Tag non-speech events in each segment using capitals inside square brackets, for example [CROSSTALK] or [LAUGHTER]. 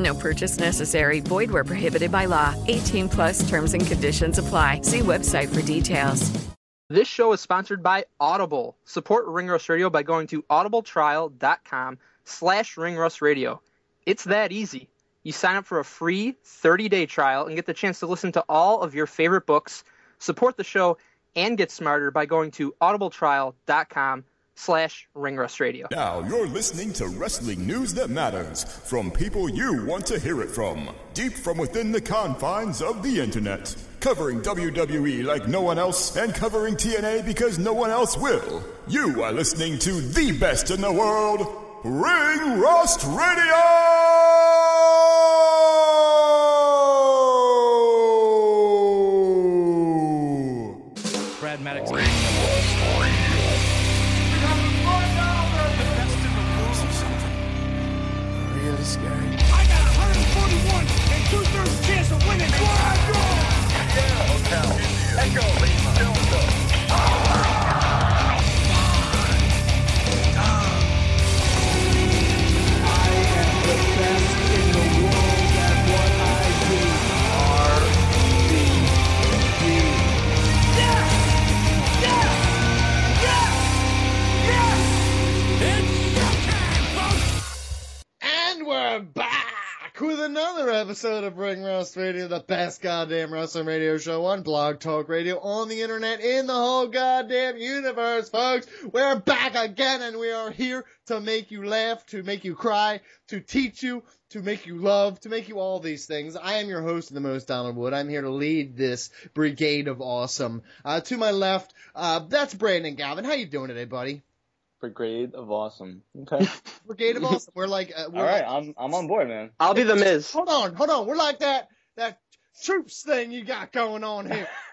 No purchase necessary. Void where prohibited by law. 18 plus terms and conditions apply. See website for details. This show is sponsored by Audible. Support Ringrust Radio by going to audibletrial.com slash ringrustradio. It's that easy. You sign up for a free 30-day trial and get the chance to listen to all of your favorite books, support the show, and get smarter by going to audibletrial.com slash ringrustradio. Now you're listening to wrestling news that matters from people you want to hear it from, deep from within the confines of the internet. Covering WWE like no one else and covering TNA because no one else will. You are listening to the best in the world, Ring Rust Radio! Another episode of Ring Rust Radio, the best goddamn wrestling radio show on Blog Talk Radio, on the internet, in the whole goddamn universe, folks. We're back again and we are here to make you laugh, to make you cry, to teach you, to make you love, to make you all these things. I am your host, the most Donald Wood. I'm here to lead this brigade of awesome. Uh, to my left, uh, that's Brandon Galvin. How you doing today, buddy? Brigade of Awesome. Okay. [LAUGHS] Brigade of Awesome. We're like, uh, we're All right, like- I'm I'm on board, man. I'll be the Miz. Hold on, hold on. We're like that that troops thing you got going on here. [LAUGHS]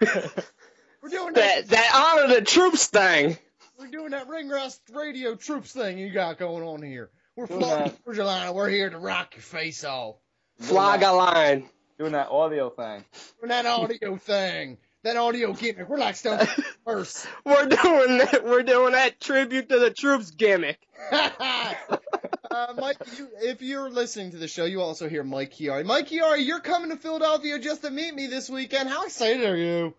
We're doing that. That, that honor the troops thing. We're doing that ring rust radio troops thing you got going on here. We're Doing flying that. Georgia line. We're here to rock your face off. Flag a line. Doing that audio thing. We're that audio thing. That audio gimmick. We're like Stone Cold first. We're doing that. We're doing that tribute to the troops gimmick. [LAUGHS] uh, Mike, you, if you're listening to the show, you also hear Mike Chiari. Mike Chiari, you're coming to Philadelphia just to meet me this weekend. How excited are you?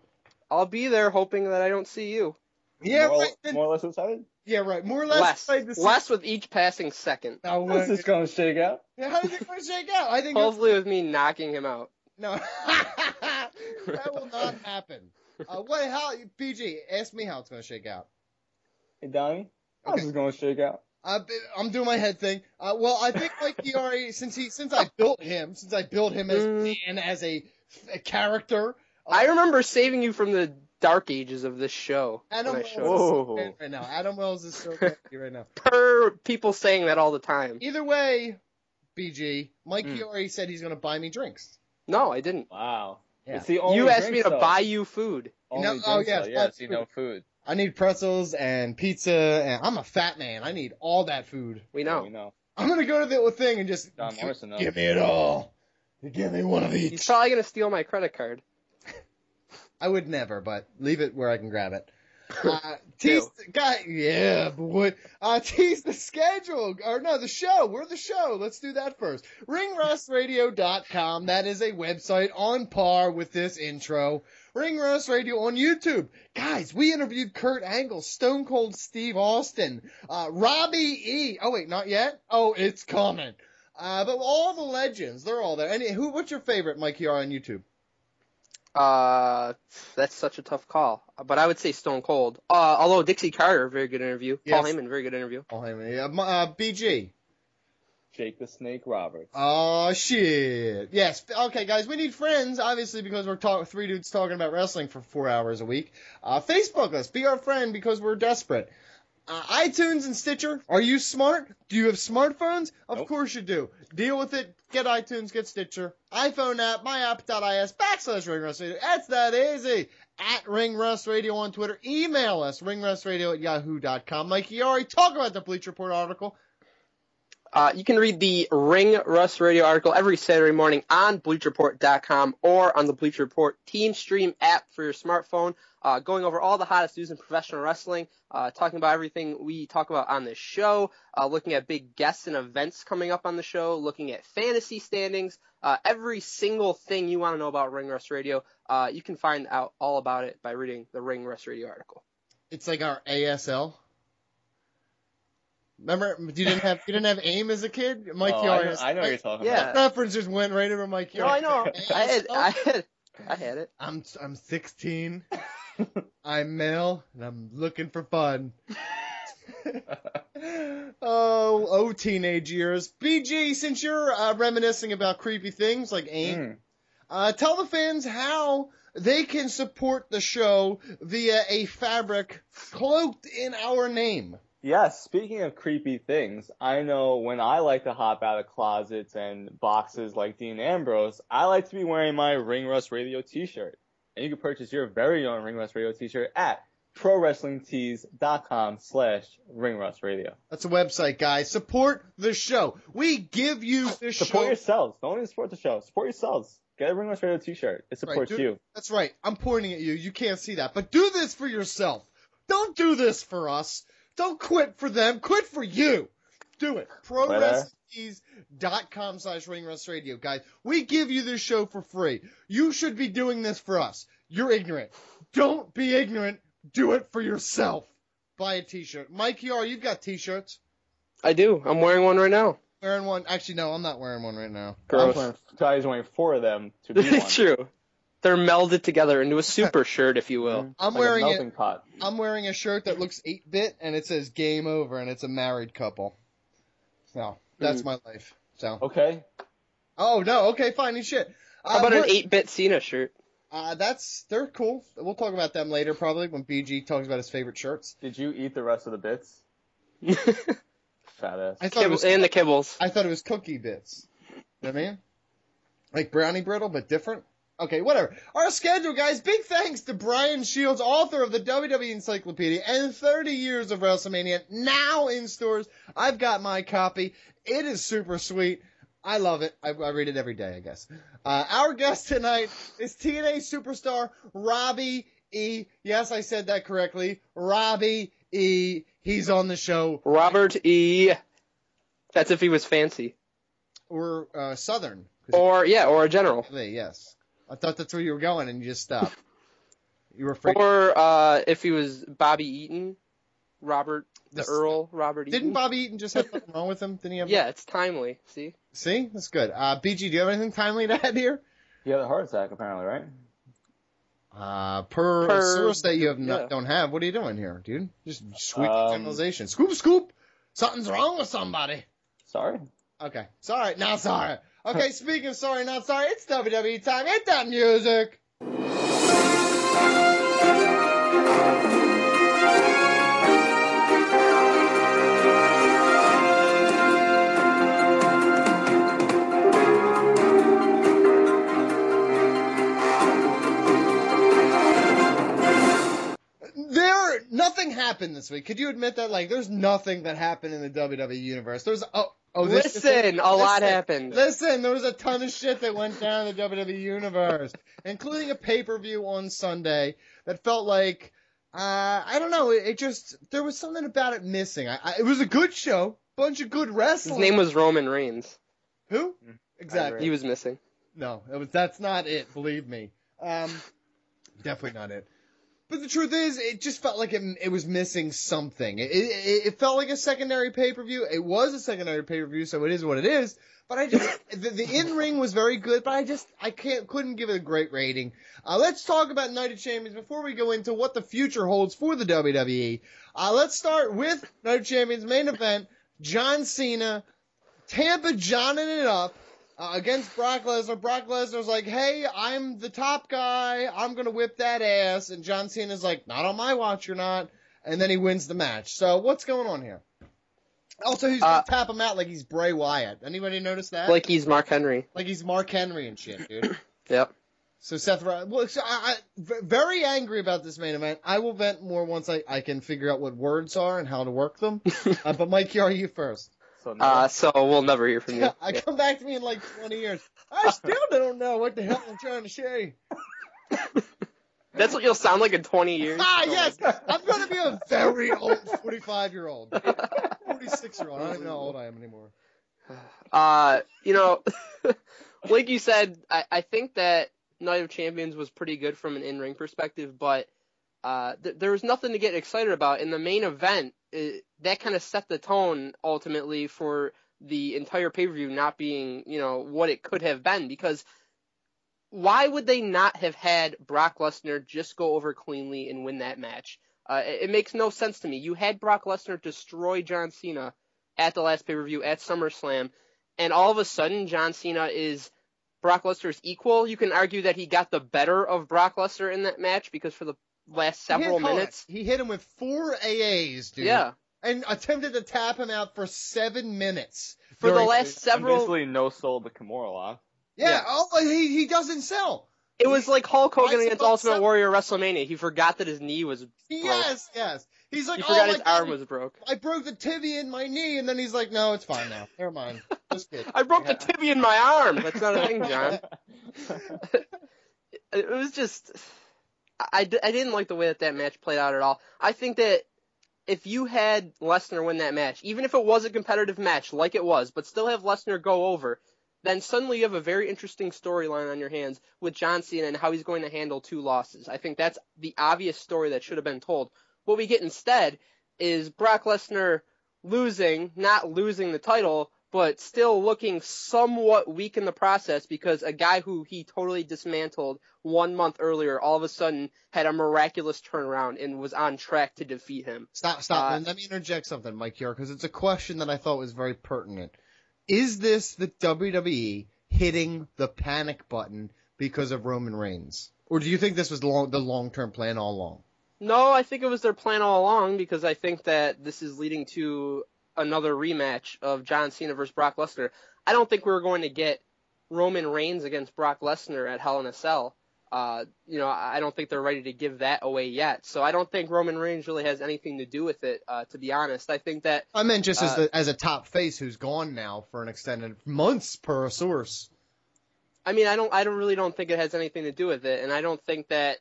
I'll be there hoping that I don't see you. Yeah, more, right. then- more or less excited. yeah, right. More or less. Less. excited to see- Less with each passing second. No, How's this going to shake out? Yeah, how is it going to shake out? I think it's- Hopefully with me knocking him out. no, [LAUGHS] that will not happen. Uh, what? How? PG, ask me how it's going to shake out. Hey, Donnie, how's Okay. this going to shake out? Uh, I'm doing my head thing. Uh, well, I think Mike Chiari, since he, since I built him, since I built him as a Mm. man, as a, a character. uh, I remember saving you from the dark ages of this show. Adam I Wells showed is so Whoa. right now. Adam Wells is so bad [LAUGHS] right now. Per people saying that all the time. Either way, BG, Mike Mm. Chiari said he's going to buy me drinks. No, I didn't. Wow. Yeah. It's the only You asked me to though. buy you food. Only oh, No, drink, oh, yes, yes, that's you know food. I need pretzels and pizza, and I'm a fat man. I need all that food. We Yeah, know. we know. I'm gonna go to the little thing and just John Morrison knows. give me it all. Give me one of each. He's each. probably gonna steal my credit card. [LAUGHS] I would never, but leave it where I can grab it. Uh, [LAUGHS] tease, guy, yeah, boy. Uh, tease the schedule, or no, the show. We're the show. Let's do that first. RingRustRadio.com. That is a website on par with this intro. Ring Rust Radio on YouTube. Guys, we interviewed Kurt Angle, Stone Cold Steve Austin, uh, Robbie E. Oh wait, not yet? Oh, it's coming. Uh, but all the legends, they're all there. And who, what's your favorite, Mike, here on YouTube? Uh, that's such a tough call. But I would say Stone Cold. Uh, although Dixie Carter, very good interview. Paul Yes. Heyman, very good interview. Oh, hey, man. Uh, uh, BG. Jake the Snake Roberts. Oh shit. Yes. Okay, guys, we need friends, obviously, because we're talk- three dudes talking about wrestling for four hours a week. Uh, Facebook us. Be our friend because we're desperate. Uh, iTunes and Stitcher. Are you smart? Do you have smartphones? Of Nope. course you do. Deal with it. Get iTunes, get Stitcher. iPhone app, myapp.is, backslash Ring Rust Radio. That's that easy. At Ring Rust Radio on Twitter. Email us, ringrustradio at yahoo.com. Mike Chiari, talk about the Bleacher Report article. Uh, you can read the Ring Rust Radio article every Saturday morning on BleacherReport.com or on the Bleacher Report Team Stream app for your smartphone, uh, going over all the hottest news in professional wrestling, uh, talking about everything we talk about on this show, uh, looking at big guests and events coming up on the show, looking at fantasy standings, uh, every single thing you want to know about Ring Rust Radio. Uh, you can find out all about it by reading the Ring Rust Radio article. It's like our ASL. Remember, you didn't have you didn't have AIM as a kid, Mike Oh, I, Chiari. know, I know what you're talking Yeah. That reference just went right over Mike Chiari. No, I know. I had, I had, I had it. I'm I'm 16. I'm male and I'm looking for fun. [LAUGHS] oh, oh, teenage years. BG, since you're uh, reminiscing about creepy things like AIM, Mm. uh, tell the fans how they can support the show via a fabric cloaked in our name. Yes, speaking of creepy things, I know when I like to hop out of closets and boxes like Dean Ambrose, I like to be wearing my Ring Rust Radio t-shirt. And you can purchase your very own Ring Rust Radio t-shirt at prowrestlingtees.com slash Ring Rust Radio. That's a website, guys. Support the show. We give you the Support show. yourselves. Don't even support the show. Support yourselves. Get a Ring Rust Radio t-shirt. It supports do- you. That's right. I'm pointing at you. You can't see that. But do this for yourself. Don't do this for us. Don't quit for them. Quit for you. Do it. ProWrestlingTees.com slash Ring Rust Radio, guys. We give you this show for free. You should be doing this for us. You're ignorant. Don't be ignorant. Do it for yourself. Buy a t-shirt. Mike Yar, you've got t-shirts. I do. I'm wearing one right now. Wearing one. Actually, no, I'm not wearing one right now. Gross. I'm wearing, Ty's wearing four of them to be [LAUGHS] one. True. They're melded together into a super [LAUGHS] shirt, if you will. I'm Like a wearing melting it. pot. I'm wearing a shirt that looks 8 bit and it says game over and it's a married couple. So that's Mm. my life. So Okay. oh no, okay, fine and shit. Uh, How about an 8-bit Cena shirt? Uh, that's they're cool. We'll talk about them later, probably when BG talks about his favorite shirts. Did you eat the rest of the bits? [LAUGHS] Fat ass. I thought it Kibble- was and the kibbles. I thought it was cookie bits. You know what I mean? Like brownie brittle, but different. Okay, whatever. Our schedule, guys. Big thanks to Brian Shields, author of the WWE Encyclopedia and 30 years of WrestleMania, now in stores. I've got my copy. It is super sweet. I love it. I, I read it every day, I guess. Uh, our guest tonight is TNA superstar Robbie E. Yes, I said that correctly. Robbie E. He's on the show. Robert E. That's if he was fancy. Or uh, Southern. Or, yeah, or a general. Yes. I thought that's where you were going, and you just stopped. [LAUGHS] You were afraid. Or uh, if he was Bobby Eaton. Robert, the This- Earl, Robert Eaton. Didn't Bobby Eaton just have something [LAUGHS] wrong with him? Didn't he have? Yeah, it's timely. See? See, that's good. Uh, BG, do you have anything timely to add here? You had a heart attack, apparently, right? Uh, per, Per- source that you have not, yeah. don't have. What are you doing here, dude? Just sweep Um, generalization. Scoop, scoop. Something's wrong with somebody. Sorry. Okay, sorry, not sorry. Okay, speaking of sorry, not sorry, it's WWE time. Hit that music. There, nothing happened this week. Could you admit that? Like, there's nothing that happened in the WWE universe. There's oh, oh, this Listen, a lot listen, happened. Listen, there was a ton of shit that went down in the WWE universe, including a pay per view on Sunday that felt like, uh, I don't know, it, it just there was something about it missing. I, I, it was a good show, bunch of good wrestling. His name was Roman Reigns. who? Exactly. He was missing. No, it was. That's not it. Believe me. Um, definitely not it. But the truth is, it just felt like it, it was missing something. It, it, it felt like a secondary pay per view. It was a secondary pay per view, so it is what it is. But I just [LAUGHS] the, the in ring was very good, but I just I can't couldn't give it a great rating. Uh, let's talk about Night of Champions before we go into what the future holds for the WWE. Uh, let's start with Night of Champions main event: John Cena, Tampa Johning it up uh, against Brock Lesnar. Brock Lesnar's like, "Hey, I'm the top guy. I'm gonna whip that ass," and John Cena's like, "Not on my watch, you're not." And then he wins the match. So what's going on here? Also, he's gonna Uh, tap him out like he's Bray Wyatt. Anybody notice that? Like he's Mark Henry. like he's Mark Henry and shit, dude. [CLEARS THROAT] Yep. So Seth Rollins, well, so I, I, very angry about this main event. I will vent more once I, I can figure out what words are and how to work them. [LAUGHS] uh, but Mike, are you first? So Uh, so we'll never hear from you. [LAUGHS] I come back to me in like 20 years. I still don't know what the hell I'm trying to say. [LAUGHS] That's what you'll sound like in 20 years. Ah, yes, I'm going to be a very old 45 year old, 46 year old. I don't even know how old I am anymore. [SIGHS] Uh, you know, [LAUGHS] like you said, I, I think that Night of Champions was pretty good from an in-ring perspective, but uh, th- there was nothing to get excited about in the main event. It, that kind of set the tone ultimately for the entire pay-per-view not being, you know, what it could have been because why would they not have had Brock Lesnar just go over cleanly and win that match? Uh, it, it makes no sense to me. You had Brock Lesnar destroy John Cena at the last pay-per-view at SummerSlam, and all of a sudden John Cena is Brock Lesnar's equal. You can argue that he got the better of Brock Lesnar in that match because for the last several hard. minutes, He hit him with four AAs, dude. yeah, And attempted to tap him out for seven minutes. for the last several, basically no sold the Kimura lock. Yeah, yeah. oh, he, he doesn't sell. it was like Hulk Hogan Why is it against Ultimate seven- Warrior WrestleMania. He forgot that his knee was broke. Yes, yes. He's like, he oh forgot my his arm was broke. I broke the tibia in my knee, and then he's like, no, it's fine now. Never mind. Just kidding. [LAUGHS] I broke the tibia in my arm. That's not a thing, John. [LAUGHS] it was just I, I didn't like the way that that match played out at all. I think that if you had Lesnar win that match, even if it was a competitive match like it was, but still have Lesnar go over, then suddenly you have a very interesting storyline on your hands with John Cena and how he's going to handle two losses. I think that's the obvious story that should have been told. What we get instead is Brock Lesnar losing, not losing the title, but still looking somewhat weak in the process because a guy who he totally dismantled one month earlier all of a sudden had a miraculous turnaround and was on track to defeat him. Stop, stop. Uh, and let me interject something, Mike, here, because it's a question that I thought was very pertinent. Is this the WWE hitting the panic button because of Roman Reigns? Or do you think this was long, the long-term plan all along? No, I think it was their plan all along because I think that this is leading to another rematch of John Cena versus Brock Lesnar. I don't think we're going to get Roman Reigns against Brock Lesnar at Hell in a Cell. Uh, you know, I don't think they're ready to give that away yet. So I don't think Roman Reigns really has anything to do with it, uh, to be honest. I think that I meant just as, Uh, the, as a top face who's gone now for an extended months per a source. I mean, I don't, I don't really don't think it has anything to do with it, and I don't think that,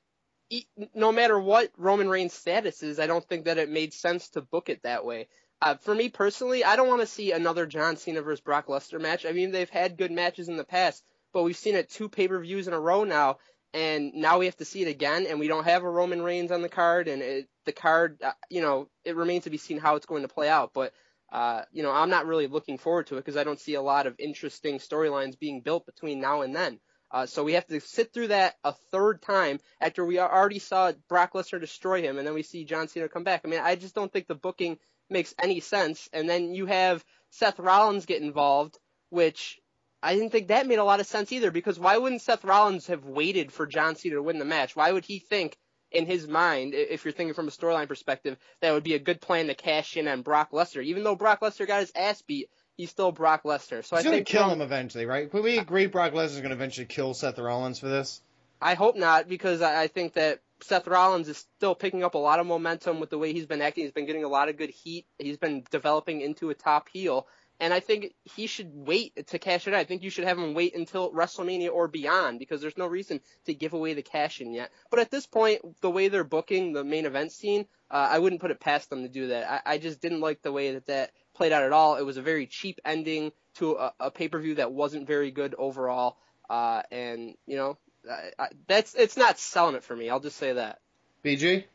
no matter what Roman Reigns' status is, I don't think that it made sense to book it that way. Uh, for me personally, I don't want to see another John Cena versus Brock Lesnar match. I mean, they've had good matches in the past, but we've seen it two pay-per-views in a row now, and now we have to see it again, and we don't have a Roman Reigns on the card, and it, the card, uh, you know, it remains to be seen how it's going to play out, but. Uh, you know, I'm not really looking forward to it because I don't see a lot of interesting storylines being built between now and then. Uh, so we have to sit through that a third time after we already saw Brock Lesnar destroy him, and then we see John Cena come back. I mean, I just don't think the booking makes any sense. And then you have Seth Rollins get involved, which I didn't think that made a lot of sense either. Because why wouldn't Seth Rollins have waited for John Cena to win the match? Why would he think? In his mind, if you're thinking from a storyline perspective, that would be a good plan to cash in on Brock Lesnar. Even though Brock Lesnar got his ass beat, he's still Brock Lesnar. So He's I gonna think kill him eventually, right? Can we agree Brock Lesnar's gonna eventually kill Seth Rollins for this? I hope not because I I think that Seth Rollins is still picking up a lot of momentum with the way he's been acting. He's been getting a lot of good heat. He's been developing into a top heel. And I think he should wait to cash it out. I think you should have him wait until WrestleMania or beyond because there's no reason to give away the cash in yet. But at this point, the way they're booking the main event scene, uh, I wouldn't put it past them to do that. I, I just didn't like the way that that played out at all. It was a very cheap ending to a, a pay per view that wasn't very good overall. Uh, and you know, I, I, that's it's not selling it for me. I'll just say that. BG?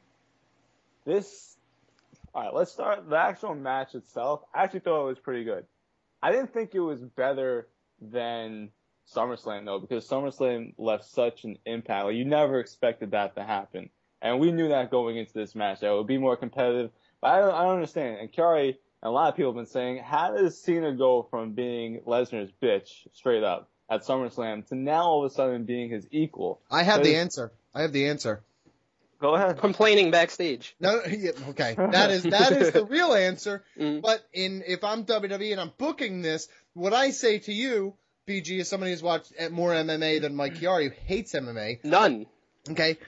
This. All right, let's start the actual match itself. I actually thought it was pretty good. I didn't think it was better than SummerSlam though, because SummerSlam left such an impact. Like you never expected that to happen, and we knew that going into this match that it would be more competitive. But I don't, I don't understand. And Kari and a lot of people have been saying, how does Cena go from being Lesnar's bitch straight up at SummerSlam to now all of a sudden being his equal? I have the answer. I have the answer. Go ahead. Complaining backstage. No, yeah, okay, that is that is the real answer. [LAUGHS] Mm. But in if I'm WWE and I'm booking this, what I say to you, BG, is somebody who's watched more MMA than Mike Chiari, who hates MMA. None. Okay,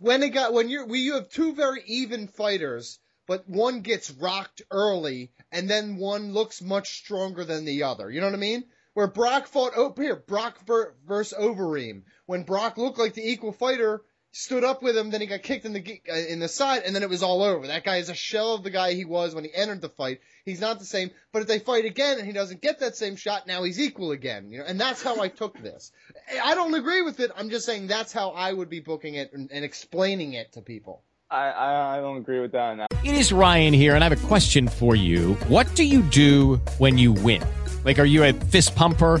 when it got when you're we you have two very even fighters, but one gets rocked early, and then one looks much stronger than the other. You know what I mean? Where Brock fought oh here Brock ver, versus Overeem, when Brock looked like the equal fighter, stood up with him, then he got kicked in the uh, in the side, and then it was all over. That guy is a shell of the guy he was when he entered the fight. He's not the same. But if they fight again and he doesn't get that same shot, now he's equal again. You know, and that's how I took this. I don't agree with it. I'm just saying that's how I would be booking it and, and explaining it to people. I, I I don't agree with that. Now. It is Ryan here, and I have a question for you. What do you do when you win? Like, are you a fist pumper?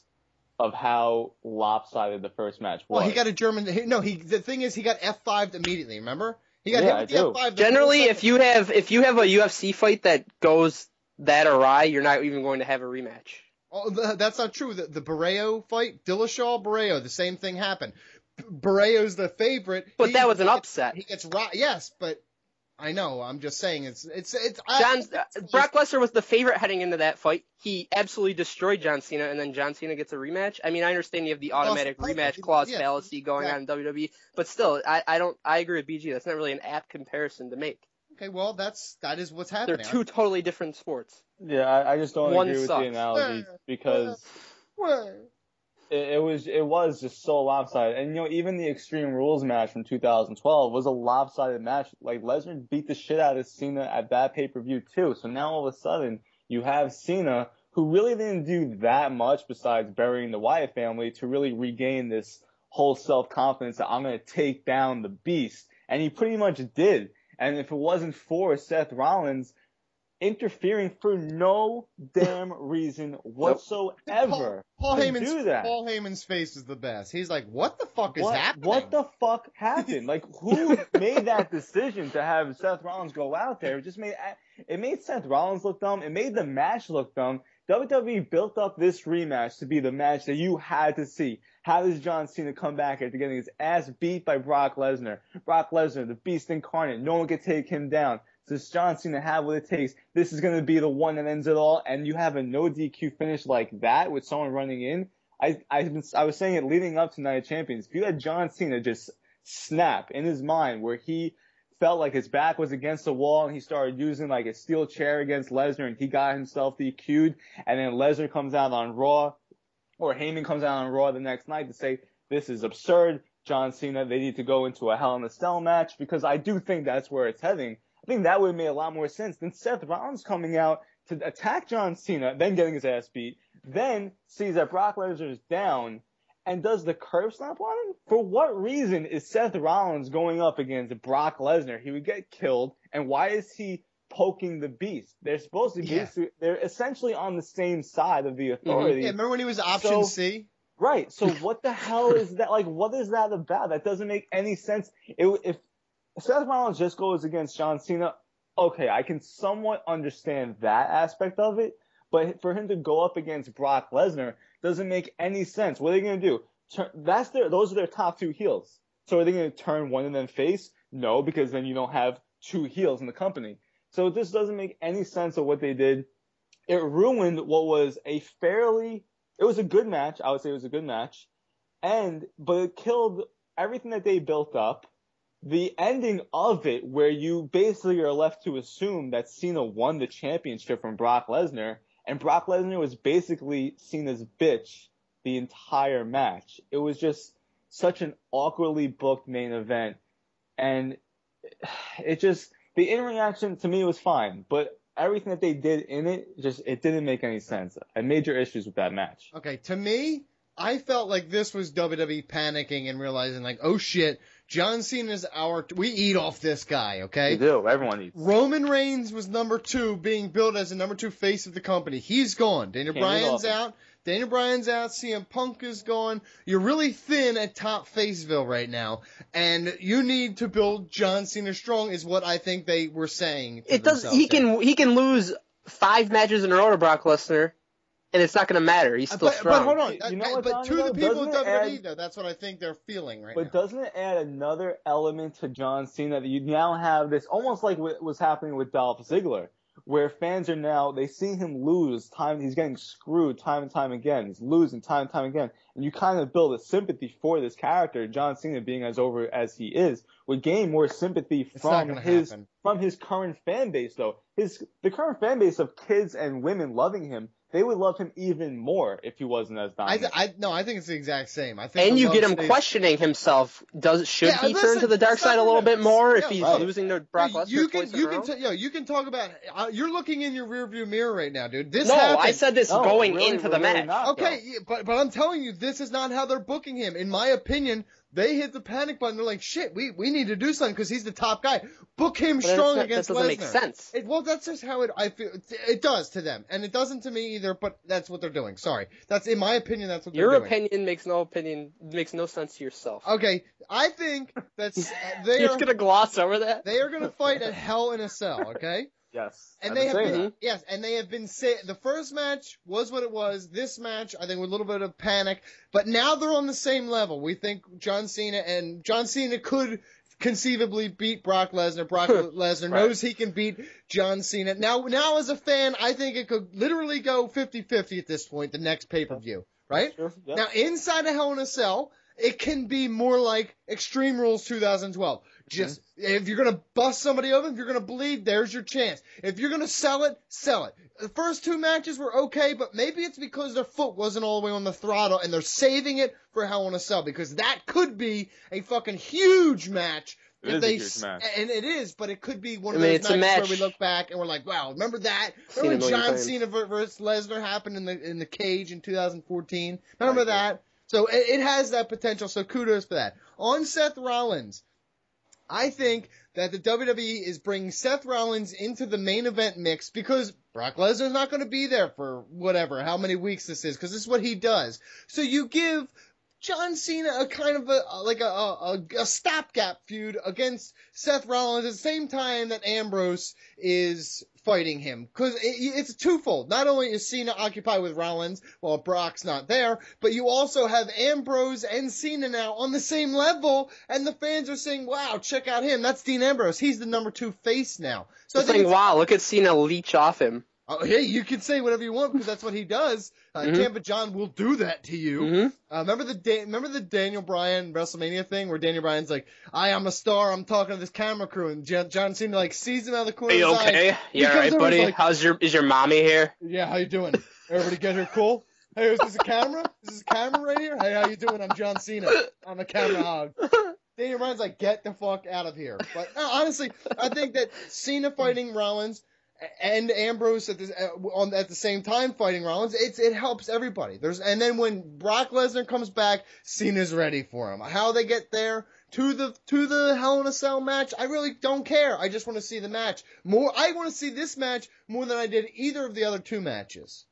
of how lopsided the first match was. Well, he got a German. He, no, he. The thing is, he got F5'd immediately. Remember? He got Yeah, hit with I the. F5. Generally, if you have if you have a UFC fight that goes that awry, you're not even going to have a rematch. Oh, th- that's not true. The, the Barão fight, Dillashaw Barão, the same thing happened. B- Barão's the favorite, But He- that was an he- upset. He gets rocked. Yes, but I know. I'm just saying it's it's it's. I- John uh, Brock Lesnar was the favorite heading into that fight. He absolutely destroyed John Cena, and then John Cena gets a rematch. I mean, I understand you have the automatic title. rematch clause Yeah, fallacy going on in WWE, but still, I, I don't. I agree with BG. That's not really an apt comparison to make. Okay, well that's that is what's happening. They're two totally different sports. Yeah, I, I just don't One agree with sucks. the analogy because Well, it, it was it was just so lopsided. And you know, even the Extreme Rules match from 2012 was a lopsided match. Like Lesnar beat the shit out of Cena at that pay per view too. So now all of a sudden you have Cena who really didn't do that much besides burying the Wyatt family to really regain this whole self confidence that I'm gonna take down the beast. And he pretty much did. And if it wasn't for Seth Rollins interfering for no damn reason whatsoever Paul to Heyman's do that. Paul Heyman's face is the best. He's like, what the fuck is what, happening? what the fuck happened? Like, who [LAUGHS] made that decision to have Seth Rollins go out there? It just made it made Seth Rollins look dumb. It made the match look dumb. WWE built up this rematch to be the match that you had to see. How does John Cena come back after getting his ass beat by Brock Lesnar? Brock Lesnar, the beast incarnate. No one could take him down. Does John Cena have what it takes? This is going to be the one that ends it all. And you have a no DQ finish like that with someone running in. I, I, I was saying it leading up to Night of Champions. If you had John Cena just snap in his mind where he felt like his back was against the wall and he started using like a steel chair against Lesnar and he got himself DQ'd and then Lesnar comes out on Raw or Heyman comes out on Raw the next night to say this is absurd. John Cena, they need to go into a Hell in a Cell match because I do think that's where it's heading. Think that would have made a lot more sense than Seth Rollins coming out to attack John Cena, then getting his ass beat, then sees that Brock Lesnar is down and does the curb stomp on him? For what reason is Seth Rollins going up against Brock Lesnar? He would get killed, and why is he poking the beast? They're supposed to be, Yeah. they're essentially on the same side of the mm-hmm. authority. Yeah, remember when he was option So- C? Right. So what the hell is that? Like, what is that about? That doesn't make any sense. It, if Seth Rollins just goes against John Cena, okay, I can somewhat understand that aspect of it, but for him to go up against Brock Lesnar doesn't make any sense. What are they going to do? Turn, that's their, those are their top two heels. So are they going to turn one of them face? No, because then you don't have two heels in the company. So this doesn't make any sense of what they did. It ruined what was a fairly, it was a good match. I would say it was a good match. And, but it killed everything that they built up. The ending of it, where you basically are left to assume that Cena won the championship from Brock Lesnar, and Brock Lesnar was basically Cena's bitch the entire match. It was just such an awkwardly booked main event, and it just the in reaction to me was fine, but everything that they did in it just it didn't make any sense. I had major issues with that match. Okay, to me, I felt like this was WWE panicking and realizing like, oh shit, John Cena's our we eat off this guy, okay? We do. Everyone eats. Roman Reigns was number two, being built as the number two face of the company. He's gone. Daniel Can't Bryan's out. Daniel Bryan's out. CM Punk is gone. You're really thin at top Faceville right now, and you need to build John Cena strong. Is what I think they were saying. It does. themselves He here. can he can lose five matches in a row to Brock Lesnar, and it's not going to matter. He's still But, strong. but hold on. You know Uh, what, but Donnie, to the people in Doesn't it WWE, add- though, that's what I think they're feeling right But now. doesn't it add another element to John Cena that you now have this almost like what was happening with Dolph Ziggler, where fans are now they see him lose time. He's getting screwed time and time again. He's losing time and time again, and you kind of build a sympathy for this character, John Cena being as over as he is, would gain more sympathy It's from his happen. from his current fan base though. His the current fan base of kids and women loving him. They would love him even more if he wasn't as I, dominant. I no, I think it's the exact same. I think and you get him stays- questioning himself. Does should Yeah, he turn to the dark side a little bit more yeah, if he's right. losing to Brock Lesnar you can you can t- yo you can talk about uh, you're looking in your rearview mirror right now, dude. This no, happened. I said this No, going really, into the really match. not. Okay, yeah, but but I'm telling you, this is not how they're booking him. In my opinion, they hit the panic button. They're like, shit, we we need to do something because he's the top guy. Book him But strong not- against that doesn't Lesnar. make sense. It, well, that's just how it I feel. It, does to them, and it doesn't to me either. But that's what they're doing. Sorry, that's in my opinion. That's what Your they're doing. Your opinion makes no opinion makes no sense to yourself. Okay, I think that's [LAUGHS] they You're are gonna gloss over that. they are going to fight at Hell in a Cell. Okay. Yes, And they have been, that. yes, and they have been say the first match was what it was. This match, I think, with a little bit of panic, but now they're on the same level. We think John Cena and John Cena could conceivably beat Brock Lesnar. Brock [LAUGHS] Lesnar Right. knows he can beat John Cena. Now, now as a fan, I think it could literally go 50-50 at this point. The next pay per view, right? Sure, yep. Now, inside a Hell in a Cell, it can be more like Extreme Rules 2012. Just if you're gonna bust somebody open, if you're gonna bleed, there's your chance. If you're gonna sell it, sell it. The first two matches were okay, but maybe it's because their foot wasn't all the way on the throttle and they're saving it for Hell in a Cell because that could be a fucking huge match. It if a they huge s- match. And it is, but it could be one I of mean, those it's matches match. where we look back and we're like, wow, remember that? Remember when John times. Cena ver- versus Lesnar happened in the in the cage in 2014? Remember Right. that? So it, it has that potential. So kudos for that. On Seth Rollins, I think that the WWE is bringing Seth Rollins into the main event mix because Brock Lesnar's not going to be there for whatever, how many weeks this is, because this is what he does. So you give John Cena a kind of a like a, a, a stopgap feud against Seth Rollins at the same time that Ambrose is fighting him because it, it's twofold. Not only is Cena occupied with Rollins while Brock's not there, but you also have Ambrose and Cena now on the same level, and the fans are saying, "Wow, check out him! That's Dean Ambrose. He's the number two face now." So think saying, wow, look at Cena leech off him. Oh, hey, you can say whatever you want because that's what he does. Uh, Mhm. Tampa John will do that to you. Mhm. Uh, remember the da- remember the Daniel Bryan WrestleMania thing where Daniel Bryan's like, "I am a star. I'm talking to this camera crew," and John, John Cena like sees him out of the corner Are you of his okay? eye. He You alright, buddy? like, How's your is your mommy here? yeah, how you doing? Everybody get here cool? Hey, is this a camera? Is this a camera right here? Hey, how you doing? I'm John Cena. I'm a camera hog. Daniel Bryan's like, get the fuck out of here. But no, honestly, I think that Cena fighting Rollins and Ambrose at the uh, on at the same time fighting Rollins, it's it helps everybody. There's and then when Brock Lesnar comes back, Cena's ready for him. How they get there to the to the Hell in a Cell match, I really don't care. I just want to see the match more. I want to see this match more than I did either of the other two matches.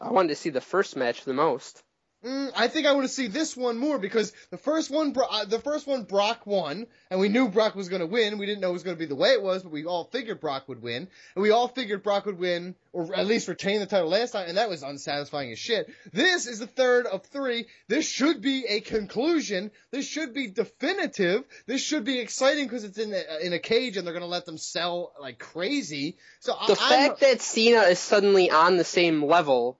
I wanted to see the first match the most. Mm, I think I want to see this one more because the first one, Bro- uh, the first one, Brock won, and we knew Brock was going to win. We didn't know it was going to be the way it was, but we all figured Brock would win, and we all figured Brock would win, or at least retain the title last time, and that was unsatisfying as shit. This is the third of three. This should be a conclusion. This should be definitive. This should be exciting because it's in a, in a cage, and they're going to let them sell like crazy. So The I, fact that Cena is suddenly on the same level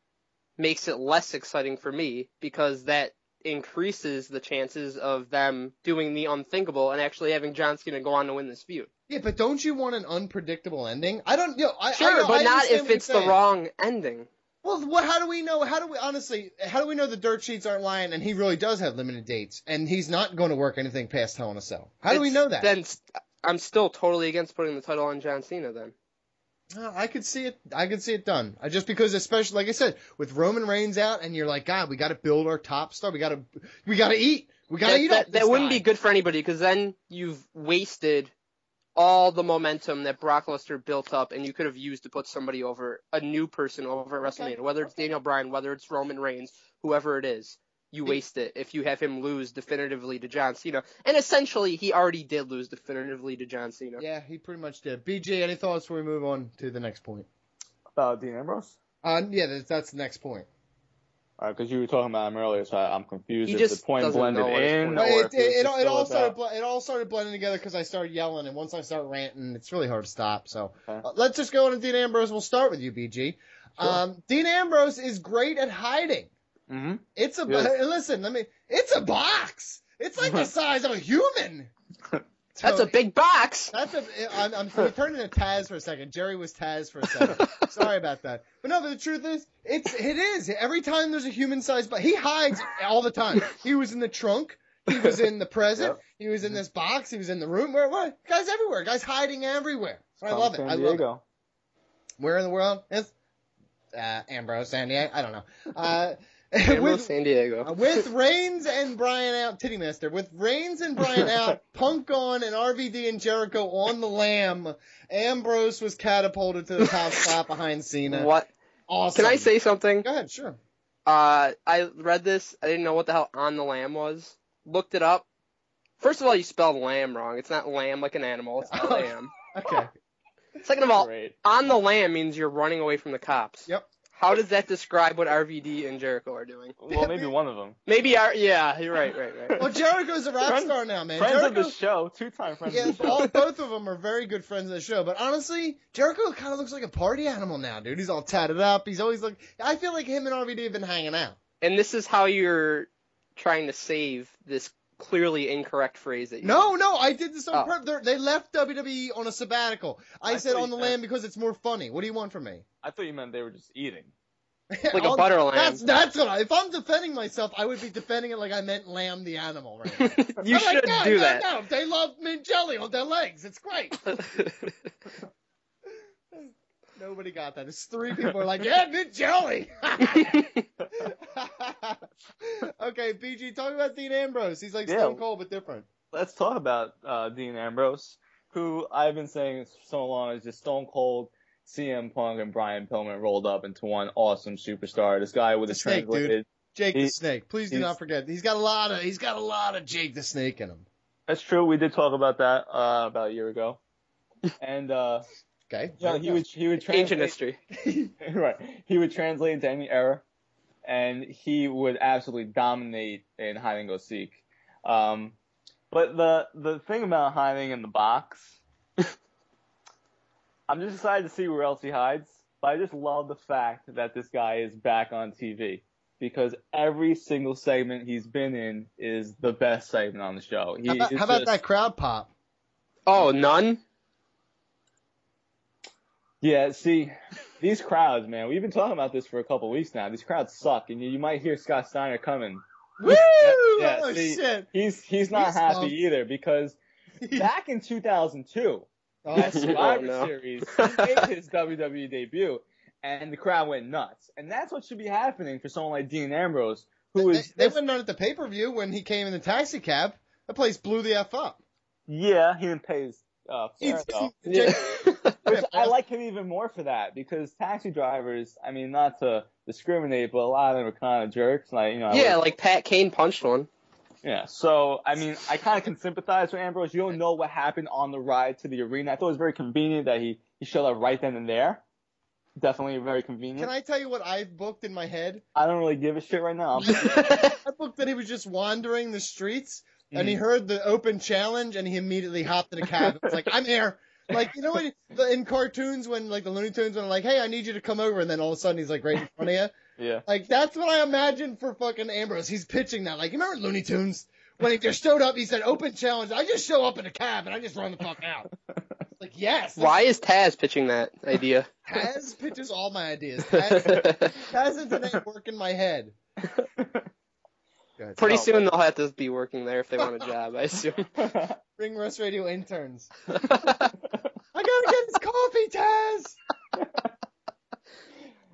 makes it less exciting for me because that increases the chances of them doing the unthinkable and actually having John Cena go on to win this feud. yeah, but don't you want an unpredictable ending? I don't. You know, I, I Sure, know- but I not if it's the wrong ending. Well, what, how do we know? How do we honestly? How do we know the dirt sheets aren't lying? And he really does have limited dates, and he's not going to work anything past Hell in a Cell. How do we know that? Then I'm still totally against putting the title on John Cena then. No, I could see it. I could see it done. I just because, especially like I said, with Roman Reigns out, and you're like, God, we got to build our top star. We got to, we got to eat. We got to that, eat. that, up this that wouldn't guy. be good for anybody because then you've wasted all the momentum that Brock Lesnar built up and you could have used to put somebody over, a new person over at WrestleMania, whether it's Daniel Bryan, whether it's Roman Reigns, whoever it is. You waste it if you have him lose definitively to John Cena. And essentially, he already did lose definitively to John Cena. Yeah, he pretty much did. BG, any thoughts before we move on to the next point? About Dean Ambrose? Uh, yeah, that's, that's the next point. All right, because you were talking about him earlier, so I, I'm confused He if just the point doesn't blended know in point it, it, it, all- it all started about- ble- it all started blending together because I started yelling, and once I start ranting, it's really hard to stop. So Okay. uh, let's just go on to Dean Ambrose. We'll start with you, BG. Um, Dean Ambrose is great at hiding. Mhm. It's a Yes. listen. Let me. It's a box. It's like the [LAUGHS] size of a human. [LAUGHS] That's a big box! That's a. I'm, I'm we turned into Taz for a second. Jerry was Taz for a second. [LAUGHS] Sorry about that. But no, but the truth is, it's it is. Every time there's a human sized box, he hides all the time. He was in the trunk. He was in the present. Yep. He was in this box. He was in the room. Where what? Guys everywhere. Guys hiding everywhere. I love it. San I love it. Diego. Where in the world is uh, Ambrose, San Diego? I don't know. Uh, [LAUGHS] with, San Diego. [LAUGHS] with Reigns and Bryan out, Titty Master, with Reigns and Bryan out, [LAUGHS] Punk on and RVD and Jericho on the lamb, Ambrose was catapulted to the top spot behind Cena. What? Awesome. Can I say something? Go ahead, sure. Uh, I read this. I didn't know what the hell on the lamb was. Looked it up. First of all, you spelled lamb wrong. It's not lamb like an animal. It's lamb. Okay. Second of all, Great. on the lamb means you're running away from the cops. Yep. How does that describe what RVD and Jericho are doing? Well, maybe [LAUGHS] one of them. Maybe our yeah, you're right, right, right. Well, Jericho's a rap Friend- star now, man. Friends Jericho, of the show, two-time friends yeah, of the show. all, both of them are very good friends of the show. But honestly, Jericho kind of looks like a party animal now, dude. He's all tatted up. He's always like, I feel like him and RVD have been hanging out. And this is how you're trying to save this clearly incorrect phrase that you No, no, I did this on Oh. purpose. They're- left WWE on a sabbatical. I, I said on the you lamb because it's more funny. What do you want from me? I thought you meant they were just eating. [LAUGHS] Like a I'll- butter lamb. That's that's what I. If I'm defending myself, I would be defending it like I meant lamb the animal. Right [LAUGHS] you I'm like, should no, do no, that. No, they love mint jelly on their legs. It's great. [LAUGHS] Nobody got that. It's three people are like, yeah, mint jelly. [LAUGHS] okay, BG, talk about Dean Ambrose. He's like Yeah. Stone Cold but different. Let's talk about uh, Dean Ambrose, who I've been saying so long is just Stone Cold, CM Punk, and Brian Pillman rolled up into one awesome superstar. This guy with The a snake, dude. translated. Jake the Snake. Please do not forget. He's got a lot of. He's got a lot of Jake the Snake in him. That's true. We did talk about that uh, about a year ago. And uh, Okay. you know, he would he would Ancient translate history. [LAUGHS] right. He would translate into any era, and he would absolutely dominate in hide and go seek. Um, but the the thing about hiding in the box, [LAUGHS] I'm just excited to see where else he hides. But I just love the fact that this guy is back on TV because every single segment he's been in is the best segment on the show. He How about, is how about just- that crowd pop? Oh, none? Yeah, see, these crowds, man, we've been talking about this for a couple weeks now. These crowds suck, and you, you might hear Scott Steiner coming. Woo! Yeah, oh see, shit! He's he's not He's happy pumped. either because [LAUGHS] back in 2002, Oh, at Survivor Oh, no. Series, [LAUGHS] he made his WWE debut, and the crowd went nuts. And that's what should be happening for someone like Dean Ambrose, who they, is they went nuts at the pay per view when he came in the taxi cab. That place blew the f up. yeah, he didn't pay his uh, He- fare though. [LAUGHS] Jake, Which I like him even more for that because taxi drivers, I mean, not to discriminate, but a lot of them are kind of jerks. Like, you know, Yeah, like- like Pat Kane punched one. yeah. So, I mean, I kind of can sympathize with Ambrose. You don't know what happened on the ride to the arena. I thought it was very convenient that he, he showed up right then and there. Definitely very convenient. Can I tell you what I've booked in my head? I don't really give a shit right now. [LAUGHS] I booked that he was just wandering the streets and he Mhm. heard the open challenge and he immediately hopped in a cab. It's like, I'm here. Like, you know what, the, in cartoons when, like, the Looney Tunes, when like, hey, I need you to come over, and then all of a sudden he's, like, right in front of you. [LAUGHS] Yeah. Like, that's what I imagine for fucking Ambrose. He's pitching that. Like, you remember Looney Tunes? When he just showed up, he said, open challenge. I just show up in a cab and I just run the fuck out. [LAUGHS] like, yes. Why is Taz pitching that idea? [LAUGHS] Taz pitches all my ideas. Taz, Taz internet work in my head. Good. Pretty Oh. soon they'll have to be working there if they want a job, I assume. [LAUGHS] Ring Rust Radio interns. [LAUGHS] I gotta get his coffee, Taz.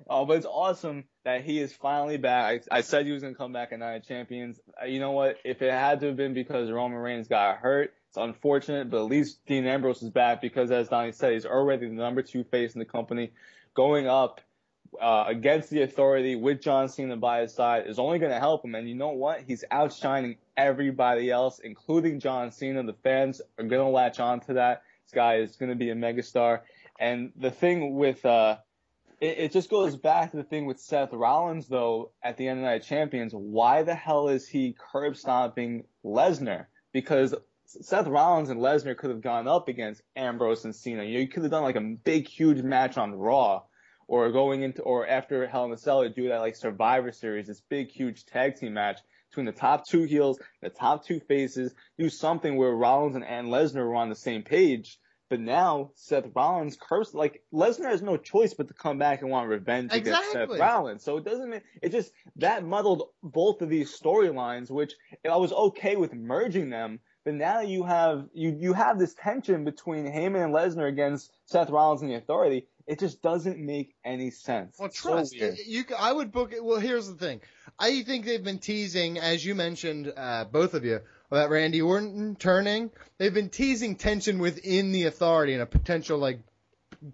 Oh, but it's awesome that he is finally back. I, I said he was gonna come back at Night of Champions. Uh, You know what? If it had to have been because Roman Reigns got hurt, it's unfortunate. But at least Dean Ambrose is back because, as Donnie said, he's already the number two face in the company, going up uh, against the Authority with John Cena by his side is only gonna help him. And you know what? He's outshining everybody else, including John Cena. The fans are gonna latch on to that. This guy is gonna be a megastar. And the thing with uh, it, it just goes back to the thing with Seth Rollins, though, at the end of Night of Champions. Why the hell is he curb stomping Lesnar? Because Seth Rollins and Lesnar could have gone up against Ambrose and Cena. You, know, you could have done like a big, huge match on Raw, or going into, or after Hell in a Cell, do that like Survivor Series, this big, huge tag team match between the top two heels, the top two faces, do something where Rollins and, and Lesnar were on the same page. But now Seth Rollins cursed like Lesnar has no choice but to come back and want revenge against Seth Rollins. So it doesn't it just that muddled both of these storylines, which I was okay with merging them. But now you have you you have this tension between Heyman and Lesnar against Seth Rollins and the Authority. It just doesn't make any sense. Well, So trust weird. you. I would book it. Well, here's the thing. I think they've been teasing, as you mentioned, uh, both of you, about Randy Orton turning. They've been teasing tension within the Authority and a potential like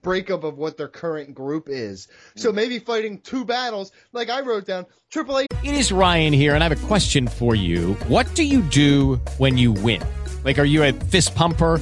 breakup of what their current group is. So maybe fighting two battles, like I wrote down. Triple H. It is Ryan here, and I have a question for you. What do you do when you win? Like, are you a fist pumper?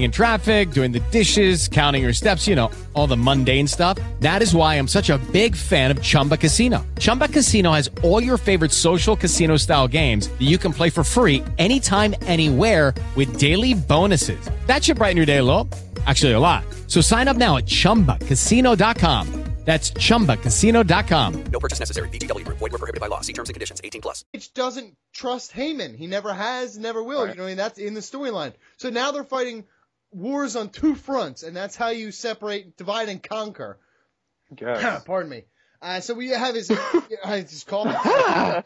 in traffic, doing the dishes, counting your steps, you know, all the mundane stuff. That is why I'm such a big fan of Chumba Casino. Chumba Casino has all your favorite social casino style games that you can play for free anytime, anywhere with daily bonuses. That should brighten your day a little. Actually, a lot. So sign up now at chumbacasino.com. That's chumbacasino.com. No purchase necessary. VGW Group. Void were prohibited by law. See terms and conditions. 18 plus. H doesn't trust Heyman. He never has, never will. You know, and that's in the storyline. So now they're fighting wars on two fronts, and that's how you separate, divide, and conquer. [COUGHS] Pardon me. Uh, so we have his. [LAUGHS] I just cough. I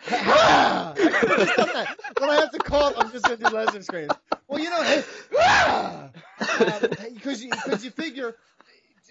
could've just done that. When I have to cough, I'm just gonna do Lesnar screams. Well, you know, because [LAUGHS] you, 'cause you figure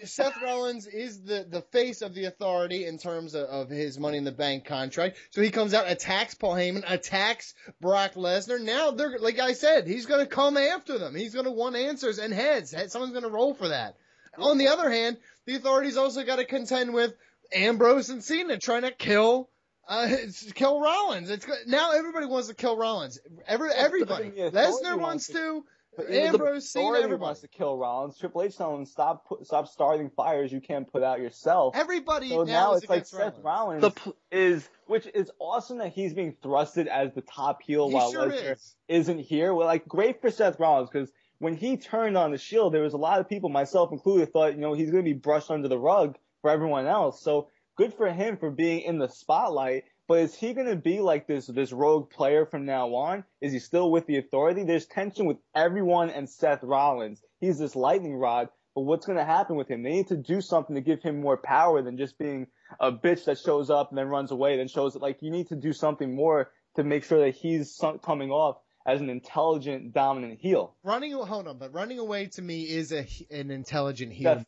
Seth Rollins is the, the face of the authority in terms of, of his Money in the Bank contract. So he comes out, attacks Paul Heyman, attacks Brock Lesnar. Now they're like I said, he's going to come after them. He's going to want answers and heads. Someone's going to roll for that. On the other hand, the authority's also got to contend with Ambrose and Cena trying to kill. Uh, kill Rollins. It's now everybody wants to kill Rollins. Every everybody. Lesnar wants to. But Ambrose, the Cena, everybody. wants to kill Rollins. Triple H telling him stop, put, stop starting fires you can't put out yourself. Everybody So now now is it's like against Seth Rollins. Rollins is, which is awesome that he's being thrusted as the top heel He while sure Lesnar is. isn't here. Well, like great for Seth Rollins because when he turned on the Shield, there was a lot of people, myself included, thought you know he's going to be brushed under the rug for everyone else. So good for him for being in the spotlight. But is he going to be like this this rogue player from now on? Is he still with the authority? There's tension with everyone and Seth Rollins. He's this lightning rod, But what's going to happen with him? They need to do something to give him more power than just being a bitch that shows up and then runs away, then shows it. Like you need to do something more to make sure that he's coming off as an intelligent, dominant heel. Running, hold on, but running away to me is a an intelligent heel. That's-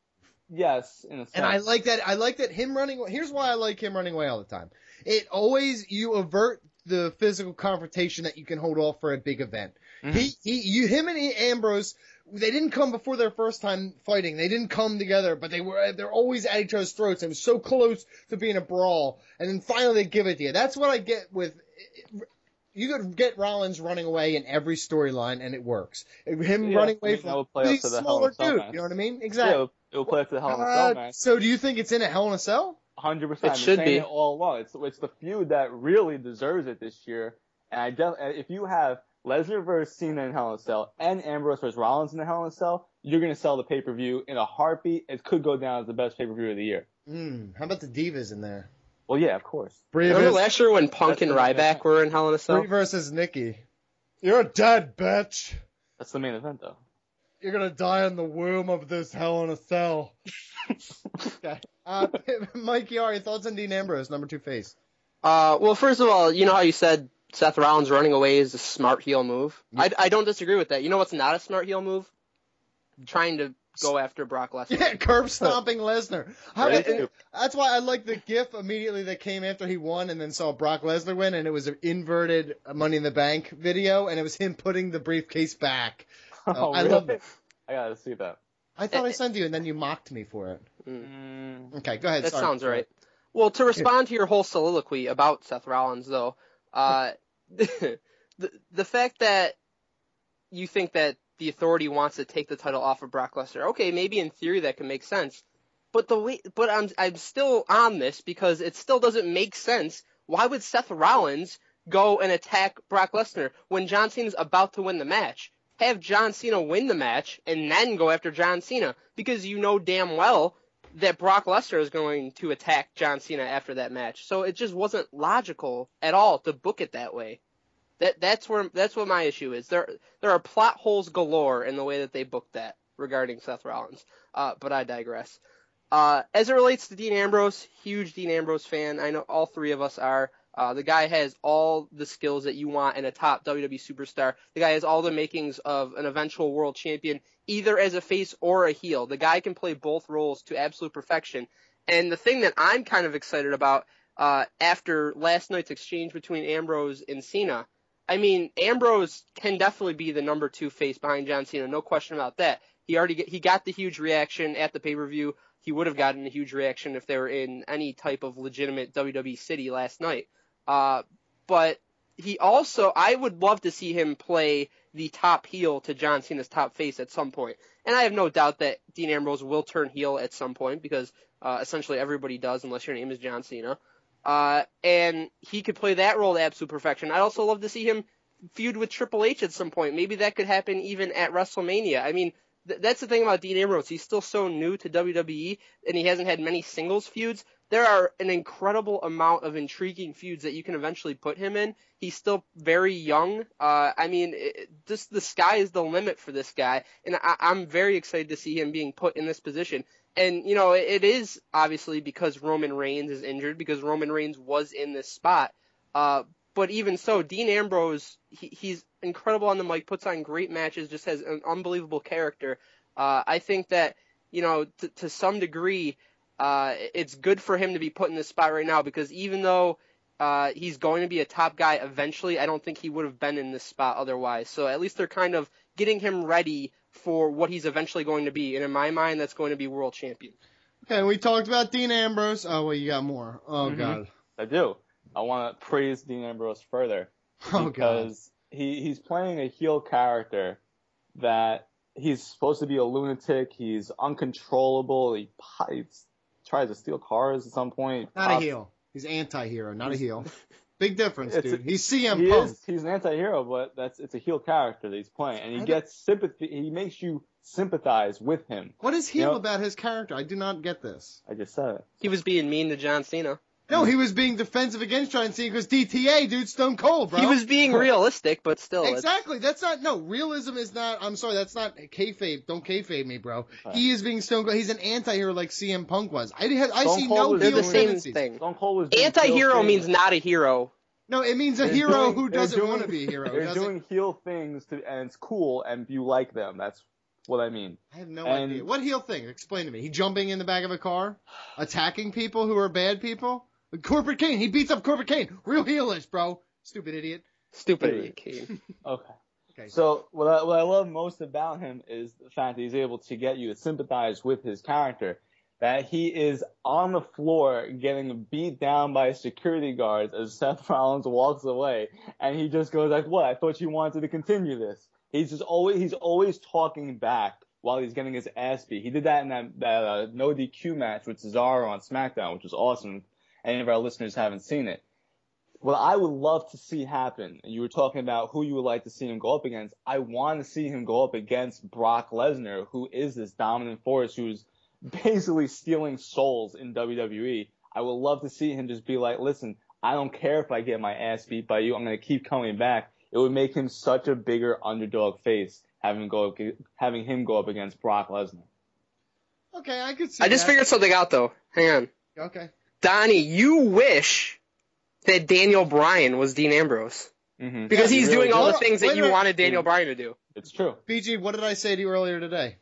yes, in a sense. And I like that. I like that him running. Here's why I like him running away all the time. It always you avert the physical confrontation that you can hold off for a big event. Mm-hmm. He, he, you, him and Ambrose, they didn't come before their first time fighting. They didn't come together, but they were they're always at each other's throats. It was so close to being a brawl, and then finally they give it to you. That's what I get with. You could get Rollins running away in every storyline, and it works. Him Yeah, running I away mean, from that play the Hell in smaller a Cell dude. match. You know what I mean? Yeah, Exactly. it'll, it'll play up to the Hell in a Uh, match. so do you think it's in a Hell in a Cell? Hundred percent. It should be. it all along. It's it's the feud that really deserves it this year. And I def- if you have Lesnar versus Cena in Hell in a Cell and Ambrose versus Rollins in the Hell in a Cell, you're gonna sell the pay per view in a heartbeat. It could go down as the best pay per view of the year. Mm, how about the Divas in there? Well, yeah, of course. Brie Remember versus, last year when Punk and Ryback were in Hell in a Cell? Brie versus Nikki. You're a dead, bitch. That's the main event, though. You're gonna die in the womb of this Hell in a Cell. [LAUGHS] okay. Uh, [LAUGHS] Mikey, are your thoughts on Dean Ambrose, number two face? Uh, well, first of all, you know how you said Seth Rollins running away is a smart heel move? I, I don't disagree with that. You know what's not a smart heel move? Trying to go after Brock Lesnar. Yeah, curb stomping Lesnar. How- Right. and That's why I like the GIF immediately that came after he won, and then saw Brock Lesnar win, and it was an inverted Money in the Bank video, and it was him putting the briefcase back. [LAUGHS] Oh, I really? love it. I gotta see that. I thought I sent you, and then you mocked me for it. Mm. Okay, go ahead. That sorry. sounds right. Well, to respond to your whole soliloquy about Seth Rollins, though, uh, [LAUGHS] the the fact that you think that the authority wants to take the title off of Brock Lesnar, okay, maybe in theory that can make sense, but the way, but I'm I'm still on this because it still doesn't make sense. Why would Seth Rollins go and attack Brock Lesnar when John Cena's about to win the match? Have John Cena win the match and then go after John Cena because you know damn well that Brock Lesnar is going to attack John Cena after that match. So it just wasn't logical at all to book it that way. That that's where that's what my issue is. There there are plot holes galore in the way that they booked that regarding Seth Rollins. Uh, but I digress. Uh, as it relates to Dean Ambrose, huge Dean Ambrose fan. I know all three of us are. Uh, the guy has all the skills that you want in a top WWE superstar. The guy has all the makings of an eventual world champion, either as a face or a heel. The guy can play both roles to absolute perfection. And the thing that I'm kind of excited about uh, after last night's exchange between Ambrose and Cena, I mean, Ambrose can definitely be the number two face behind John Cena, no question about that. He already get, he got the huge reaction at the pay per view. He would have gotten a huge reaction if they were in any type of legitimate WWE city last night. Uh, but he also, I would love to see him play the top heel to John Cena's top face at some point. And I have no doubt that Dean Ambrose will turn heel at some point because uh, essentially everybody does unless your name is John Cena. Uh, and he could play that role to absolute perfection. I'd also love to see him feud with Triple H at some point. Maybe that could happen even at WrestleMania. I mean, th- that's the thing about Dean Ambrose. He's still so new to WWE, and he hasn't had many singles feuds. There are an incredible amount of intriguing feuds that you can eventually put him in. He's still very young. Uh, I mean, it, just the sky is the limit for this guy, and I, I'm very excited to see him being put in this position. And you know, it, is obviously because Roman Reigns is injured, because Roman Reigns was in this spot. Uh, but even so, Dean Ambrose, he, he's incredible on the mic, puts on great matches, just has an unbelievable character. Uh, I think that, you know, t- to some degree, uh, it's good for him to be put in this spot right now because even though uh, he's going to be a top guy eventually, I don't think he would have been in this spot otherwise. So at least they're kind of getting him ready for what he's eventually going to be. And in my mind, that's going to be world champion. Okay, we talked about Dean Ambrose. Oh, well, you got more. Oh, Mhm. God. I do. I want to praise Dean Ambrose further [LAUGHS] Oh, God. because he he's playing a heel character that he's supposed to be a lunatic. He's uncontrollable. He, po- he tries to steal cars at some point. Not a heel. He's anti-hero, not a heel. [LAUGHS] Big difference, It's a- dude. He's CM he Punk. is, he's an anti-hero, but that's it's a heel character that he's playing, and he I don't- gets sympathy. He makes you sympathize with him. What is You heel know- about his character? I do not get this. I just said it. He was being mean to John Cena. No, he was being defensive against John Cena because DTA, dude, Stone Cold, bro. He was being realistic, but still. it's- Exactly. That's not no realism. Is not. I'm sorry. That's not kayfabe. Don't kayfabe me, bro. He is being Stone Cold. He's an anti-hero like CM Punk was. I have. I Stone see Cold no was They're heel the same tendencies. thing. Stone Cold was doing Anti-hero means things. not a hero. No, it means a They're hero doing- who doesn't doing- want to be a hero. They're doesn't- doing heel things to, and it's cool, and you like them. That's what I mean. I have no and- idea. What heel thing? Explain to me. He jumping in the back of a car, attacking people who are bad people. Corporate Kane. He beats up Corporate Kane. Real heelish, bro. Stupid idiot. Stupid idiot Kane. [LAUGHS] Okay. Okay. So what I, what I love most about him is the fact that he's able to get you to sympathize with his character. That he is on the floor getting beat down by security guards as Seth [LAUGHS] Rollins walks away, and he just goes like, "What? I thought you wanted to continue this." He's just always he's always talking back while he's getting his ass beat. He did that in that that uh, no DQ match with Cesaro on SmackDown, which was awesome. Any of our listeners haven't seen it what I would love to see happen, and you were talking about who you would like to see him go up against. I want to see him go up against Brock Lesnar, who is this dominant force who's [LAUGHS] basically stealing souls in WWE. I would love to see him just be like, listen, I don't care if I get my ass beat by you. I'm going to keep coming back. It would make him such a bigger underdog face having go having him go up against Brock Lesnar. Okay, I could see. I just that. figured something out though. Hang on. Okay. Donnie, you wish that Daniel Bryan was Dean Ambrose. Mm-hmm. Because Yeah, he's you doing really all do. the things that you minute. wanted Daniel Bryan to do. It's true. BG, what did I say to you earlier today?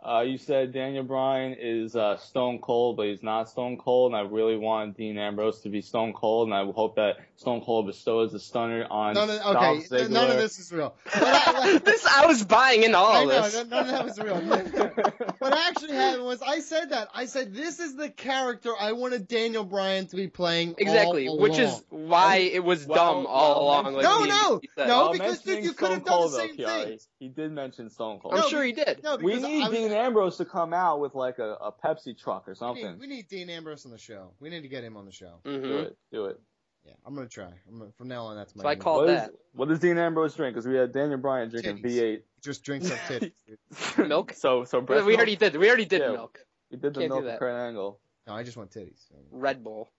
Uh, you said Daniel Bryan is uh, Stone Cold, but he's not Stone Cold, and I really want Dean Ambrose to be Stone Cold, and I hope that Stone Cold bestows the stunner on None of, Dolph okay, Ziggler. none of this is real. What I, [LAUGHS] this I was buying into all I of know, this. none of that was real. [LAUGHS] what actually happened was I said that. I said this is the character I wanted Daniel Bryan to be playing. Exactly, all which is why it was Well, dumb all well, along. Like No, he- no, he said. no, While because, dude, you could have done the same though, Chiari, things. He did mention Stone Cold. I'm No, sure he did. No, we need I, Dean Ambrose to come out with like a, a Pepsi truck or we, something. need, we need Dean Ambrose on the show. We need to get him on the show. Mhm. Do it. Do it. Yeah, I'm gonna try. I'm gonna, from now on, that's my. So I new- called What is- that. what does Dean Ambrose drink? Because we had Daniel Bryan drinking Titties. Just drinks up titties. [LAUGHS] Milk? So so We breast already did. We already did Yeah. milk. We did the Can't milk that. at Kurt Angle. No, I just want titties. Red Bull.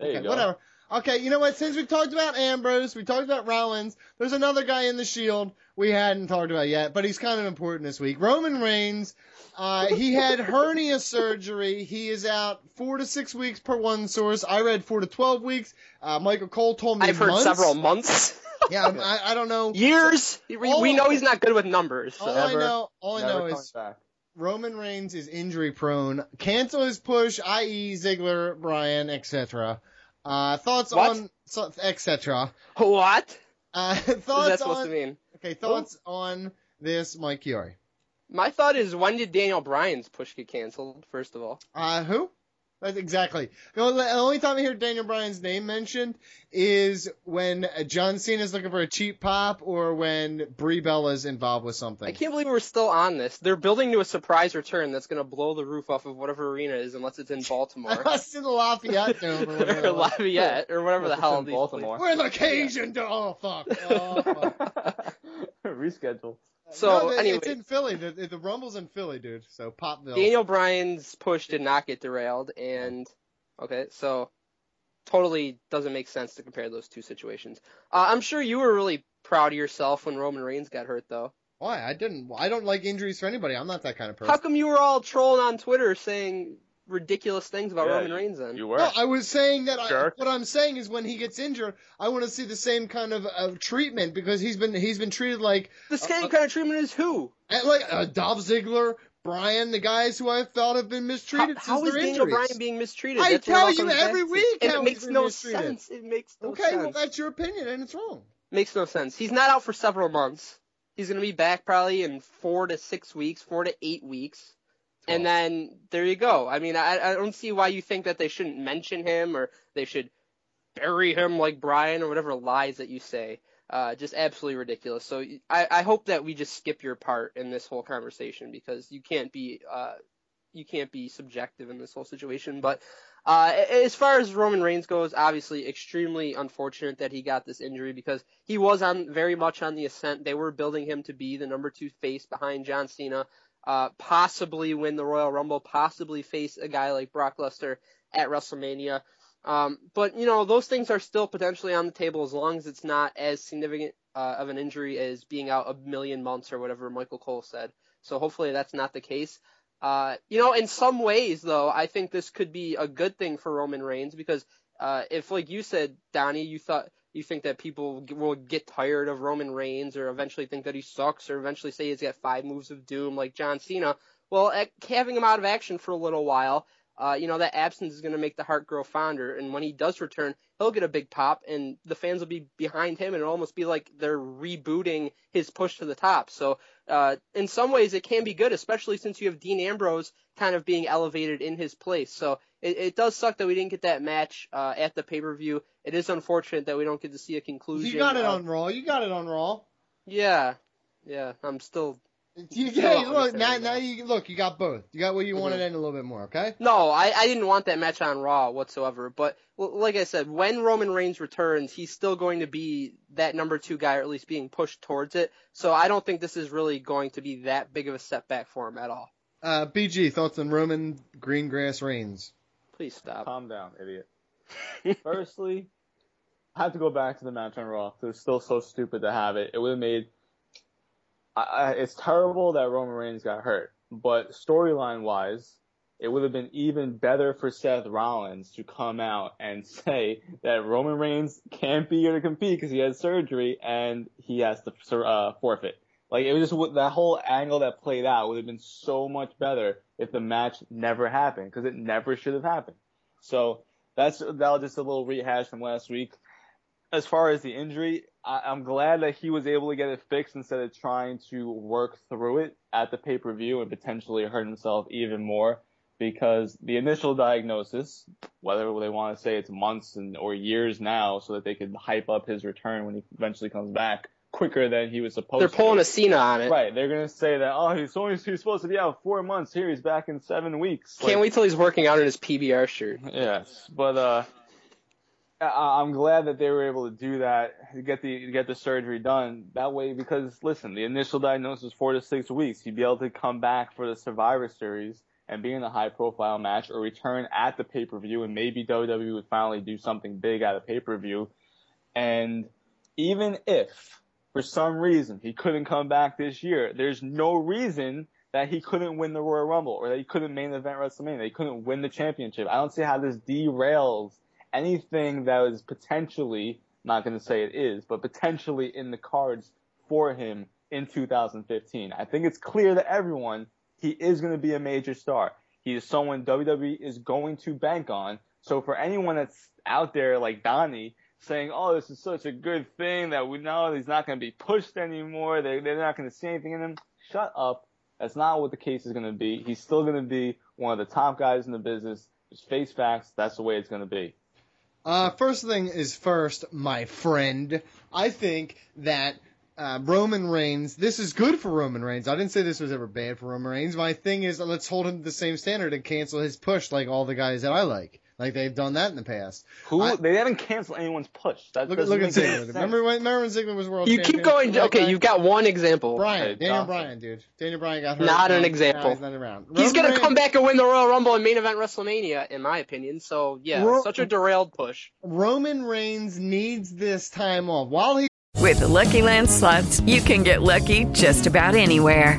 There you go. whatever. Okay, you know what? Since we talked about Ambrose, we talked about Rollins. There's another guy in the Shield we hadn't talked about yet, but he's kind of important this week. Roman Reigns. Uh, he had hernia surgery. He is out four to six weeks per one source. I read four to twelve weeks. Uh, Michael Cole told me I've heard months. several months. [LAUGHS] Yeah, I, I don't know. Years. We, All we know he's not good with numbers. So. All I know, all I know is back. Roman Reigns is injury prone. Cancel his push, i.e., Ziggler, Bryan, etc. Uh, thoughts What? on so, etc. What? Uh, [LAUGHS] What thoughts that supposed on to mean? okay, thoughts on this, Mike Chiari. My thought is, when did Daniel Bryan's push get canceled? First of all, Uh, who? That's exactly. The only, the only time I hear Daniel Bryan's name mentioned is when John Cena is looking for a cheap pop or when Brie Bella's involved with something. I can't believe we're still on this. They're building to a surprise return that's going to blow the roof off of whatever arena is, unless it's in [LAUGHS] Baltimore [LAUGHS] Us in the Lafayette Dome or whatever. or Lafayette or whatever the hell in these Baltimore. We're the Cajun Dome. Oh fuck. Oh fuck. [LAUGHS] Reschedule. So No, the- anyway, it's in Philly. The, the Rumble's in Philly, dude. So Popville. Daniel Bryan's push did not get derailed, and okay, so totally doesn't make sense to compare those two situations. Uh, I'm sure you were really proud of yourself when Roman Reigns got hurt, though. Why? I didn't. I don't like injuries for anybody. I'm not that kind of person. How come you were all trolling on Twitter saying ridiculous things about Yeah, Roman Reigns then? You were. No, I was saying that. I, what I'm saying is, when he gets injured, I want to see the same kind of uh, treatment because he's been he's been treated like the same kind of treatment is who? uh, like uh, Dolph Ziggler, Bryan, the guys who I thought have been mistreated how since is their Daniel injuries. Bryan being mistreated? I That's tell you comes back every week and how it makes been no mistreated. sense. It makes no Okay, sense. Okay, well that's your opinion and it's wrong. makes no sense. He's not out for several months. He's going to be back probably in four to six weeks, four to eight weeks. And then there you go. I mean, I, I don't see why you think that they shouldn't mention him or they should bury him like Bryan or whatever lies that you say. Uh, just absolutely ridiculous. So I, I hope that we just skip your part in this whole conversation because you can't be uh, you can't be subjective in this whole situation. But uh, as far as Roman Reigns goes, obviously extremely unfortunate that he got this injury because he was on very much on the ascent. They were building him to be the number two face behind John Cena, uh, possibly win the Royal Rumble, possibly face a guy like Brock Lesnar at WrestleMania. Um, but you know, those things are still potentially on the table as long as it's not as significant uh, of an injury as being out a million months or whatever Michael Cole said. So hopefully that's not the case. Uh, you know, in some ways though, I think this could be a good thing for Roman Reigns because uh, if, like you said, Donnie, you thought you think that people will get tired of Roman Reigns or eventually think that he sucks or eventually say he's got five moves of doom like John Cena. Well, having him out of action for a little while uh, you know, that absence is going to make the heart grow fonder. And when he does return, he'll get a big pop, and the fans will be behind him, and it'll almost be like they're rebooting his push to the top. So, uh, in some ways, it can be good, especially since you have Dean Ambrose kind of being elevated in his place. So, it, it does suck that we didn't get that match uh, at the pay per view. It is unfortunate that we don't get to see a conclusion. You got it on Raw. You got it on Raw. Yeah, yeah. I'm still you, yeah, look now, now you look. You got both. You got what you wanted Mhm. and a little bit more. Okay. No, I, I didn't want that match on Raw whatsoever. But l- like I said, when Roman Reigns returns, he's still going to be that number two guy, or at least being pushed towards it. So I don't think this is really going to be that big of a setback for him at all. Uh, BG thoughts on Roman Greengrass Reigns. Please stop. Calm down, idiot. [LAUGHS] Firstly, I have to go back to the match on Raw. It was still so stupid to have it. It would have made. I, I, it's terrible that Roman Reigns got hurt, but storyline wise, it would have been even better for Seth Rollins to come out and [LAUGHS] say that Roman Reigns can't be here to compete because he had surgery and he has to uh, forfeit. Like it was just that whole angle that played out would have been so much better if the match never happened because it never should have happened. So that's that was just a little rehash from last week. As far as the injury, I, I'm glad that he was able to get it fixed instead of trying to work through it at the pay per view and potentially hurt himself even more. Because the initial diagnosis, whether they want to say it's months and or years now, so that they could hype up his return when he eventually comes back quicker than he was supposed They're to. pulling a Cena on it. Right, they're gonna say that oh he's only he's supposed to be out four months here he's back in seven weeks. Can't wait till he's working out in his PBR shirt. Yes, but uh, I- I'm glad that they were able to do that, get the get the surgery done that way. Because listen, the initial diagnosis was four to six weeks. He'd be able to come back for the Survivor Series and be in a high profile match, or return at the pay per view, and maybe WWE would finally do something big at a pay per view. And even if for some reason he couldn't come back this year, there's no reason that he couldn't win the Royal Rumble or that he couldn't main event WrestleMania. That he couldn't win the championship. I don't see how this derails anything that was potentially, not going to say it is, but potentially in the cards for him in 2015. I think it's clear to everyone he is going to be a major star. He is someone WWE is going to bank on. So for anyone that's out there like Donnie saying, "Oh, this is such a good thing that we know he's not going to be pushed anymore. They, they're not going to see anything in him." Shut up. That's not what the case is going to be. He's still going to be one of the top guys in the business. Just face facts. That's the way it's going to be. Uh, first thing is first, my friend. I think that uh, Roman Reigns. This is good for Roman Reigns. I didn't say this was ever bad for Roman Reigns. My thing is, let's hold him to the same standard and cancel his push, like all the guys that I like. Like they've done that in the past. Who I- they haven't canceled anyone's push. That Look, look at Ziggler. Remember when, remember when Ziggler was world You champion? keep going. That Okay, guy? you've got one example. Bryan, Hey, Daniel Dawson. Bryan, dude. Daniel Bryan got hurt. Not an example. he's not around. He's Roman gonna Reigns- come back and win the Royal Rumble and main event WrestleMania, in my opinion. So yeah, Ro- such a derailed push. Roman Reigns needs this time off. While he With the Lucky Land slots, you can get lucky just about anywhere.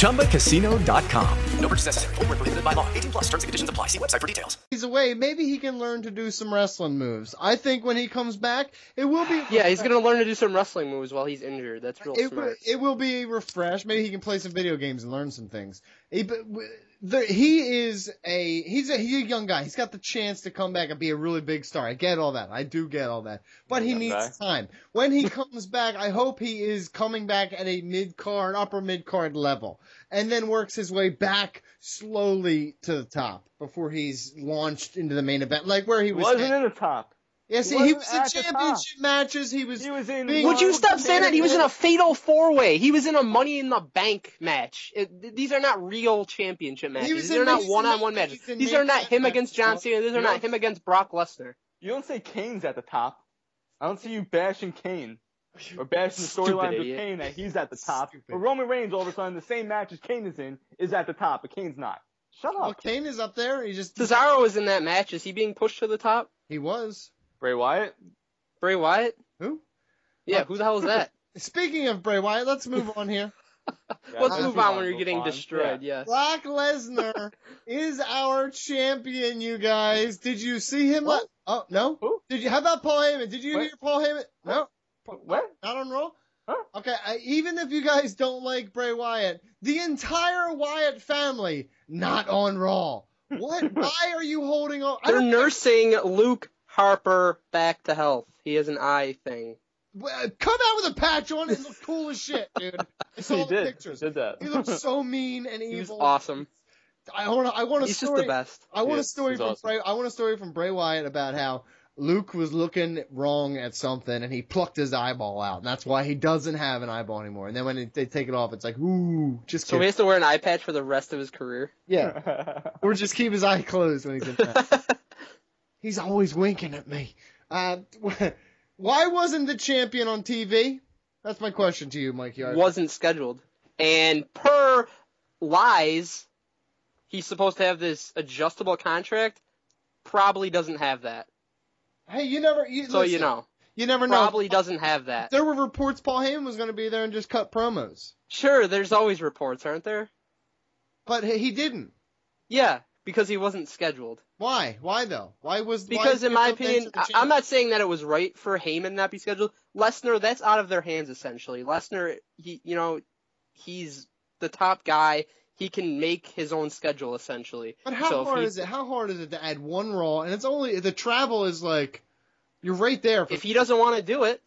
ChumbaCasino.com. No purchase necessary. Void where prohibited by law. 18 plus terms and conditions apply. See website for details. He's away. Maybe he can learn to do some wrestling moves. I think when he comes back, it will be. Yeah, he's gonna learn to do some wrestling moves while he's injured. That's real it, smart. will- it will be refreshed. Maybe he can play some video games and learn some things. He, but w- the, he is a he's a he's a young guy. He's got the chance to come back and be a really big star. I get all that. I do get all that. But he needs time. When he [LAUGHS] comes back, I hope he is coming back at a mid card, upper mid card level, and then works his way back slowly to the top before he's launched into the main event, like where he He was. wasn't in the top. Yeah, see, he he wasn't in at the top. championship matches. He was. He was in. being- Would you stop saying that? He was in a fatal four way. He was in a Money in the Bank match. It, these are not real championship matches. was These in are not one on one Mason, matches. he's in These are not him against John. Cena. These are not him against Brock Lesnar. You don't say Kane's at the top. I don't see you bashing Kane. Or bashing the storyline storylines of. Kane that he's at the top. Stupid. But Roman Reigns, all of a sudden, the same match as Kane is in, is at the top, but Kane's not. Shut up. Well, up. Kane is up there. He just Cesaro was in that match. Is he being pushed to the top? he was. Bray Wyatt? Bray Wyatt? Who? Yeah, who the hell is that? [LAUGHS] Speaking of Bray Wyatt, let's move on here. [LAUGHS] Yeah, Let's let's move on when you're getting on. destroyed. Yeah. Yes. Brock Lesnar [LAUGHS] is our champion, you guys. Did you see him? What? La- oh no. Who? Did you? How about Paul Heyman? Did you What? hear Paul Heyman? No. What? Not on Raw. Huh? Okay. I, even if you guys don't like Bray Wyatt, the entire Wyatt family not on Raw. What? Why are you holding on? They're don't- nursing Luke Harper back to health. He has an eye thing. Well, Come out with a patch on it and look cool as shit, dude. I saw [LAUGHS] He the did. pictures. He did that. He looks so mean and He was evil. awesome. I want to. I want a He's just the best. I want a story from awesome. Bray. I want a story from Bray Wyatt about how Luke was looking wrong at something and he plucked his eyeball out, and that's why he doesn't have an eyeball anymore. And then when they take it off, it's like, ooh, just So he has to wear an eye patch for the rest of his career. yeah, or just keep his eye closed when he's in [LAUGHS] that. He's always winking at me. Uh, [LAUGHS] why wasn't the champion on TV? That's my question to you, Mike Yard. Wasn't scheduled. And per lies, he's supposed to have this adjustable contract. Probably doesn't have that. Hey, you never. You, So you know. You never know. Probably doesn't have that. There were reports Paul Heyman was going to be there and just cut promos, Sure, there's always reports, aren't there? but he didn't. Yeah, because he wasn't scheduled. Why? Why though? Why was? why Because in my opinion? I'm not saying that it was right for Heyman not be scheduled. Lesnar, that's out of their hands essentially. Lesnar, he, you know, he's the top guy. He can make his own schedule essentially. But how So hard he- is it? How hard is it to add one Raw? And it's only the travel is like you're right there. For If he doesn't want to do it,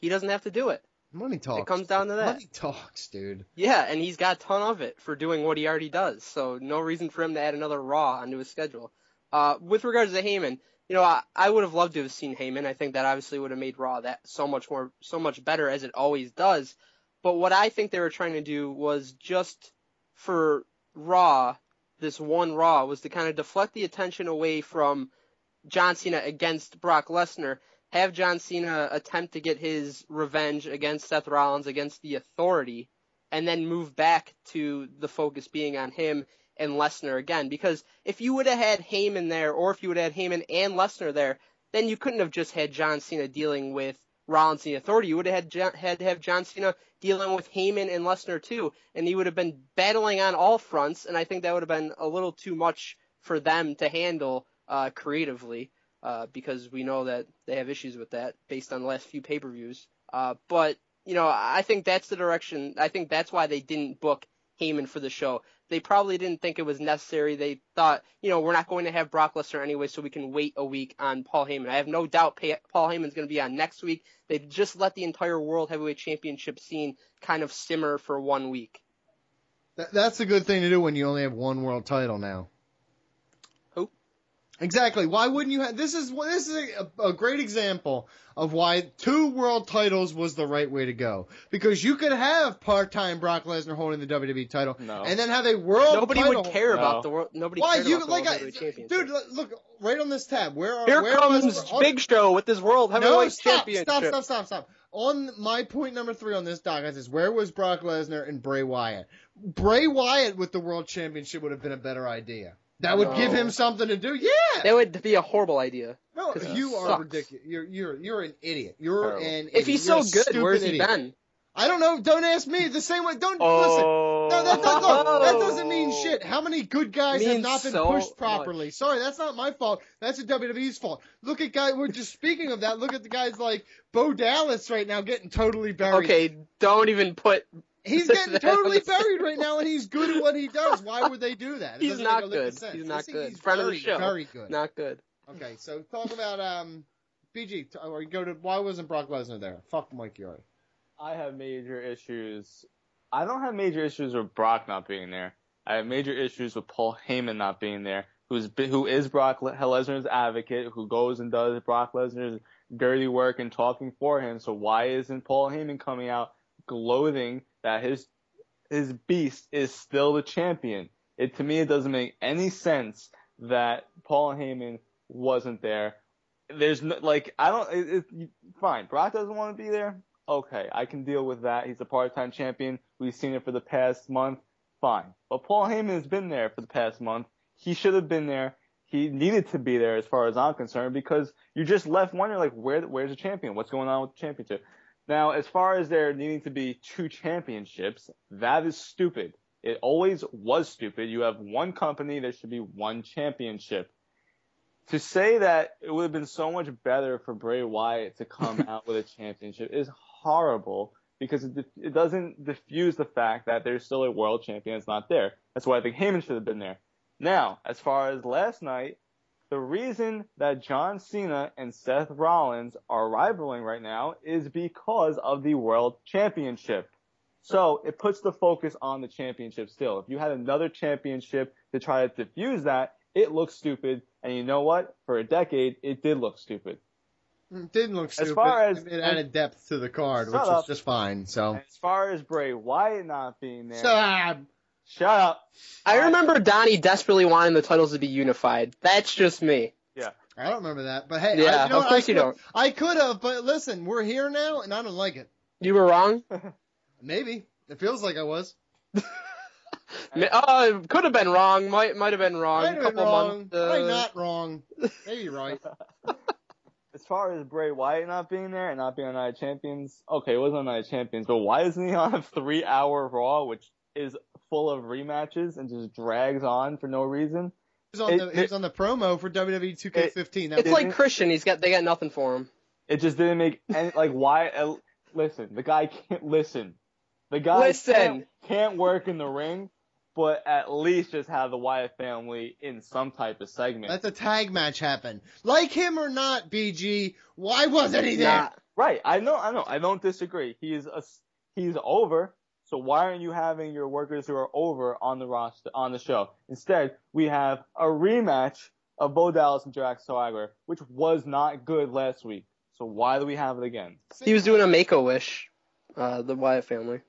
he doesn't have to do it. Money talks. It comes down to that. Money talks, dude. Yeah, and he's got a ton of it for doing what he already does. So no reason for him to add another Raw onto his schedule. Uh, with regards to Heyman, you know, I, I would have loved to have seen Heyman. I think that obviously would have made Raw that so much more, so much better as it always does. But what I think they were trying to do was just for Raw, this one Raw, was to kind of deflect the attention away from John Cena against Brock Lesnar. Have John Cena attempt to get his revenge against Seth Rollins, against the authority, and then move back to the focus being on him and Lesnar again. Because if you would have had Heyman there, or if you would have had Heyman and Lesnar there, then you couldn't have just had John Cena dealing with Rollins and the Authority. You would have had, John, had to have John Cena dealing with Heyman and Lesnar too, and he would have been battling on all fronts. And I think that would have been a little too much for them to handle uh, creatively, uh, because we know that they have issues with that based on the last few pay-per-views. Uh, but you know, I think that's the direction. I think that's why they didn't book Heyman for the show. They probably didn't think it was necessary. They thought, you know, we're not going to have Brock Lesnar anyway, so we can wait a week on Paul Heyman. I have no doubt Pa- Paul Heyman's going to be on next week. They just let the entire World Heavyweight Championship scene kind of simmer for one week. That's a good thing to do when you only have one world title now. Exactly. Why wouldn't you have? This is this is a, a great example of why two world titles was the right way to go. Because you could have part-time Brock Lesnar holding the WWE title, and then have a world. Nobody title. would care about the world. Nobody Why you about the like I, dude? look- right on this tab. Where are Here where comes oh, Big Show with his World Heavyweight no, stop, Championship. stop, stop, stop, stop. On my point number three on this doc, it says, where was Brock Lesnar and Bray Wyatt? Bray Wyatt with the World Championship would have been a better idea. That would give him something to do. Yeah. That would be a horrible idea. No, 'Cause he you are sucks. ridiculous. You're you're you're an idiot. You're Terrible. an idiot. If he's You're so good, stupid where's he been? I don't know. Don't ask me. The same way. Don't listen. No, that, does, oh. look, that doesn't mean shit. How many good guys have not been so pushed properly? Sorry, that's not my fault. That's the WWE's fault. Look at guys. We're just speaking of that. Look at the guys like Bo Dallas right now getting totally buried. Okay, don't even put. He's [LAUGHS] getting totally buried right now, and he's good at what he does. Why would they do that? It He's doesn't make a good. sense. He's not good. He's Friend of very, the show. Very good. Not good. Okay, so talk about um, BG. t- Or go to why wasn't Brock Lesnar there? Fuck Mike Yuri. I have major issues. I don't have major issues with Brock not being there. I have major issues with Paul Heyman not being there, who's been, who is Brock Le- Lesnar's advocate, who goes and does Brock Lesnar's dirty work and talking for him. So why isn't Paul Heyman coming out gloating that his his beast is still the champion? It to me it doesn't make any sense that Paul Heyman wasn't there. There's no, like I don't. It, it, fine, Brock doesn't want to be there. Okay, I can deal with that. He's a part-time champion. We've seen it for the past month. Fine, but Paul Heyman has been there for the past month. He should have been there. He needed to be there, as far as I'm concerned, because you just left wondering like, where where's the champion? What's going on with the championship? Now, as far as there needing to be two championships, that is stupid. It always was stupid. You have one company, there should be one championship to say that it would have been so much better for Bray Wyatt to come [LAUGHS] out with a championship is horrible because it, it doesn't diffuse the fact that there's still a world champion that's not there. That's why I think Heyman should have been there. Now, as far as last night, the reason that John Cena and Seth Rollins are rivaling right now is because of the world championship. So it puts the focus on the championship still. If you had another championship to try to diffuse that, it looks stupid. And you know what? For a decade, it did look stupid. It didn't look stupid. As far as- it added depth to the card, which up. is just fine. So As far as Bray Wyatt not being there, Shut ah, up. Shut up. I remember Donnie desperately wanting the titles to be unified. That's just me. Yeah. I don't remember that, but hey, Yeah, I, you know of course I you could- don't. I could have, but listen, we're here now, and I don't like it. You were wrong. [LAUGHS] Maybe it feels like I was. [LAUGHS] Ma- Oh, could have been wrong. Might might have been wrong. Might have been couple wrong. months. uh, Probably not wrong. Maybe right. [LAUGHS] as far as Bray Wyatt not being there and not being on Night of Champions, okay, it wasn't on Night of Champions, but why isn't he on a three hour Raw, which is full of rematches and just drags on for no reason? He was on, It- the, he was on the promo for WWE 2K15. That It's like Christian. He's got they got nothing for him. It just didn't make any, like, why, uh, listen, the guy can't, listen, the guy Listen. Can't, can't work in the ring, but at least just have the Wyatt family in some type of segment. let the tag match happen. Like him or not, BG, why wasn't he there? Nah. Right. I know. I know. I don't disagree. He is a, he's over. So why aren't you having your workers who are over on the roster on the show? Instead, we have a rematch of Bo Dallas and Jack Swagger, which was not good last week. So why do we have it again? He was doing a make a wish. Uh, the Wyatt family.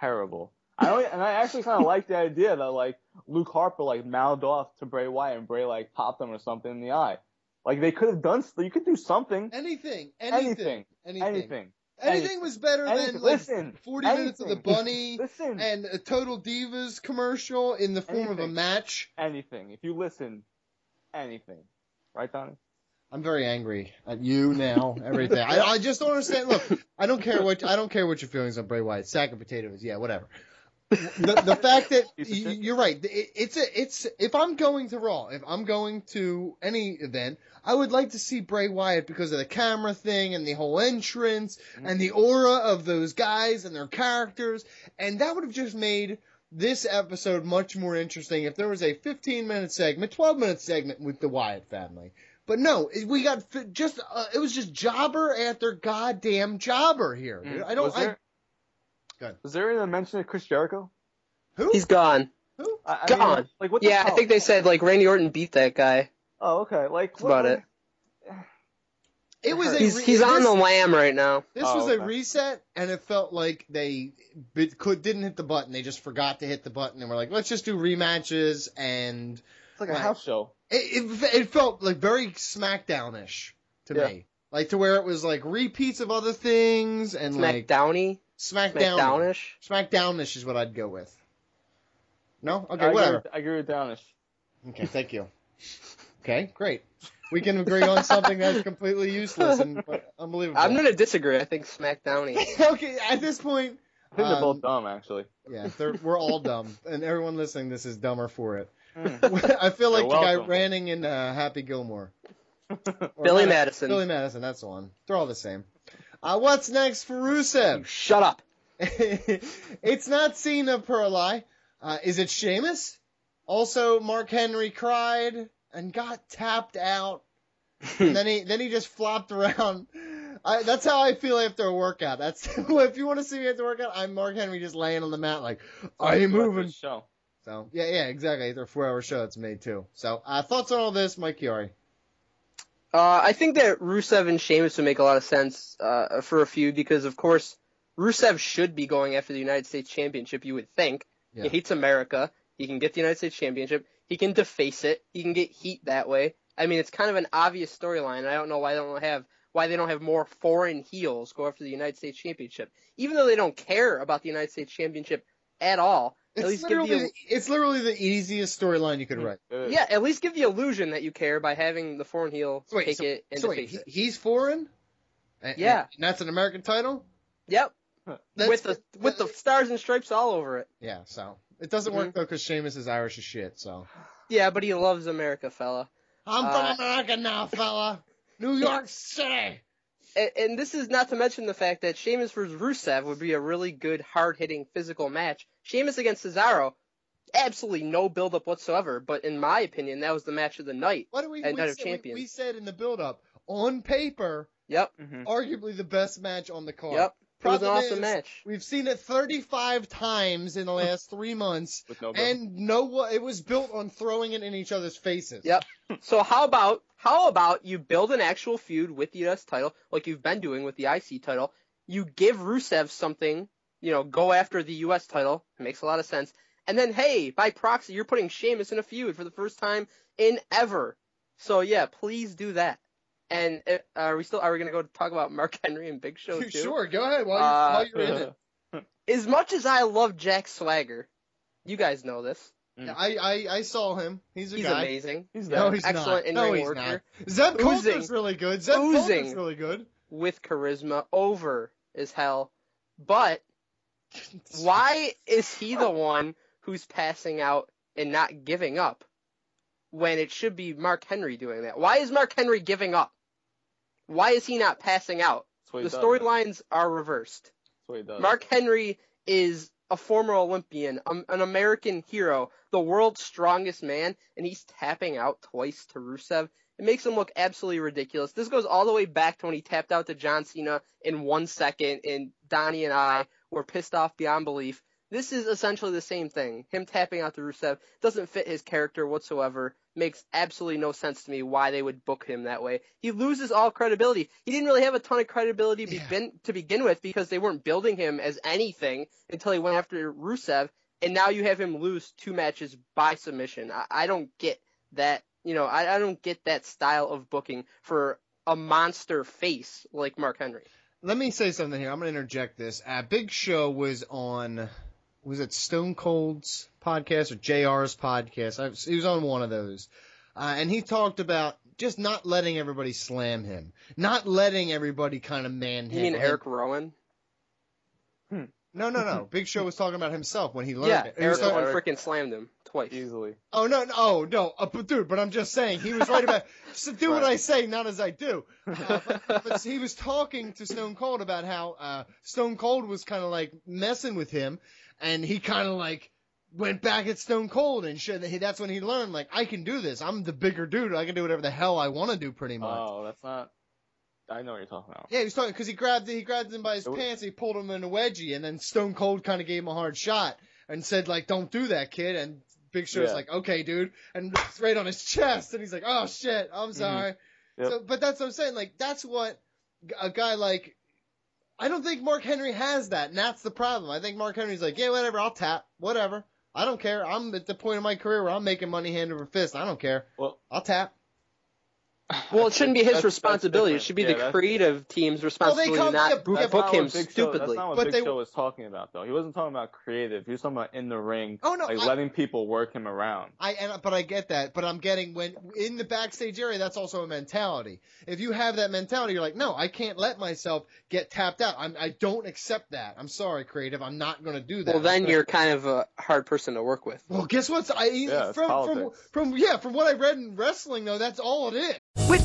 Terrible. I don't, and I actually kind of like the idea that like Luke Harper like mouthed off to Bray Wyatt and Bray like popped him or something in the eye. Like they could have done. You could do something. Anything, Anything. anything, anything. Anything. Anything was better Anything. than like Listen, 40 minutes of the bunny [LAUGHS] Listen. and a Total Divas commercial in the form of a match. Anything. If you listen, anything. Right, Donnie? I'm very angry at you now. Everything. I, I just don't understand. Look, I don't care what I don't care what your feelings on Bray Wyatt. Sack of potatoes. Yeah, whatever. The, the fact that y- you're right. It, it's a, it's if I'm going to Raw, if I'm going to any event, I would like to see Bray Wyatt because of the camera thing and the whole entrance and the aura of those guys and their characters, and that would have just made this episode much more interesting if there was a 15 minute segment, 12 minute segment with the Wyatt family. But no, we got just uh, it was just jobber after goddamn jobber here. dude. I don't. Was there, Go ahead. was there even a mention of Chris Jericho? Who? He's gone. Who? I, I mean, Gone. like what? The yeah, I think they said like Randy Orton beat that guy. Oh, okay. Like That's what- about it. It was a He's re- he's on the lam right now. This Oh, was a reset, and it felt like they bit, could didn't hit the button. They just forgot to hit the button, and we're like, let's just do rematches. And It's like a Right. house show. it, it, it felt like very SmackDown-ish to Yeah. me, like to where it was like repeats of other things and like SmackDowny. SmackDown. SmackDownish. SmackDownish is what I'd go with. No, okay, I agree whatever. with- I agree with Downish. Okay, thank you. Okay, great. We can agree on something that's completely useless and [LAUGHS] unbelievable. I'm gonna disagree. I think SmackDowny. [LAUGHS] okay, at this point, I think they're um, both dumb, actually. Yeah, we're all dumb, and everyone listening, this is dumber for it. Hmm. [LAUGHS] I feel like You're the guy welcome. ranting in uh, Happy Gilmore. Billy Madison. Billy Madison, that's the one. They're all the same. Uh, what's next for Rusev? Shut up. [LAUGHS] it's not Cena Perli. Uh, is it Sheamus? Also, Mark Henry cried and got tapped out. and [LAUGHS] then he then he just flopped around. I, that's how I feel after a workout. That's [LAUGHS] if you want to see me after a workout, I'm Mark Henry just laying on the mat like I ain't moving. Show. So yeah, yeah, exactly. After a four-hour show, it's made too. So uh, thoughts on all this, Mike Chiari? Uh, I think that Rusev and Sheamus would make a lot of sense uh, for a feud because, of course, Rusev should be going after the United States Championship. You would think Yeah. he hates America. He can get the United States Championship. He can deface it. He can get heat that way. I mean, it's kind of an obvious storyline. I don't know why they don't have why they don't have more foreign heels go after the United States Championship, even though they don't care about the United States Championship at all. At It's least give literally, the it's literally the easiest storyline you could write. yeah, at least give the illusion that you care by having the foreign heel So wait, take so, it and so wait, he- it. he's foreign? And- Yeah. and that's an American title? Yep. That's- with the with the stars and stripes all over it. Yeah, so it doesn't Mm-hmm. work though because Sheamus is Irish as shit. So Yeah, but he loves America, fella. I'm Uh, from America now, fella. New York City. And, and this is not to mention the fact that Sheamus versus Rusev would be a really good, hard-hitting physical match. Sheamus against Cesaro, absolutely no build-up whatsoever. But in my opinion, that was the match of the night What do we? at we Night of said, we- Champions. We, said in the build-up, on paper, Yep. Mm-hmm. arguably the best match on the card. Yep. It was an awesome is, match. We've seen it 35 times in the [LAUGHS] last three months, With no and no. It was built on throwing it in each other's faces. Yep. [LAUGHS] So how about how about you build an actual feud with the US title, like you've been doing with the IC title? You give Rusev something, you know, go after the US title. It makes a lot of sense. And then hey, by proxy, you're putting Sheamus in a feud for the first time in ever. So yeah, please do that. And uh, are we still are we gonna go talk about Mark [LAUGHS] Henry and Big Show too? Sure, go ahead while, you, Uh, while you're in it. [LAUGHS] As much as I love Jack Swagger, you guys know this. Yeah, I, I I saw him. He's a He's guy. amazing. He's No, there. he's Excellent not. No, in-ring he's worker. not. Zeb Colter's Oozing. really good. Zeb Oozing. Colter's really good. with charisma over as hell. But [LAUGHS] why is he the one who's passing out and not giving up when it should be Mark Henry doing that? Why is Mark Henry giving up? Why is he not passing out? That's what he The storylines are reversed. That's what he does. Mark Henry is a former Olympian, um, an American hero, the world's strongest man, and he's tapping out twice to Rusev. It makes him look absolutely ridiculous. This goes all the way back to when he tapped out to John Cena in one second, and Donnie and I were pissed off beyond belief. This is essentially the same thing. Him tapping out to Rusev doesn't fit his character whatsoever. Makes absolutely no sense to me why they would book him that way. He loses all credibility. He didn't really have a ton of credibility to begin, to begin with because they weren't building him as anything until he went after Rusev, and now you have him lose two matches by submission. I, I don't get that. You know, I, I don't get that style of booking for a monster face like Mark Henry. Let me say something here. I'm going to interject this. Uh, Big Show was on, was it Stone Cold's podcast or JR's podcast? I, he was on one of those. Uh, and he talked about just not letting everybody slam him, not letting everybody kind of man You mean him. Eric Rowan? No, no, no. Big Show was talking about himself when he learned Yeah, it. He was Eric talking- Rowan freaking slammed him twice. Easily. Oh no, no, oh no, uh, but dude, but I'm just saying he was right about. [LAUGHS] So do what I say, not as I do. [LAUGHS] Uh, but, but he was talking to Stone Cold about how uh, Stone Cold was kind of like messing with him, and he kind of like went back at Stone Cold and shit. He- That's when he learned like I can do this. I'm the bigger dude. I can do whatever the hell I want to do, pretty much. Oh, that's not. I know what you're talking about. Yeah, he was talking because he grabbed he grabbed him by his It wa- pants, he pulled him in a wedgie, and then Stone Cold kind of gave him a hard shot and said like, "Don't do that, kid." And Big Show's Yeah. like, "Okay, dude," and right on his chest, and he's like, "Oh shit, I'm sorry." Mm-hmm. Yep. So, but that's what I'm saying. Like, that's what a guy like. I don't think Mark Henry has that, and that's the problem. I think Mark Henry's like, yeah, whatever, I'll tap, whatever. I don't care. I'm at the point of my career where I'm making money hand over fist. I don't care. Well, I'll tap. Well, it shouldn't be his That's- that's responsibility. It should be Yeah, the that's- creative team's responsibility come- to not yeah, book book not him what Big Show, stupidly. that's not what But Big they- Show was talking about, though. He wasn't talking about creative. He was talking about in the ring, Oh, no, like I- letting people work him around. I and but I get that, but I'm getting when in the backstage area, that's also a mentality. If you have that mentality, you're like, no, I can't let myself get tapped out. I'm, I don't accept that. I'm sorry, creative. I'm not going to do that. Well, then I'm gonna- you're kind of a hard person to work with. Well, guess what? I Yeah, it's from, from from yeah, from what I read in wrestling though, that's all it is.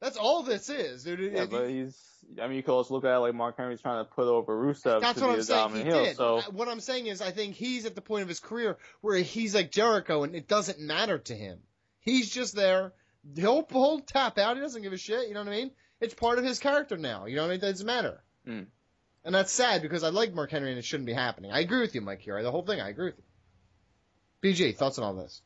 That's all this is, dude. Yeah, but he's. I mean, you could also look at it like Mark Henry's trying to put over Rusev That's to what be I'm. He dominant heel. did. So what I'm saying is, I think he's at the point of his career where he's like Jericho, and it doesn't matter to him. He's just there. He'll he'll tap out. He doesn't give a shit. You know what I mean? It's part of his character now. You know what I mean? It doesn't matter. Mm. And that's sad because I like Mark Henry, and it shouldn't be happening. I agree with you, Mike. Here, the whole thing. I agree with you. BG, thoughts on all this?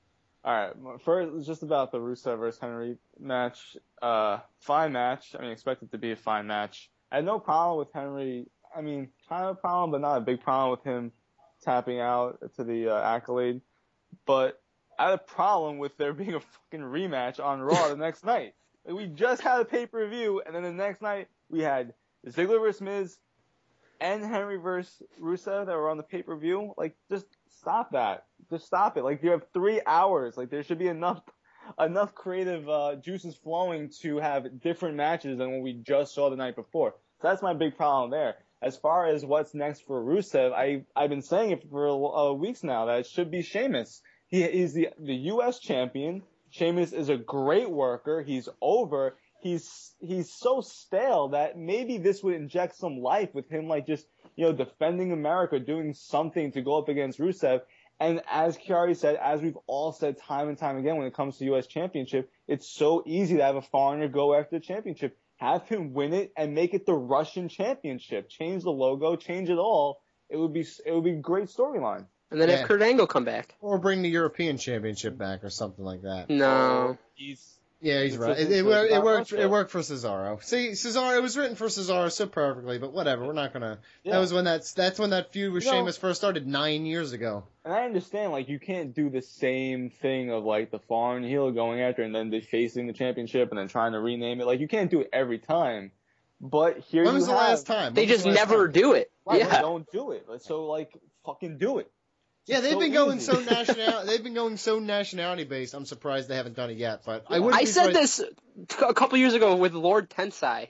All right, first just about the Rusev versus Henry match. Uh, fine match. I mean, expect it to be a fine match. I had no problem with Henry. I mean, kind of a problem, but not a big problem with him tapping out to the uh, accolade. But I had a problem with there [LAUGHS] being a fucking rematch on Raw the next night. Like, we just had a pay per view, and then the next night we had Ziggler versus Miz and Henry versus Rusev that were on the pay per view. Like, just stop that. Just stop it. Like, you have three hours. Like, there should be enough enough creative uh, juices flowing to have different matches than what we just saw the night before. So that's my big problem there. As far as what's next for Rusev, I I've been saying it for uh, weeks now that it should be Sheamus. He is the the U.S. champion. Sheamus is a great worker. He's over. He's he's so stale that maybe this would inject some life with him, like just you know defending America, doing something to go up against Rusev. And as Chiari said, as we've all said time and time again, when it comes to U.S. Championship, it's so easy to have a foreigner go after the championship. Have him win it and make it the Russian Championship. Change the logo, change it all. It would be it would be a great storyline. And then Yeah. have Kurt Angle come back. Or bring the European Championship back, or something like that. No. He's Yeah, he's It's right. a- It, it, a- wor- it's it worked. much, It worked for Cesaro. See, Cesaro. It was written for Cesaro so perfectly, but whatever. We're not gonna. That was when that's that's when that feud with No. Sheamus first started nine years ago. And I understand, like, you can't do the same thing of, like, the foreign heel going after and then defacing the championship and then trying to rename it. Like, you can't do it every time. But here When you was the have, last time? They When was just the never time? do it. Right, yeah. don't do it. So, like, fucking do it. Yeah, they've so been going easy. so [LAUGHS] national. They've been going so nationality based. I'm surprised they haven't done it yet. But I would. I said this a couple years ago with Lord Tensai,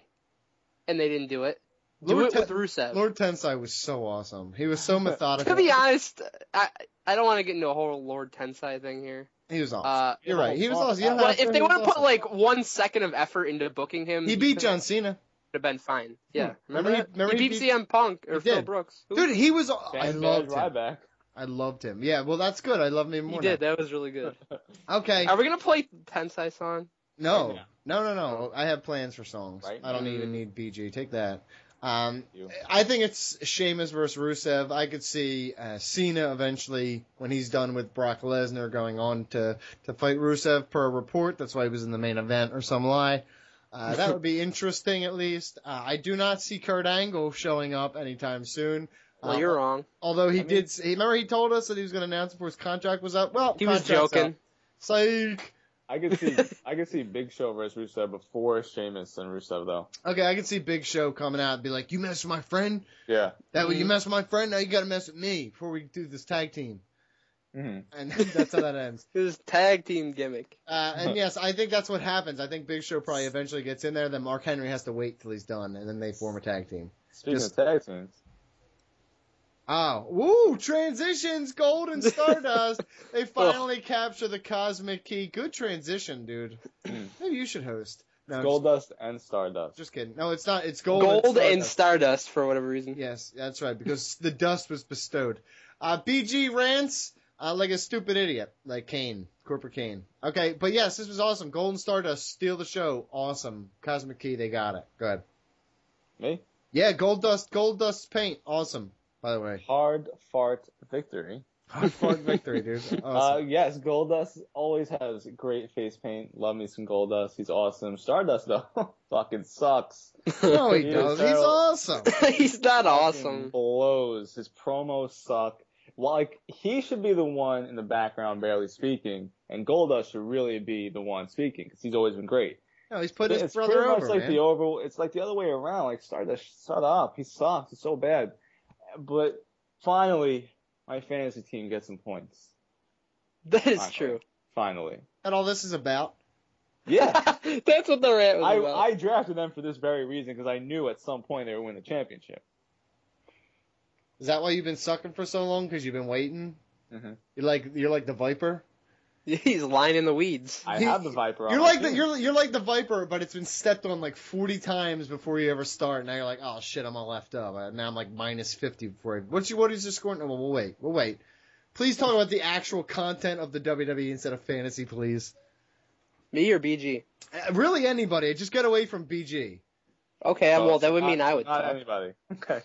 and they didn't do it. Do Lord it Ten- with Rusev. Lord Tensai was so awesome. He was so methodical. [LAUGHS] to be honest, I I don't want to get into a whole Lord Tensai thing here. he was awesome. Uh, You're right. He was awesome. You don't But if they he would was have put like one second of effort into booking him, he beat John Cena. Would have been fine. Yeah, Hmm. remember, Remember he- that? remember he he beat beat- CM Punk or Phil did. Brooks. Who- Dude, he was. I Bad loved Bad him. Ryback. I loved him. Yeah, well, that's good. I love him even he more. did. now. That was really good. [LAUGHS] Okay. Are we gonna play Tensai song? No, no, no, no. I have plans for songs. Right. I don't Mm. even need BG. Take that. Um, I think it's Sheamus versus Rusev. I could see uh, Cena eventually when he's done with Brock Lesnar going on to to fight Rusev per report. That's why he was in the main event or some lie. Uh, that would be [LAUGHS] interesting at least. Uh, I do not see Kurt Angle showing up anytime soon. Well, Uh, you're wrong. Although he I mean- did, he, remember he told us that he was going to announce before his contract was up. Well, He was joking. up. Psych. I could see I could see Big Show versus Rusev before Sheamus and Rusev though. Okay, I can see Big Show coming out and be like, "You mess with my friend, Yeah. that way you Mhm. mess with my friend. Now you got to mess with me before we do this tag team." Mm-hmm. and [LAUGHS] that's how that ends. [LAUGHS] His tag team gimmick. Uh, and [LAUGHS] yes, I think that's what happens. I think Big Show probably eventually gets in there. Then Mark Henry has to wait till he's done, and then they form a tag team. Speaking Just- of tag teams, Oh, woo! Transitions, gold and stardust. [LAUGHS] they finally capture the cosmic key. Good transition, dude. [CLEARS THROAT] Maybe you should host. No, it's Goldust and Stardust. Just kidding. No, it's not. It's gold. Gold, and and stardust. Stardust for whatever reason. Yes, that's right. Because the dust was bestowed. Uh, BG rants uh, like a stupid idiot, like Kane, Corporate Kane. Okay, but yes, this was awesome. Golden Stardust steal the show. Awesome. Cosmic Key, they got it. Go ahead. Me? Yeah, Goldust, Gold Dust paint. Awesome. By the way, Hard fart victory. hard fought [LAUGHS] victory, dude. Uh, Awesome. yes, Goldust always has great face paint. Love me some Goldust. He's awesome. Stardust though, [LAUGHS] fucking sucks. [LAUGHS] no, he He does. He's awesome. He's not awesome. Blows. His promos suck. Well, like he should be the one in the background barely speaking, and Goldust should really be the one speaking because he's always been great. No, he's put his it's brother pretty over, much like man. the over. It's like the other way around. Like Stardust, shut up. He sucks. He's so bad. But finally, my fantasy team gets some points. That is Finally. true. Finally. And all this is about. Yeah. [LAUGHS] That's what the rant was I, about. I drafted them for this very reason because I knew at some point they would win the championship. Is that why you've been sucking for so long? Because you've been waiting. Mhm. You're like you're like the Viper. [LAUGHS] He's lying in the weeds. I He- have the Viper. You're like the you're you're like the Viper, but it's been stepped on like 40 times before you ever start. Now you're like, oh shit, I'm all left up. Uh, Now I'm like minus 50 before. I, what's your what is your score? No, we'll wait. We'll wait. Please talk about the actual content of the WWE instead of fantasy, please. Me or BG? Uh, really, anybody. Just get away from BG. Okay, Oh, well that would not- mean I would Not talk. anybody. [LAUGHS] Okay.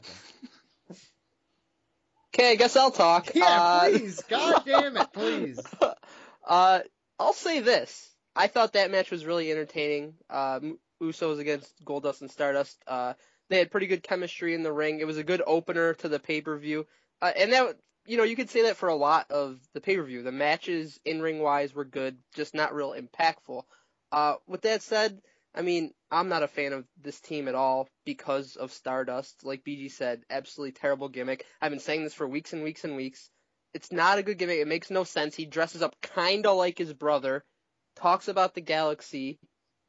Okay, I guess I'll talk. Yeah, Uh, please. God damn it, please. [LAUGHS] Uh, I'll say this. I thought that match was really entertaining. Um, Usos against Goldust and Stardust. Uh, they had pretty good chemistry in the ring. It was a good opener to the pay per view. Uh, and that, you know, you could say that for a lot of the pay per view. The matches in ring wise were good, just not real impactful. Uh, with that said, I mean, I'm not a fan of this team at all because of Stardust. Like BG said, absolutely terrible gimmick. I've been saying this for weeks and weeks and weeks. It's not a good gimmick. It makes no sense. He dresses up kinda like his brother, talks about the galaxy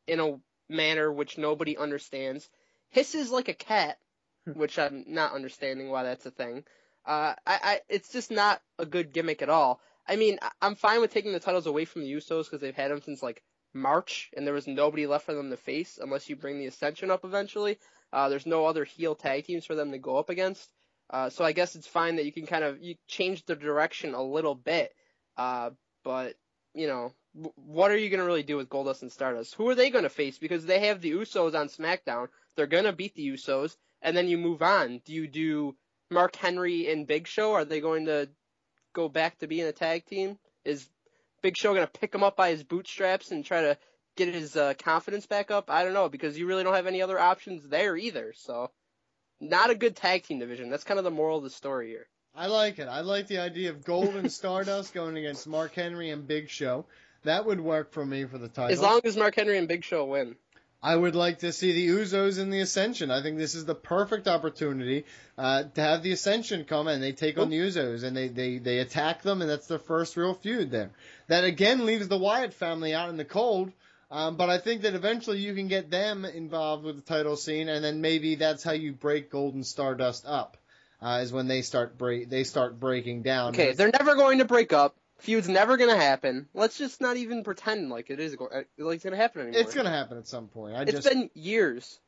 in a manner which nobody understands, hisses like a cat, which I'm not understanding why that's a thing. Uh, I, I, it's just not a good gimmick at all. I mean, I'm fine with taking the titles away from the Usos because they've had them since like March, and there was nobody left for them to face unless you bring the Ascension up eventually. Uh, there's no other heel tag teams for them to go up against. Uh, so I guess it's fine that you can kind of you change the direction a little bit. Uh, but you know, w- what are you gonna really do with Goldust and Stardust? Who are they gonna face? Because they have the Usos on SmackDown. They're gonna beat the Usos, and then you move on. Do you do Mark Henry and Big Show? Are they going to go back to being a tag team? Is Big Show gonna pick him up by his bootstraps and try to get his uh, confidence back up? I don't know because you really don't have any other options there either. So, not a good tag team division. That's kind of the moral of the story here. I like it. I like the idea of Gold and Stardust [LAUGHS] going against Mark Henry and Big Show. That would work for me for the title. As long as Mark Henry and Big Show win. I would like to see the Usos in the Ascension. I think this is the perfect opportunity uh, to have the Ascension come and they take on the Usos and they, they, they attack them, and that's their first real feud there. That again leaves the Wyatt family out in the cold. Um, but I think that eventually you can get them involved with the title scene, and then maybe that's how you break Golden Stardust up. Uh, is when they start break they start breaking down. Okay, they're never going to break up. Feud's never gonna happen. Let's just not even pretend like it is go- uh, like it's gonna happen anymore. it's gonna happen at some point. I It's just been years,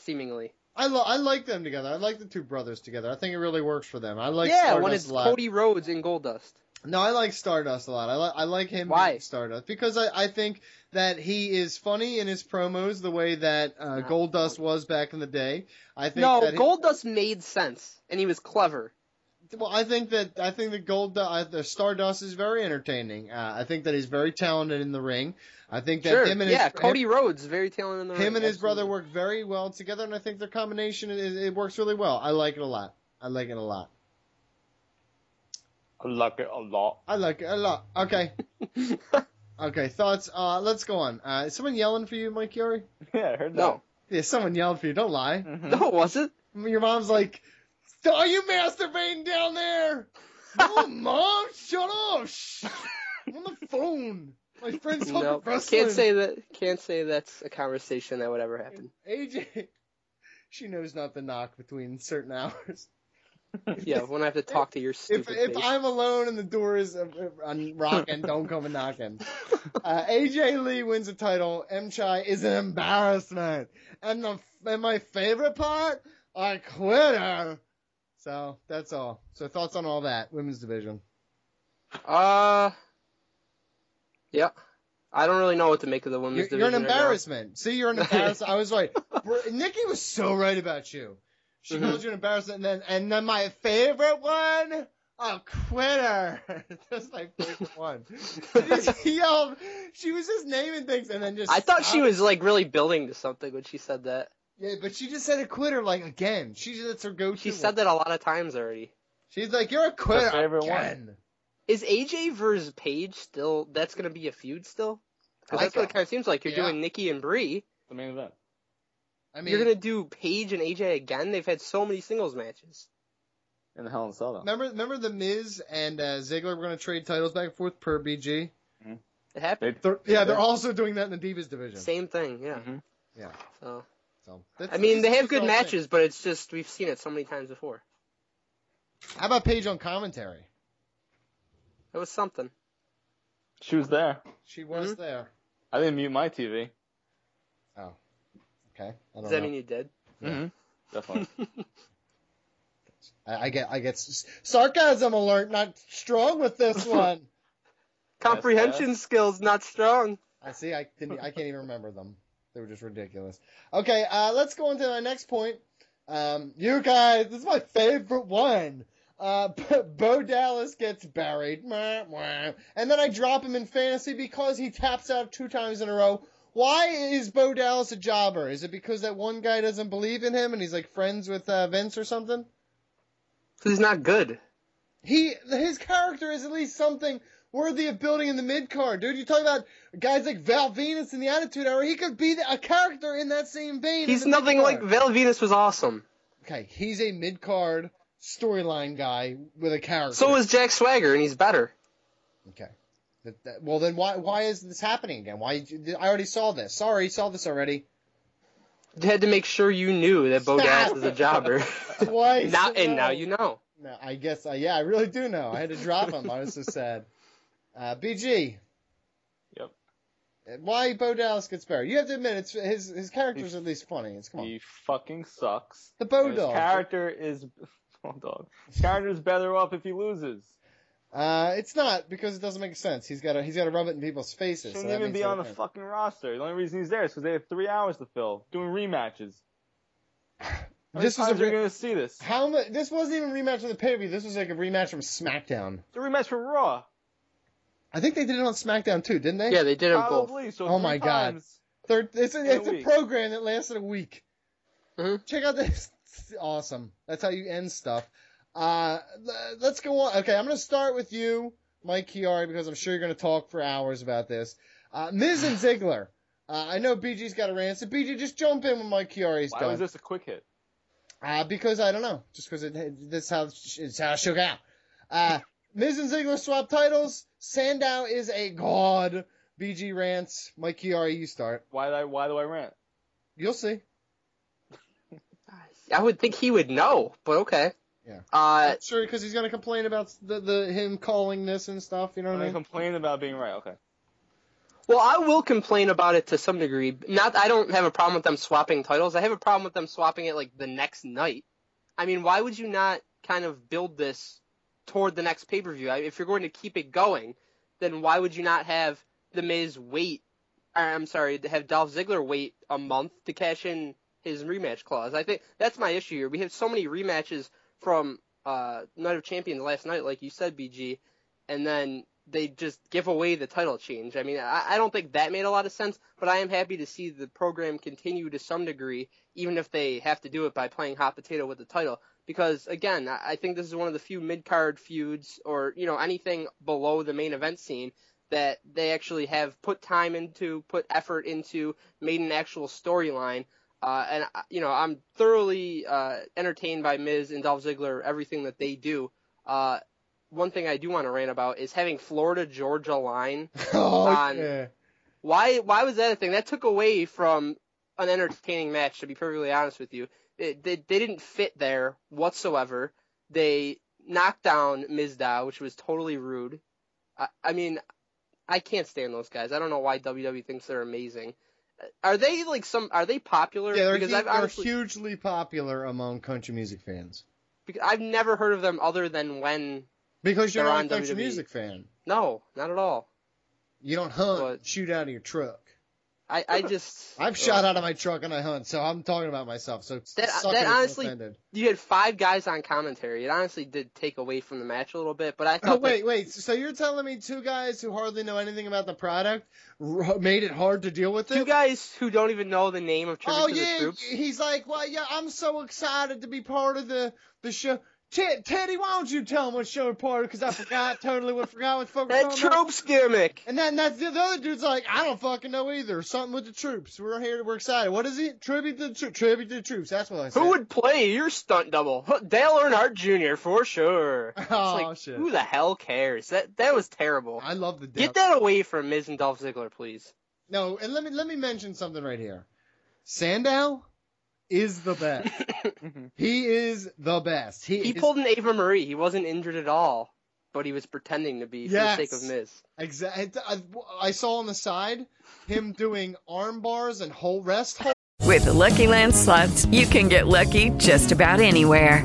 seemingly. I lo- I like them together. I like the two brothers together. I think it really works for them. I like yeah, Stardust when it's. Cody Rhodes and Goldust. No, I like Stardust a lot. I like I like him Why? Stardust because I, I think that he is funny in his promos the way that uh, Goldust was back in the day. I think No, he- Goldust made sense, and he was clever. well, I think that I think that Gold uh, the Stardust is very entertaining. Uh, I think that he's very talented in the ring. I think that Sure, him and yeah, his, Cody him, Rhodes very talented in the ring. him and his brother work very well together, and I think their combination is, it works really well. I like it a lot. I like it a lot. I like it a lot. I like it a lot. Okay. [LAUGHS] okay, thoughts. Uh, let's go on. Uh, is someone yelling for you, Mike Chiari? [LAUGHS] Yeah, I heard that. No, Yeah, someone yelled for you. Don't lie. no, was it? Your mom's like, "Are you masturbating down there?" oh, [LAUGHS] mom, shut up. Shh. I'm on the phone. My friend's talking no, wrestling. can't say that. Can't say that's a conversation that would ever happen. AJ, she knows not to knock between certain hours. [LAUGHS] Yeah, when I have to talk to your If stupid if face. I'm alone and the door is unrocking, don't come and knocking. [LAUGHS] Uh, AJ Lee wins the title. M Chai is an embarrassment, and the and my favorite part, I quit her. So that's all. So thoughts on all that women's division? Uh, yeah. I don't really know what to make of the women's You're, you're an division right embarrassment. See, you're an embarrassment. I was right. [LAUGHS] Nikki was so right about you. She Mhm. called you an embarrassment, and then and then my favorite one, a quitter. [LAUGHS] That's my favorite one. She just yelled. She was just naming things, and then just. I thought she was like really building to something when she said that. Yeah, but she just said a quitter like again. She that's her go-to. She said that a lot of times already. She's like, "You're a quitter favorite one. Is AJ versus Paige still? That's gonna be a feud still? Because I that's what it kind of seems like. You're Yeah. doing Nikki and Brie. The main event. I mean, You're gonna do Paige and AJ again. They've had so many singles matches. In the Hell in a Cell, though. remember, remember the Miz and uh, Ziggler were gonna trade titles back and forth per BG. It happened. They're, yeah, they're also doing that in the Divas division. Same thing. Yeah. Yeah. So So that's, I mean, they have good the whole thing. matches, but it's just we've seen it so many times before. How about Paige on commentary? It was something. She was there. She was Mm-hmm. there. I didn't mute my TV. Oh, okay. I don't Does that know. mean you did? Mm-hmm. Definitely. [LAUGHS] I, I get, I get s- sarcasm alert. Not strong with this [LAUGHS] one. Comprehension skills not strong. I see. I didn't. I can't even remember them. They were just ridiculous. Okay, uh, let's go into our next point. Um, you guys, this is my favorite one. Uh, [LAUGHS] Bo Dallas gets buried, Mwah, mwah. and then I drop him in fantasy because he taps out two times in a row. Why is Bo Dallas a jobber? Is it because that one guy doesn't believe in him and he's like friends with uh, Vince or something? He's not good. He his character is at least something worthy of building in the mid card, dude. You talk about guys like Val Venis in the Attitude Era. He could be a character in that same vein. He's nothing like mid-card. Val Venis was awesome. Okay, he's a mid card storyline guy with a character. So is Jack Swagger, and he's better. okay. That- that- well, then why why is this happening again? Why I already saw this. Sorry, saw this already. You had to make sure you knew that Bo Dallas is a jobber. [LAUGHS] Twice. now and now you know. No, I guess uh, yeah, I really do know. I had to drop him. I was so sad. Uh, BG. Yep. Uh, Why Bo Dallas gets buried? You have to admit, it's his his character's at least funny. It's come on. He fucking sucks. The Bo And [LAUGHS] Dog. His character is. Oh, dog. Character is better off if he loses. Uh, it's not because it doesn't make sense. He's got to he's got to rub it in people's faces. so Shouldn't that even be on the okay. fucking roster. The only reason he's there is because they have three hours to fill doing rematches. [LAUGHS] How This was a times are re- we gonna see this? How much? This wasn't even a rematch of the pay per view. This was like a rematch from SmackDown. It's a rematch from Raw. I think they did it on SmackDown too, didn't they? Yeah, they did them both. Probably. So Oh three my God. Third, it's a, In a a program that lasted a week. Mhm. Check out this. It's [LAUGHS] awesome. That's how you end stuff. Uh, let's go on. Okay, I'm gonna start with you, Mike Chiari, because I'm sure you're gonna talk for hours about this. Uh, Miz and [SIGHS] Ziggler. Uh, I know BG's got a rant, so BG, just jump in when Mike Chiari's Why done. was this a quick hit? Uh, because I don't know. Just because it, this how it's how it shook out. Uh, [LAUGHS] Miz and Ziggler swap titles. Sandow is a god. BG rants. Mike Chiari, you start. Why do I? Why do I rant? You'll see. [LAUGHS] I would think he would know, but okay. Yeah. Uh, Sure, because he's gonna complain about the, the him calling this and stuff. You know what I mean? complain about being right. Okay. well, I will complain about it to some degree. Not, I don't have a problem with them swapping titles. I have a problem with them swapping it like the next night. I mean, why would you not kind of build this toward the next pay per view? If you're going to keep it going, then why would you not have the Miz wait? Or, I'm sorry, have Dolph Ziggler wait a month to cash in his rematch clause. I think that's my issue here. We have so many rematches from uh, Night of Champions last night, like you said, BG, and then they just give away the title change. I mean, I, I don't think that made a lot of sense, but I am happy to see the program continue to some degree, even if they have to do it by playing hot potato with the title. Because again, I I think this is one of the few mid card feuds, or you know anything below the main event scene that they actually have put time into, put effort into, made an actual storyline. Uh, and uh, you know, I'm thoroughly uh, entertained by Miz and Dolph Ziggler, everything that they do. Uh, one thing I do want to rant about is having Florida Georgia line [LAUGHS] Oh, on. yeah. Why why was that a thing? That took away from an entertaining match. To be perfectly honest with you, it, they they didn't fit there whatsoever. They knocked down Mizdow, which was totally rude. I, I mean, I can't stand those guys. I don't know why WWE thinks they're amazing. Are they like some? Are they popular? Yeah, they're, because hu- I've they're hugely popular among country music fans. because I've never heard of them other than when. Because you're not a country WWE. music fan. No, not at all. You don't hunt, shoot out of your truck. I, I just. [LAUGHS] I've shot out of my truck and I hunt, so I'm talking about myself. So That, uh, that if you're honestly, offended. you had five guys on commentary. It honestly did take away from the match a little bit, but I Oh thought wait, wait. So you're telling me two guys who hardly know anything about the product r- made it hard to deal with that it? two guys who don't even know the name of Tribute Oh yeah, he's like, well, yeah, I'm so excited to be part of the the show. Ted, Teddy, why don't you tell him what show of? Because I forgot totally what forgot what fucking That Troops gimmick. And then that's the, the other dude's like, I don't fucking know either. Something with the troops. We're here. We're excited. What is it? Tribute to the troops. Tribute to the troops. That's what I said. Who would play your stunt double? Dale Earnhardt Jr. for sure. [LAUGHS] Oh, like, shit. Who the hell cares? That that was terrible. I love the Get that away from Miz and Dolph Ziggler, please. No, and let me let me mention something right here. Sandow is the best. [LAUGHS] Mm-hmm. he is the best. He, He is- pulled an Eva Marie. He wasn't injured at all, but he was pretending to be for Yes. the sake of Miz. Exactly. I, I saw on the side him doing arm bars and whole rest. With the Lucky Land slots, you can get lucky just about anywhere.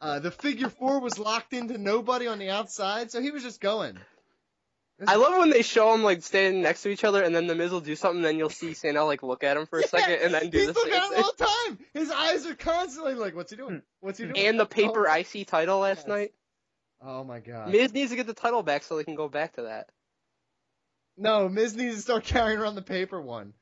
Uh, the figure four was locked into nobody on the outside, so he was just going. I love when they show them like standing next to each other, and then the Miz will do something, then you'll see Sandow like look at him for a second, and then do He's the looking same at him thing. all the time. His eyes are constantly like, "What's he doing? What's he doing?" And the paper Oh, IC title last night. oh my god. Miz needs to get the title back so they can go back to that. No, Miz needs to start carrying around the paper one.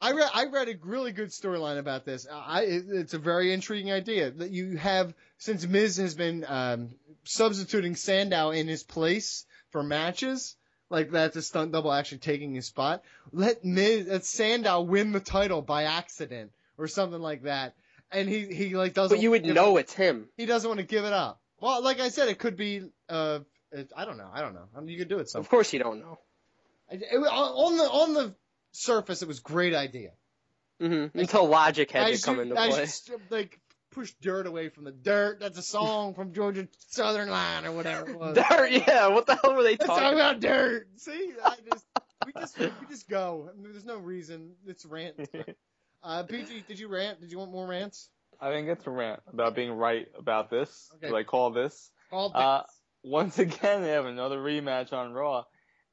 I read I read a really good storyline about this. I it, it's a very intriguing idea that you have since Miz has been um, substituting Sandow in his place for matches. Like that's a stunt double actually taking his spot. Let Miz let Sandow win the title by accident or something like that. And he he like doesn't. But you would know it- it's him. He doesn't want to give it up. Well, like I said, it could be. Uh, it, I don't know. I don't know. I mean, you could do it. Some Of course you don't know. it, it, on the on the surface, it was a great idea. hmm Until logic had I to come should- into I play. should, like push dirt away from the dirt. That's a song from Georgia Southern Line or whatever it was. Dirt, yeah. What the hell were they Let's talking talk about dirt. See, I just we just we just go. I mean, there's no reason. It's rant. [LAUGHS] Uh, BG, did you rant? Did you want more rants? I didn't get to rant about being right about this. Okay. Like call this. All Uh, once again, they have another rematch on Raw.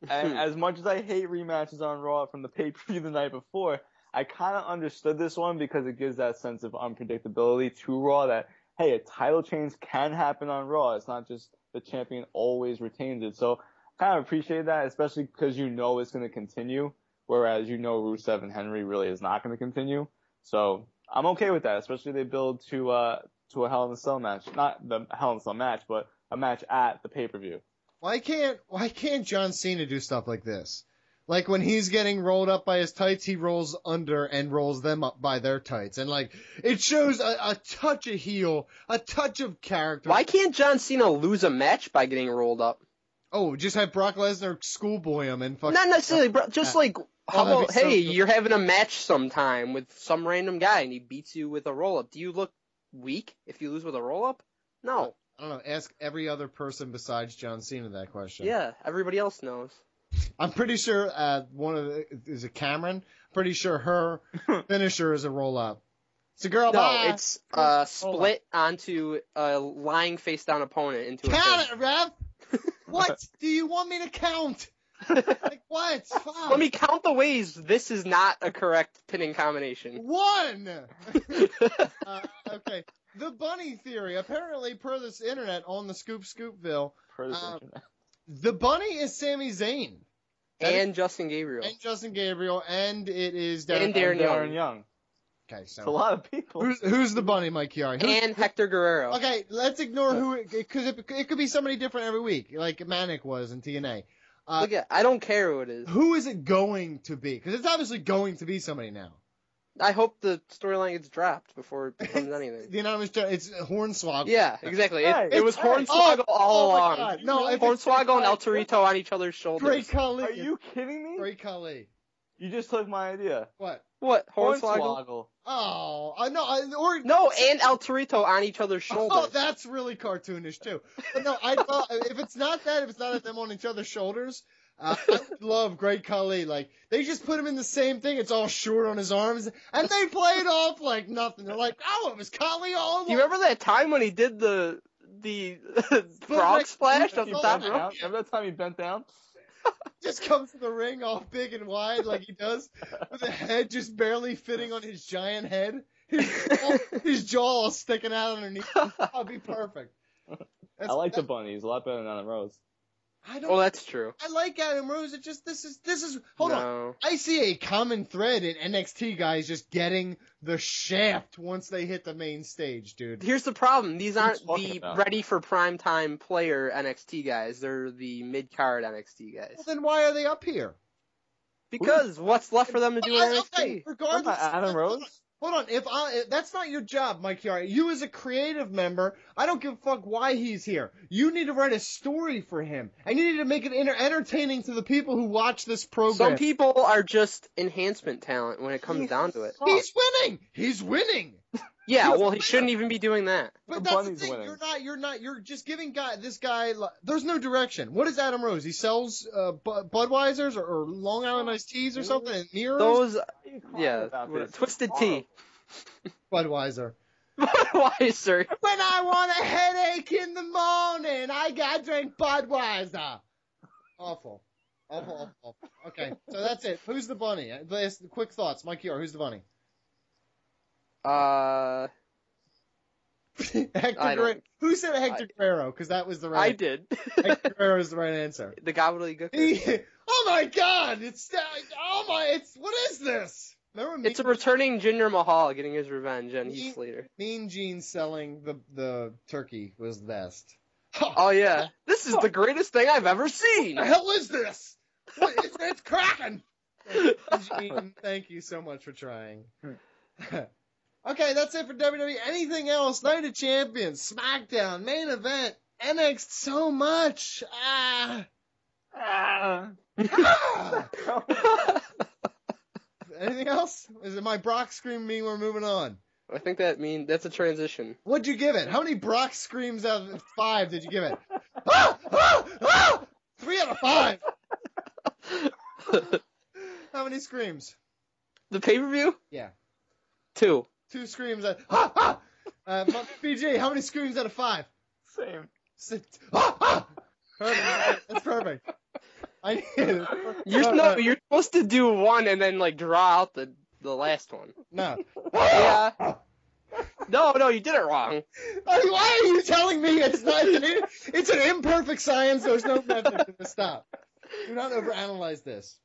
And as much as I hate rematches on Raw from the pay per view the night before, I kind of understood this one because it gives that sense of unpredictability to Raw that, hey, a title change can happen on Raw. It's not just the champion always retains it. So I kind of appreciate that, especially because you know it's going to continue, whereas you know Rusev and Henry really is not going to continue. So I'm okay with that, especially they build to uh to a Hell in a Cell match, not the Hell in a Cell match, but a match at the pay per view. Why can't Why can't John Cena do stuff like this? Like when he's getting rolled up by his tights, he rolls under and rolls them up by their tights, and like it shows a, a touch of heel, a touch of character. Why can't John Cena lose a match by getting rolled up? Oh, just have Brock Lesnar schoolboy him and fuck. Not necessarily, bro. Just like, oh, how Oh, about, so hey, good. you're having a match sometime with some random guy and he beats you with a roll up. Do you look weak if you lose with a roll up? No. I don't know. Ask every other person besides John Cena that question. Yeah, everybody else knows. I'm pretty sure uh, one of the is it Cameron. Pretty sure her [LAUGHS] finisher is a roll up. It's a girl. No, bye. it's uh, split onto a lying face down opponent into a Count it, Rev. [LAUGHS] what do you want me to count? [LAUGHS] like what? Fuck. Let me count the ways this is not a correct pinning combination. One. uh, okay. The bunny theory. Apparently, per this internet on the Scoop Scoopville, Per this uh, internet. The bunny is Sami Zayn. That and Justin Gabriel. and Justin Gabriel, and it is And Darren, Darren Young. Darren Young. Okay, so It's a lot of people. who's, who's the bunny, Mike Chiari? Who's- and Hector Guerrero. Okay, let's ignore who because it, it could be somebody different every week, like Manik was in TNA. Uh, Look at, I don't care who it is. who is it going to be? Because it's obviously going to be somebody now. I hope the storyline gets dropped before it becomes anything. The anonymous, gen- it's Hornswoggle. Yeah, exactly. Hey, It, it was hey. Hornswoggle Oh, all oh along. No, if it's- Hornswoggle and El Torito on each other's shoulders. Great Khali. Are you kidding me? Great Khali. You just took my idea. What? What? Hornswoggle? Hornswoggle. Oh, I know. I, or No, and El Torito on each other's oh, shoulders. Oh, [LAUGHS] that's really cartoonish too. But no, I thought if it's not that, if it's not them on each other's shoulders, uh, I love Great Khali. Like they just put him in the same thing. It's all short on his arms, and they play it off like nothing. They're like, oh, it was Khali all along. Do you remember that time when he did the the frog like- splash off He the top rope? Remember that time he bent down? Just comes to the ring all big and wide like he does, with the head just barely fitting on his giant head. His jaw, his jaw all sticking out underneath. That'd be perfect. That's- I like the bunny. He's a lot better than Adam Rose. I don't. Oh, that's true. I like Adam Rose. It just this is this is hold on. I see a common thread in NXT guys just getting the shaft once they hit the main stage, dude. Here's the problem. These aren't the about? ready for prime time player NXT guys. They're the mid card NXT guys. Well, then why are they up here? Because what's left for them to do in I- NXT? okay, regardless, What about Adam Rose? Hold on, if I if that's not your job, Mike Chiari, you as a creative member, I don't give a fuck why he's here. You need to write a story for him, and you need to make it enter- entertaining to the people who watch this program. Some people are just enhancement talent when it comes down to it. He's winning. He's winning. [LAUGHS] Yeah, well, he shouldn't even be doing that. But The that's the thing. winning. You're not. You're not. You're just giving guy this guy. There's no direction. What is Adam Rose? He sells uh, Budweisers or, or Long Island iced teas or something. And mirrors. Those, yeah, about what- twisted tea. [LAUGHS] Budweiser. Budweiser. When I want a headache in the morning, I got to drink Budweiser. Awful. Awful, awful, awful. Okay, so that's it. Who's the bunny? Uh, quick thoughts. Mike Chiari, who's the bunny? Uh, [LAUGHS] Hector Guerrero. Who said Hector Guerrero? Because that was the right. I did. Hector [LAUGHS] Guerrero is the right answer. the gobbledygook. He, [LAUGHS] oh my God! It's uh, oh my! It's what is this? Remember me? It's a returning Jinder Mahal getting his revenge on Mean- Heath Slater. Mean Gene selling the the turkey was the best. Oh yeah, this is the greatest thing I've ever seen. What the hell is this? What, it's, it's cracking. Gene, thank you so much for trying. Okay, that's it for WWE. Anything else? Night of Champions, SmackDown, main event, NXT, so much. Ah. Ah. [LAUGHS] Ah. Anything else? Is it my Brock scream mean we're moving on? I think that mean that's a transition. What'd you give it? How many Brock screams out of five did you give it? [LAUGHS] Ah! Ah! Ah! Three out of five. [LAUGHS] How many screams? The pay per view? Yeah. Two. Two screams out. Ah! Ah! Uh, Mon- BJ, how many screams out of five? Same. Six. Ah! Ah! Perfect. That's perfect. I need it. You're No, no, no, you're supposed to do one and then like draw out the the last one. no. [LAUGHS] Yeah. No, no, you did it wrong. I mean, why are you telling me it's not? It's an, it's an imperfect science. There's no method to stop. Do not overanalyze this.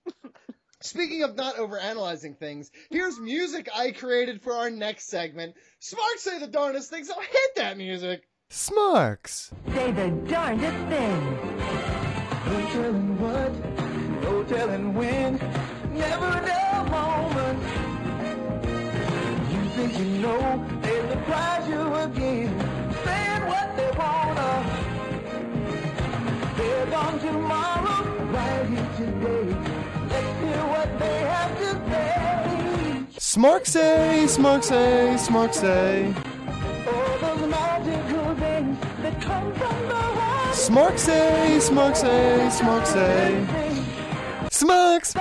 Speaking of not overanalyzing things, here's music I created for our next segment. Smarks say the darndest things, so hit that music. Smarks. Say the darndest thing. No telling what, no telling when, never a dull moment. You think you know, they surprise you again, saying what they wanna. They're gone tomorrow, right here today. Smarksay, Smarksay, Smarksay. Smarksay, Smarksay, Smarksay. Smarks!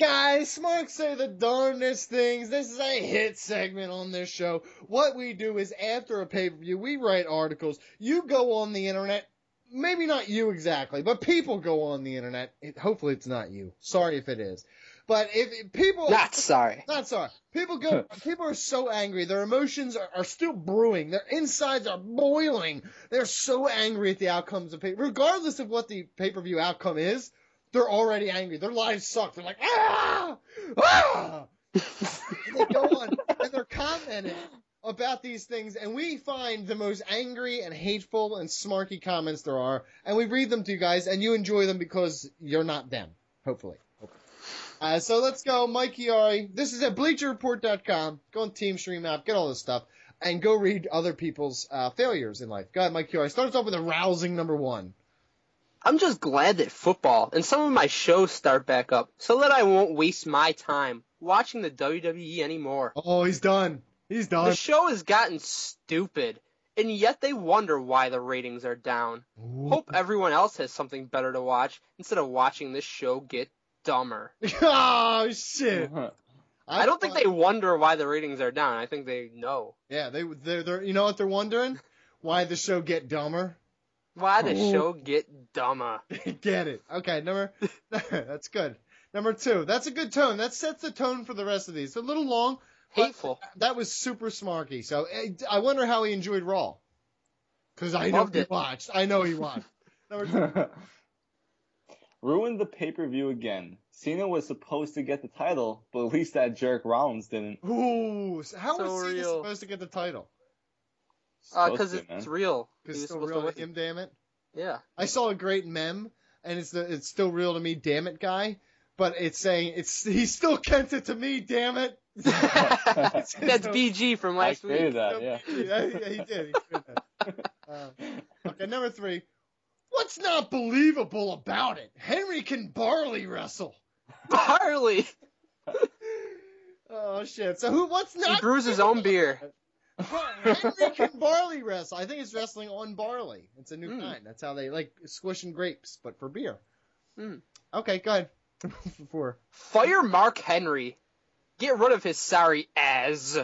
Guys, Smarks say the darndest things. This is a hit segment on this show. What we do is after a pay per view, we write articles. You go on the internet, maybe not you exactly, but people go on the internet. It, hopefully, it's not you. Sorry if it is. But if, if people Not sorry. not sorry. People go. [LAUGHS] people are so angry. Their emotions are, are still brewing. Their insides are boiling. They're so angry at the outcomes of pay. Regardless of what the pay per view outcome is, they're already angry. Their lives suck. They're like ah ah. [LAUGHS] and they go on and they're commenting about these things, and we find the most angry and hateful and smarky comments there are, and we read them to you guys, and you enjoy them because you're not them. Hopefully. Hopefully. Uh, so let's go, Mike Chiari. This is at BleacherReport.com. Go on Team Stream app, get all this stuff, and go read other people's uh, failures in life. Go ahead, Mike Chiari. Starts off with a rousing number one. I'm just glad that football and some of my shows start back up so that I won't waste my time watching the WWE anymore. Oh, he's done. He's done. The show has gotten stupid, and yet they wonder why the ratings are down. Hope everyone else has something better to watch instead of watching this show get dumber. [LAUGHS] oh shit! [LAUGHS] I don't think they wonder why the ratings are down. I think they know Yeah, they they're, they're you know what they're wondering? Why the show get dumber? why the Oh. show get dumber. [LAUGHS] Get it? Okay, number that's good. Number two, that's a good tone. That sets the tone for the rest of these. It's a little long. But Hateful. That was super smarky. So I wonder how he enjoyed Raw. Because I know Loved he it. watched. I know he watched. [LAUGHS] [LAUGHS] Ruined the pay per view again. Cena was supposed to get the title, but at least that jerk Rollins didn't. Ooh, so how So was Cena real. supposed to get the title? Because Uh, it's man. real. Because it's still real to to him, damn it. Yeah. I saw a great meme, and it's the it's still real to me, damn it, guy. But it's saying it's he still Kenta to me, damn it. [LAUGHS] [LAUGHS] That's BG from last created week. that, yeah. [LAUGHS] yeah, yeah, he did. He did that. Um, okay, number three. What's not believable about it? Henry can barley wrestle. Barley. Oh shit! So who? What's not? He brews his own beer. Henry can barley wrestle. I think it's wrestling on barley. It's a new Mm. kind. That's how they like squishing grapes, but for beer. Mm. Okay, go ahead. Four. Fire Mark Henry. Get rid of his sorry as.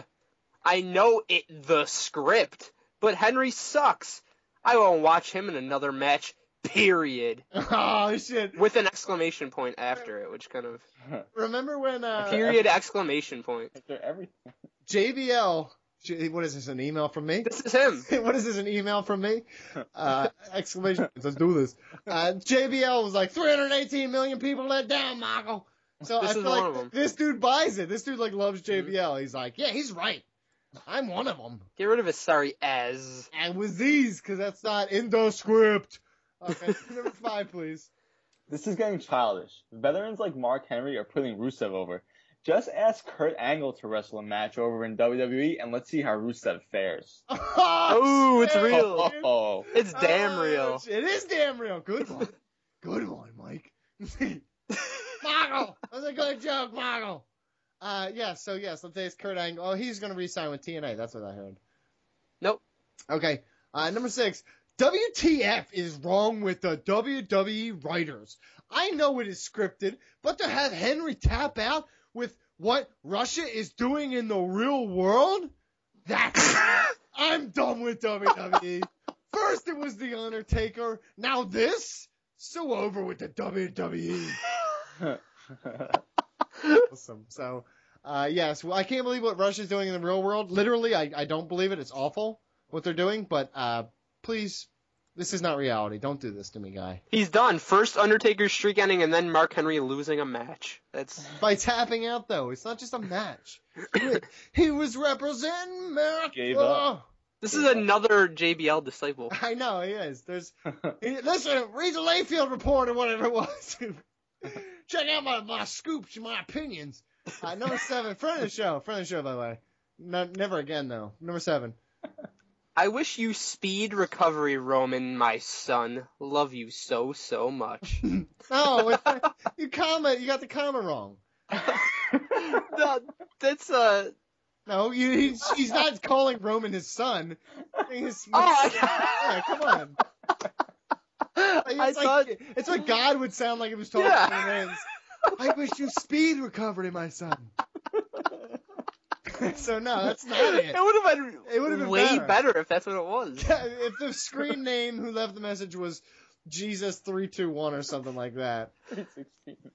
I know it the script, but Henry sucks. I won't watch him in another match. Period. [LAUGHS] Oh shit! With an exclamation point after it, which kind of [LAUGHS] Remember when uh, period exclamation point. After everything. JBL? What is this? An email from me? This is him. [LAUGHS] what is this? An email from me? Uh, exclamation! points, Let's do this. Uh, JBL was like 318 million people let down, Michael. So This I is feel one like of 'em. this dude buys it. This dude like loves mm-hmm. JBL. He's like, yeah, he's right. I'm one of them. Get rid of his sorry as. And with these, because that's not in the script. Okay, [LAUGHS] number five, please. This is getting childish. Veterans like Mark Henry are putting Rusev over. Just ask Kurt Angle to wrestle a match over in WWE, and let's see how Rusev fares. [LAUGHS] Oh, it's real. dude. Oh, It's damn Oh, real. It is damn real. Good one. Good one, Mike. [LAUGHS] Michael, that's a good joke, Michael. Uh, yeah, so yes, let's say it's Kurt Angle. Oh, he's going to re-sign with TNA. That's what I heard. Nope. Okay. Uh, number six. WTF is wrong with the WWE writers. I know it is scripted, but to have Henry tap out with what Russia is doing in the real world? That's [LAUGHS] I'm done with WWE. First it was The Undertaker, now this? So over with the WWE. [LAUGHS] awesome. So, uh, yes, well, I can't believe what Russia's doing in the real world. Literally, I, I don't believe it. It's awful what they're doing, but uh, please, this is not reality. Don't do this to me, guy. He's done. First Undertaker's streak ending, and then Mark Henry losing a match. That's [LAUGHS] By tapping out, though, it's not just a match. he, he was representing America. Gave up. this is another JBL disciple. [LAUGHS] I know he is. There's he- listen, read the Layfield report or whatever it was. Check out my, my scoops, my opinions. Uh, number seven, friend of the show, friend of the show, by the way. No, never again though. Number seven. I wish you speed recovery, Roman, my son. Love you so so much. [LAUGHS] No, you comma, you got the comma wrong. no, that's uh. No, you, he's, he's not calling Roman his son. He's, Oh, [LAUGHS] yeah, come on. [LAUGHS] It's I like, it's what God would sound like if he was talking Yeah. to his [LAUGHS] I wish you speed recovery, my son. [LAUGHS] so no, that's not it. It would have been. It would have been way better. if that's what it was. if the screen name who left the message was Jesus three two one or something like that.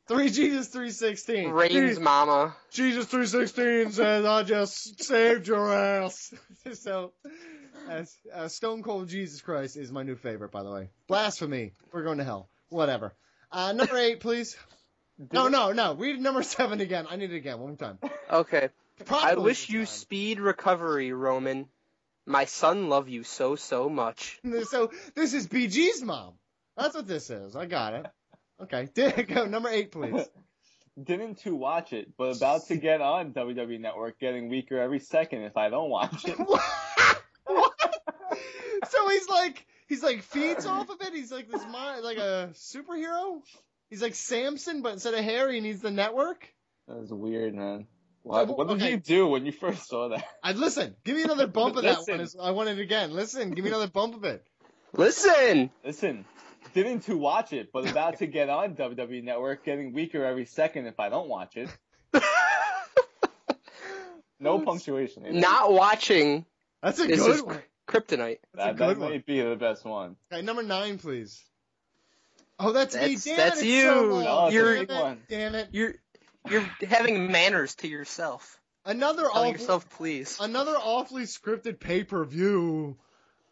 Three Jesus three sixteen. Reigns' mama. Jesus three sixteen says I just saved your ass. so, as uh, Stone Cold Jesus Christ is my new favorite, by the way. Blasphemy. We're going to hell. Whatever. Uh, number eight, please. [LAUGHS] No, no, no. Read number seven again. I need it again. One more time. Okay. I wish you speed recovery, Roman. My son love you so so much. [LAUGHS] So this is BG's mom. That's what this is. I got it. Okay. [LAUGHS] Go number eight, please. Didn't to watch it, but about to get on WWE Network, getting weaker every second if I don't watch it. [LAUGHS] so he's like he's like feeds off of it. He's like this mi- like a superhero. He's like Samson, but instead of hair, he needs the network. That was weird, man. What, oh, what did Okay. you do when you first saw that? I'd listen. Give me another bump of that one. I want it again. Listen. Give me another bump of it. Listen. Listen, didn't to watch it, but about to get on WWE Network, getting weaker every second if I don't watch it. [LAUGHS] no punctuation. in. Not watching. That's a this good is one. Kryptonite. That's That, good that one. may be the best one. Okay, number nine, please. Oh, that's, me. That's, Damn that's it, you. so. No, you're big one. Damn it. you're you're having manners to yourself. Another Tell awful, yourself, please. another awfully scripted pay per view.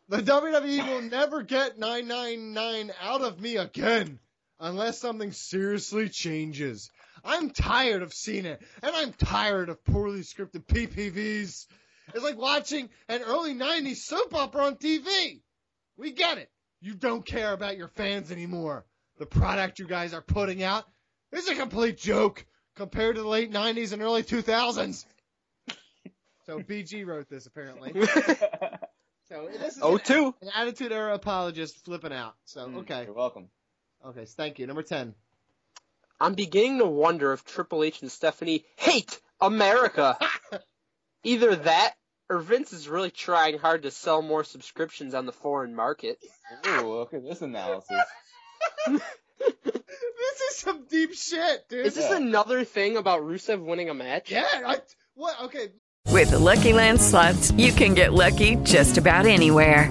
The WWE will never get 999 out of me again unless something seriously changes. I'm tired of seeing it, and I'm tired of poorly scripted PPVs. It's like watching an early 90s soap opera on TV. We get it. You don't care about your fans anymore. The product you guys are putting out is a complete joke compared to the late 90s and early 2000s. So BG wrote this apparently. [LAUGHS] So this is Oh, an, two. an attitude era apologist flipping out. So Mm, okay, You're welcome. okay, thank you. Number ten. I'm beginning to wonder if Triple H and Stephanie hate America. [LAUGHS] Either that or Vince is really trying hard to sell more subscriptions on the foreign market. Ooh, look at this analysis. [LAUGHS] This is some deep shit, dude. Is this another thing about Rusev winning a match? Yeah. I, what? Okay. With the Lucky Land slots, you can get lucky just about anywhere.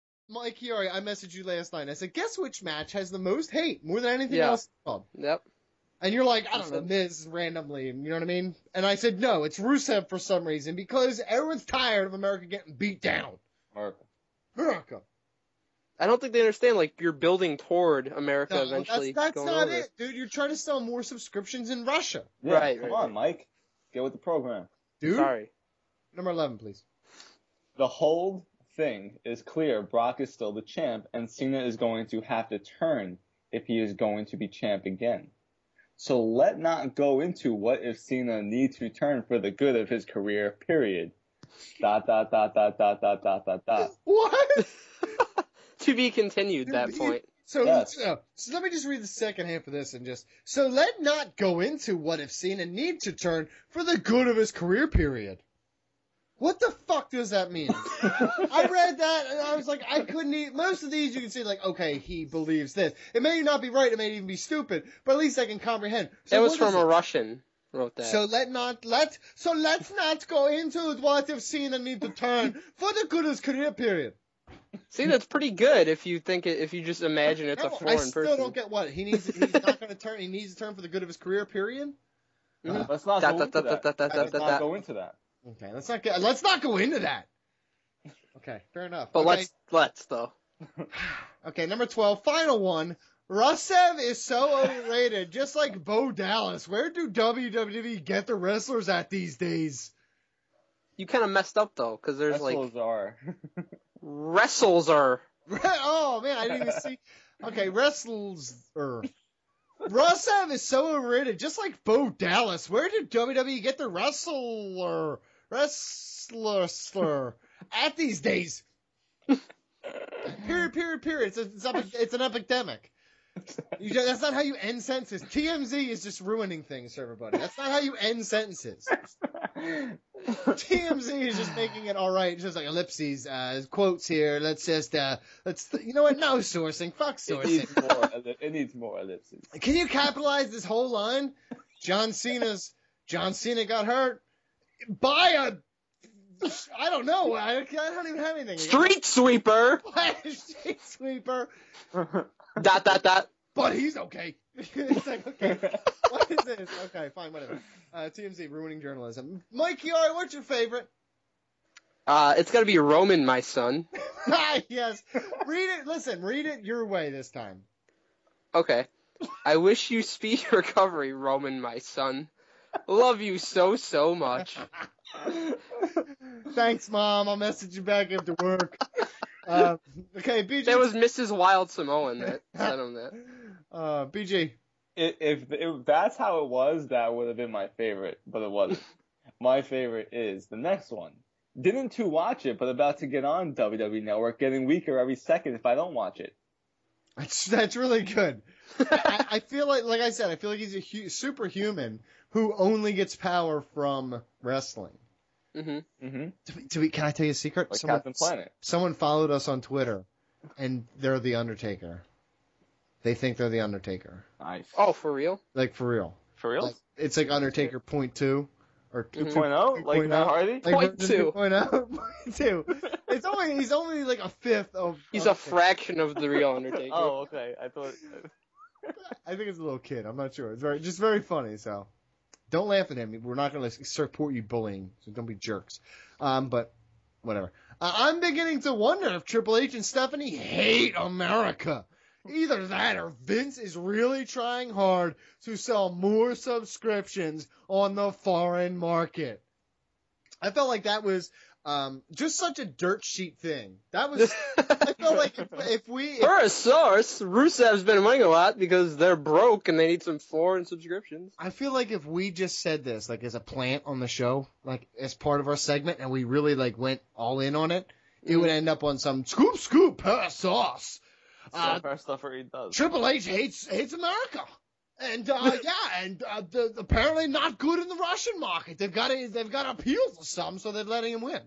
Mike Chiari, I messaged you last night. I said, guess which match has the most hate more than anything Yeah. else? called? Yep. And you're like, I don't know, Miz randomly. You know what I mean? And I said, no, it's Rusev for some reason because everyone's tired of America getting beat down. America. America. I don't think they understand. Like you're building toward America No, eventually that's that's going not over. it, dude. You're trying to sell more subscriptions in Russia. Yeah, Right, Come right, on, right. Mike. Get with the program. Dude. Sorry. Number 11, please. The whole thing is clear. Brock is still the champ, and Cena is going to have to turn if he is going to be champ again. So let not go into what if Cena needs to turn for the good of his career, period. Dot, dot, dot, dot, dot, dot, dot, dot, dot. [LAUGHS] What? [LAUGHS] To be continued. That point. So, Yes. so, oh, so let me just read the second half of this and just so let not go into what if Cena need to turn for the good of his career period. What the fuck does that mean? [LAUGHS] I read that and I was like, I couldn't. E- most of these you can see like, okay, he believes this. It may not be right. It may even be stupid, but at least I can comprehend. So That was from is a it? Russian. Wrote that. So let not let so let's not go into what if Cena need to turn for the good of his career period. See, that's pretty good if you think it, if you just imagine it's a No, foreign I still person. don't get what he needs. He's not going to turn. He needs to turn for the good of his career. Period. Mhm. Let's not Dot, go into that. dot, dot, Let's not go into that. Okay, let's not get. Let's not go into that. Okay, fair enough. But okay. let's let's though. [SIGHS] Okay, number twelve, final one. Rusev is so overrated, just like Bo Dallas. Where do WWE get the wrestlers at these days? You kind of messed up though, because there's like Wrestlers are. wrestles are. [LAUGHS] oh man, I didn't even see. Okay, wrestles. are. Rusev is so overrated, just like Bo Dallas. Where did WWE get the wrestler, wrestler at these days? Period. Period. Period. It's a, it's, it's an epidemic. You just, that's not how you end sentences. TMZ is just ruining things for everybody. That's not how you end sentences. TMZ is just making it all right. Just like ellipses, uh, quotes here. Let's just, uh, let's, you know what? No sourcing. Fuck It sourcing. needs more. elli- It needs more ellipses. Can you capitalize this whole line? John Cena's John Cena got hurt by a I don't know. I, I don't even have anything. Street sweeper. [LAUGHS] Street sweeper. [LAUGHS] dot dot dot. But he's okay. [LAUGHS] it's like okay, what is this? Okay, fine, whatever. Uh, TMZ ruining journalism. Mike Chiari, what's your favorite? Uh, it's gotta be Roman, my son. yes. Read it. Listen, read it your way this time. Okay. I wish you speedy recovery, Roman, my son. Love you so, so much. Thanks, mom. I'll message you back after work. Uh, okay, BG. That was Mrs. Wild Samoan that sent him that. [LAUGHS] Uh, BG. If, if if that's how it was, that would have been my favorite, but it wasn't. my favorite is the next one. Didn't to watch it, but about to get on WWE Network, getting weaker every second if I don't watch it. That's that's really good. [LAUGHS] I, I feel like, like I said, I feel like he's a hu- superhuman who only gets power from wrestling. Mm-hmm. Mm-hmm. To be, to be, can I tell you a secret? Like someone, Captain Planet. someone followed us on Twitter, and they're the Undertaker. They think they're the Undertaker. Nice. Oh, for real? Like for real. For real? Like, it's like Undertaker point two or 2.0? Like Matt Hardy? Like Point [LAUGHS] two. 2.0. [LAUGHS] Point two. It's only he's only like a fifth of. He's a fraction of the real Undertaker. [LAUGHS] Oh, okay. I thought. I think it's a little kid. I'm not sure. It's very just very funny. So don't laugh at him. We're not going to support you bullying. So don't be jerks. Um, but whatever. Uh, I'm beginning to wonder if Triple H and Stephanie hate America. Either that or Vince is really trying hard to sell more subscriptions on the foreign market. I felt like that was um, just such a dirt sheet thing. That was. [LAUGHS] I felt like if, if we if For a source, Rusev's been winning a lot because they're broke and they need some foreign subscriptions. I feel like if we just said this, like as a plant on the show, like as part of our segment, and we really like went all in on it, it would end up on some scoop scoop per sauce. Uh, Stuff stuff he does. Triple H hates hates America, and uh, yeah, and uh, the, apparently not good in the Russian market. They've got to they've got to appeal to some, so they're letting him win.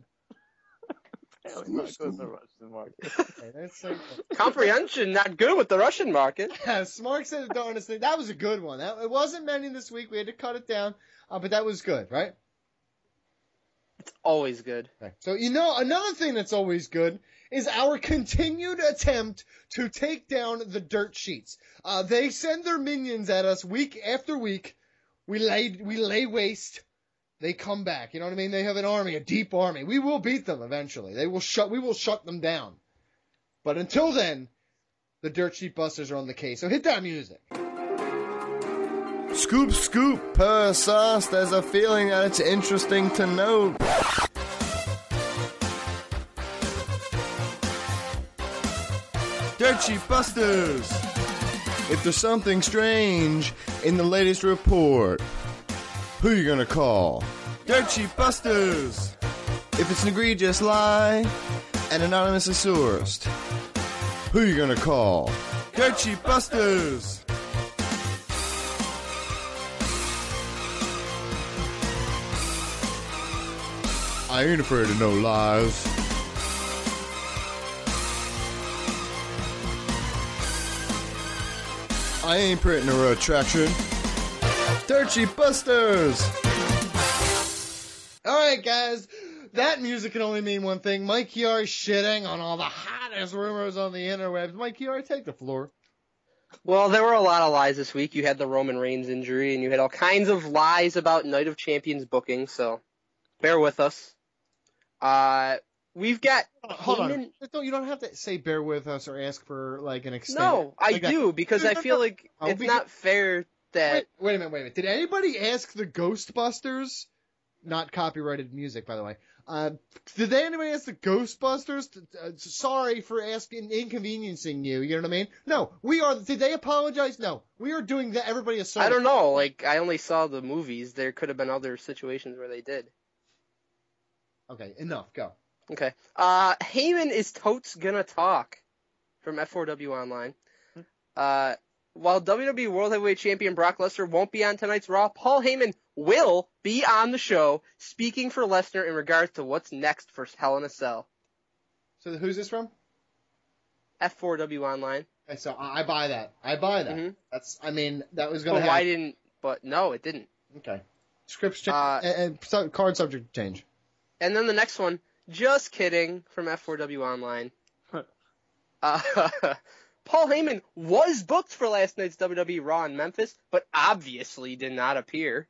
Apparently not good in the Russian market. [LAUGHS] Okay, that's Comprehension not good with the Russian market. [LAUGHS] yeah, Smart said the darndest thing. That was a good one. That, it wasn't many this week. We had to cut it down, uh, but that was good, right? It's always good. Okay. So you know another thing that's always good is our continued attempt to take down the dirt sheets. Uh, they send their minions at us week after week. We lay we lay waste. They come back. You know what I mean? They have an army, a deep army. We will beat them eventually. They will shut. We will shut them down. But until then, the dirt sheet busters are on the case. So hit that music. Scoop, scoop, per sauce. There's a feeling that it's interesting to know. Dirt Sheet Busters! If there's something strange in the latest report, who you gonna call? Dirt Sheet Busters! If it's an egregious lie and anonymously sourced, who you gonna call? Dirt Sheet Busters! I ain't afraid of no lies. I ain't printing a attraction. Dirt Sheet Busters! All right, guys. That music can only mean one thing. Mike Chiari shitting on all the hottest rumors on the interwebs. Mike Chiari, take the floor. Well, there were a lot of lies this week. You had the Roman Reigns injury, and you had all kinds of lies about Night of Champions booking. So, bear with us. Uh, we've got Hold on. Don't, you don't have to say bear with us or ask for like an extension. No, I like that. do because No, I feel no. like I'll it's be- not fair that Wait, wait a minute, wait a minute. Did anybody ask the Ghostbusters? Not copyrighted music, by the way. Uh, did they anybody ask the Ghostbusters? to- Uh, sorry for asking, inconveniencing you. You know what I mean? No, we are. Did they apologize? No, we are doing that. Everybody is sorry. I don't know. Like I only saw the movies. There could have been other situations where they did. Okay, enough. Go. Okay. Uh, Heyman is totes gonna talk from F4W Online. Uh, while WWE World Heavyweight Champion Brock Lesnar won't be on tonight's Raw, Paul Heyman will be on the show speaking for Lesnar in regards to what's next for Hell in a Cell. So who's this from? F4W Online. So I buy that. I buy that. That's. I mean, that was gonna But happen. why didn't? But no, it didn't. Okay. Scripts change Uh, and, and card subject change. And then the next one, just kidding, from F4W Online. [LAUGHS] uh, Paul Heyman was booked for last night's WWE Raw in Memphis, but obviously did not appear.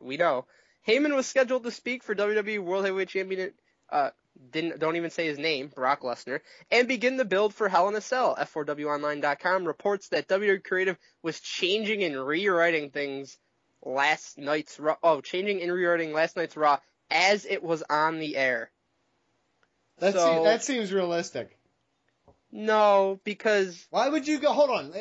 We know. Heyman was scheduled to speak for WWE World Heavyweight Champion, uh, didn't, don't even say his name, Brock Lesnar, and begin the build for Hell in a Cell. F4WOnline.com reports that WWE Creative was changing and rewriting things last night's Raw, oh, changing and rewriting last night's Raw as it was on the air. That, so, seems, that seems realistic. no, because Why would you go? Hold on.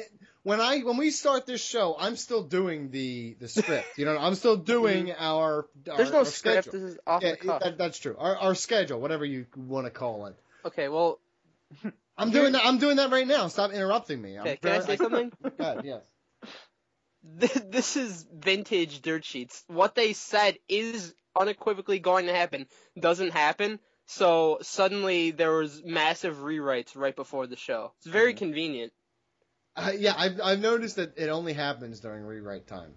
When I when we start this show, I'm still doing the the script. You know, I'm still doing our, our. Mm-hmm. there's no our script. schedule. This is off Yeah, the cuff. that, that's true. Our, our schedule, whatever you want to call it. Okay, well, [LAUGHS] I'm doing [LAUGHS] that. I'm doing that right now. Stop interrupting me. I'm okay, can I say something? [LAUGHS] Go ahead, yes. This is vintage dirt sheets. What they said is unequivocally going to happen. Doesn't happen. So suddenly there was massive rewrites right before the show. It's very convenient. Uh, yeah, I've I've noticed that it only happens during rewrite time.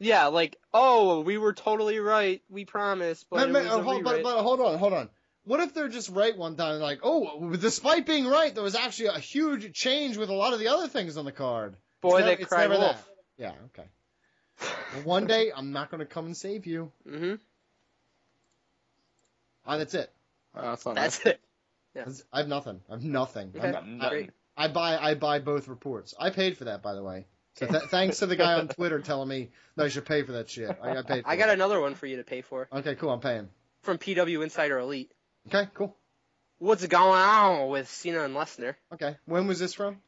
Yeah, like oh, we were totally right. We promised, but Man, it man, was hold, but, but hold on, hold on. What if they're just right one time, like, oh, despite being right, there was actually a huge change with a lot of the other things on the card. Boy It's that nev- it's cried wolf. that. Yeah, okay. Well, one day I'm not going to come and save you. [LAUGHS] Mm-hmm. Ah, that's it. That's not That's it. That's- I have nothing. I have nothing. Okay, I'm- great. I buy I buy both reports. I paid for that, by the way. So th- thanks to the guy on Twitter telling me that I should pay for that shit. I got paid. For I got it. another one for you to pay for Okay, cool. I'm paying. from PW Insider Elite. Okay, cool. What's going on with Cena and Lesnar? Okay, when was this from?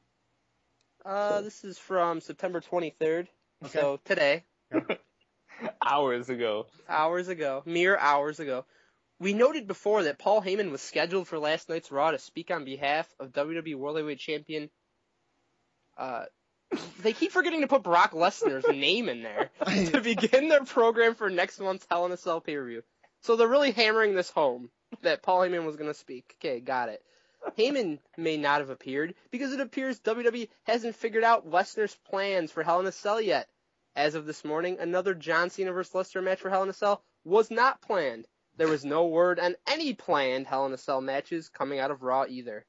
Uh, this is from September 23rd. Okay. So today, [LAUGHS] Hours ago. hours ago, mere hours ago. We noted before that Paul Heyman was scheduled for last night's Raw to speak on behalf of WWE World Heavyweight Champion. Uh, [COUGHS] they keep forgetting to put Brock Lesnar's [LAUGHS] name in there [LAUGHS] to begin their program for next month's Hell in a Cell pay per view. So they're really hammering this home that Paul Heyman was going to speak. Okay, got it. Heyman may not have appeared because it appears WWE hasn't figured out Lesnar's plans for Hell in a Cell yet. As of this morning, another John Cena vs. Lesnar match for Hell in a Cell was not planned. There was no word on any planned Hell in a Cell matches coming out of Raw either.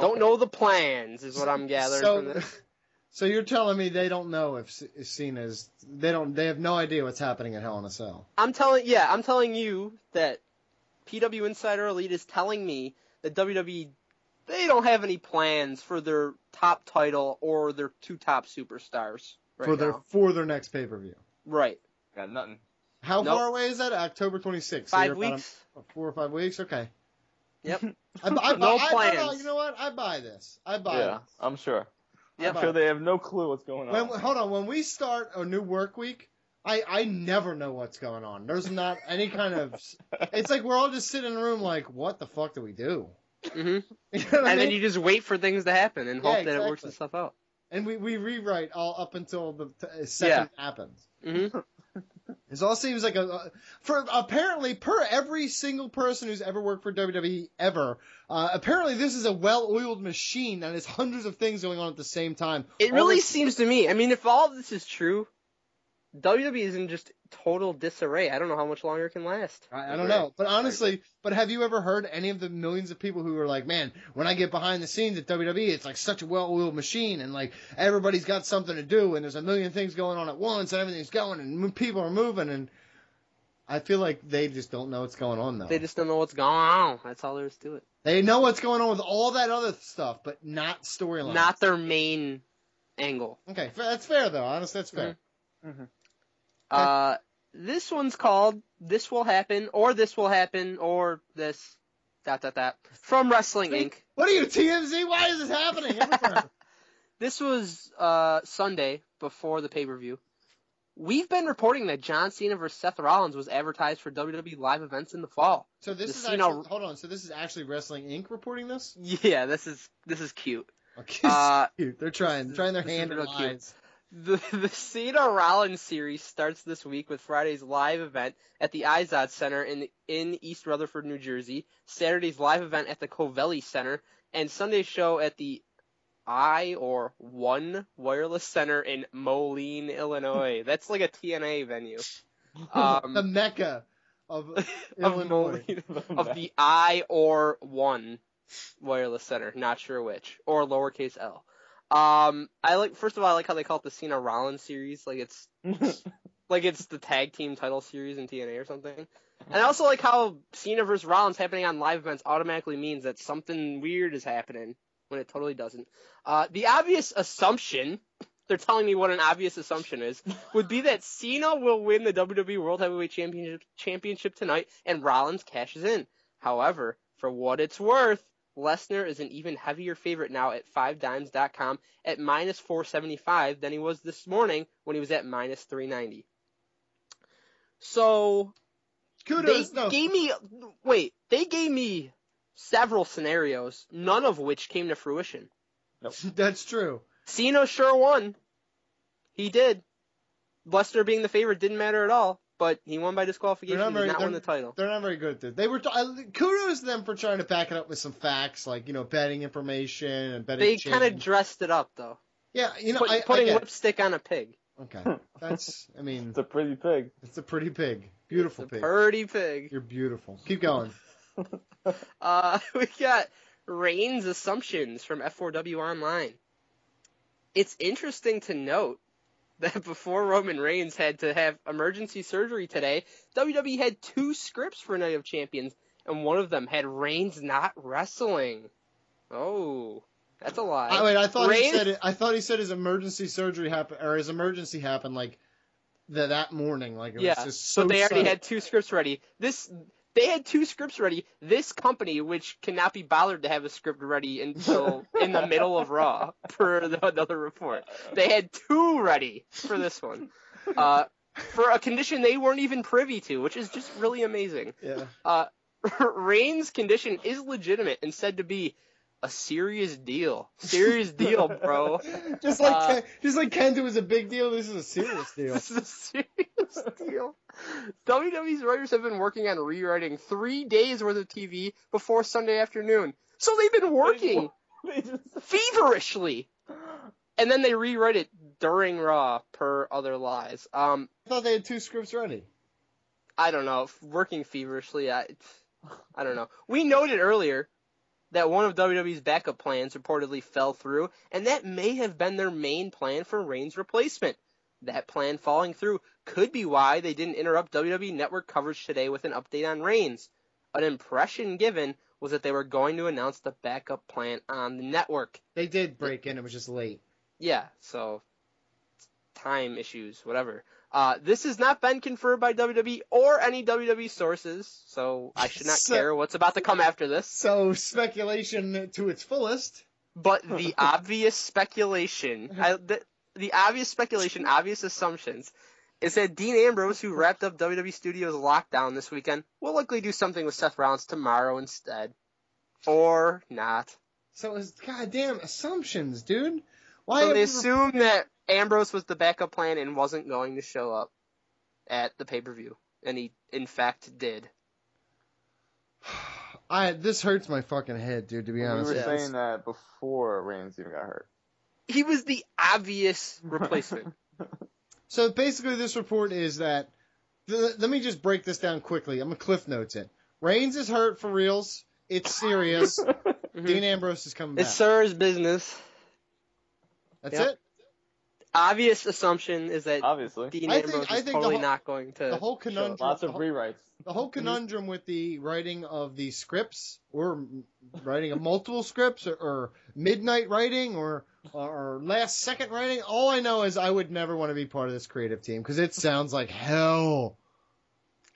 Don't know the plans, is what I'm gathering so, from this. [LAUGHS] So you're telling me they don't know if, C- if Cena's they don't they have no idea what's happening at Hell in a Cell. I'm telling, yeah, I'm telling you that PW Insider Elite is telling me that WWE they don't have any plans for their top title or their two top superstars right for their now. for their next pay per view. Right. Got nothing. How Nope. far away is that? October 26th. Five you're about a- weeks. four or five weeks. Okay. Yep. [LAUGHS] I, I, No I, I, plans. you know what? I buy this. I buy Yeah, this. I'm sure. Yeah. I'm sure they have no clue what's going on. When, hold on. When we start a new work week, I, I never know what's going on. There's not any kind of. [LAUGHS] It's like we're all just sitting in a room like, what the fuck do we do? Mm-hmm. [LAUGHS] You know what And I then you just wait for things to happen and Yeah, hope that it works itself out. And we, we rewrite all up until the t- second happens. hmm This all seems like a, for apparently per every single person who's ever worked for WWE ever. Uh, apparently, this is a well-oiled machine and has hundreds of things going on at the same time. It All really this- seems to me. I mean, if all of this is true, WWE is in just total disarray. I don't know how much longer it can last. I, I don't know, but honestly, but have you ever heard any of the millions of people who are like, man, when I get behind the scenes at WWE, it's like such a well-oiled machine, and like everybody's got something to do, and there's a million things going on at once, and everything's going, and people are moving, and I feel like they just don't know what's going on though. They just don't know what's going on. That's all there is to it. They know what's going on with all that other stuff, but not storyline. Not their main angle. Okay, that's fair though. Honest, that's fair. Mm-hmm. Mm-hmm. Uh, this one's called "This Will Happen" or "This Will Happen" or this dot dot dot from Wrestling Inc. What are you TMZ? Why is this happening? [LAUGHS] This was uh Sunday before the pay per view. we've been reporting that John Cena versus Seth Rollins was advertised for WWE live events in the fall. So this The is Cena- actually hold on. So this is actually Wrestling Inc. reporting this. Yeah, this is this is cute. Okay, Uh, cute. They're trying trying their hand in real cute. The [LAUGHS] the Cena Rollins series starts this week with Friday's live event at the Izod Center in in East Rutherford, New Jersey, Saturday's live event at the Covelli Center, and Sunday's show at the I or One Wireless Center in Moline, Illinois. [LAUGHS] That's like a TNA venue. [LAUGHS] Um, the mecca of of Illinois. Moline, of the I or One Wireless Center, not sure which, or lowercase L. Um, I like first of all, I like how they call it the Cena Rollins series, like it's [LAUGHS] like it's the tag team title series in TNA or something. And I also like how Cena versus Rollins happening on live events automatically means that something weird is happening when it totally doesn't. Uh, the obvious assumption, they're telling me what an obvious assumption is, would be that Cena will win the WWE World Heavyweight Championship, Championship tonight and Rollins cashes in. However, for what it's worth, Lesnar is an even heavier favorite now at 5dimes.com at minus 475 than he was this morning when he was at minus 390. So, Kudos, they no. gave me, wait, they gave me several scenarios, none of which came to fruition. [LAUGHS] That's true. Cena sure won. He did. Lesnar being the favorite didn't matter at all, but he won by disqualification. They're He not did very. not win the title. they're not very good at this. They were. T- I, kudos to them for trying to back it up with some facts, like you know, betting information and betting. They kind of dressed it up though. Yeah, you know, Put- I, I putting get it. lipstick on a pig. Okay, that's. I mean, It's a pretty pig. it's a pretty pig. Beautiful It's a pig. Pretty pig. You're beautiful. Keep going. [LAUGHS] Uh, [LAUGHS] we got Reigns assumptions from F4W Online. It's interesting to note that before Roman Reigns had to have emergency surgery today, WWE had two scripts for Night of Champions, and one of them had Reigns not wrestling. Oh, that's a lie. I, wait, I thought he said it, I thought he said his emergency surgery happened or his emergency happened like the, that morning. Like it yeah, was just so. but they already sudden. had two scripts ready. This they had two scripts ready. This company, which cannot be bothered to have a script ready until [LAUGHS] in the middle of Raw, per the, another report, they had two ready for this one, uh, for a condition they weren't even privy to, which is just really amazing. Yeah. Uh, [LAUGHS] Reigns' condition is legitimate and said to be a serious deal. Serious deal, bro. [LAUGHS] Just like Uh, Ken, just like Kenta was a big deal, this is a serious deal. [LAUGHS] This is a serious deal. WWE's writers have been working on rewriting three days worth of TV before Sunday afternoon. So they've been working feverishly. And then they rewrite it during Raw per other lies. Um, I thought they had two scripts ready. I don't know. Working feverishly, I, I don't know. We noted earlier that one of WWE's backup plans reportedly fell through, and that may have been their main plan for Reigns' replacement. That plan falling through could be why they didn't interrupt WWE Network coverage today with an update on Reigns. An impression given was that they were going to announce the backup plan on the network. They did break in, it was just late. Yeah, so time issues, whatever. Uh, this has not been confirmed by WWE or any WWE sources, so I should not So- care what's about to come after this. So speculation to its fullest. But the [LAUGHS] obvious speculation, I, the, the obvious speculation, obvious assumptions, is that Dean Ambrose, who wrapped up WWE Studios lockdown this weekend, will likely do something with Seth Rollins tomorrow instead. Or not. So it's goddamn assumptions, dude. Why So they assume that Ambrose was the backup plan and wasn't going to show up at the pay per view, and he in fact did. [SIGHS] I this hurts my fucking head, dude. To be We honest, were with you. saying that before Reigns even got hurt. He was the obvious replacement. [LAUGHS] So basically, this report is that. th- let me just break this down quickly. I'm gonna cliff notes it. Reigns is hurt for reals. It's serious. [LAUGHS] Mm-hmm. Dean Ambrose is coming back. It's Sir's business. That's Yep. it. Obvious assumption is that Obviously. Dean I think- Ambrose I is think totally whole- not going to. The whole show up. conundrum. Lots the of whole- rewrites. The whole mm-hmm. conundrum with the writing of the scripts, or writing of multiple scripts, or, or midnight writing, or or last second writing. All I know is I would never want to be part of this creative team because it sounds like hell.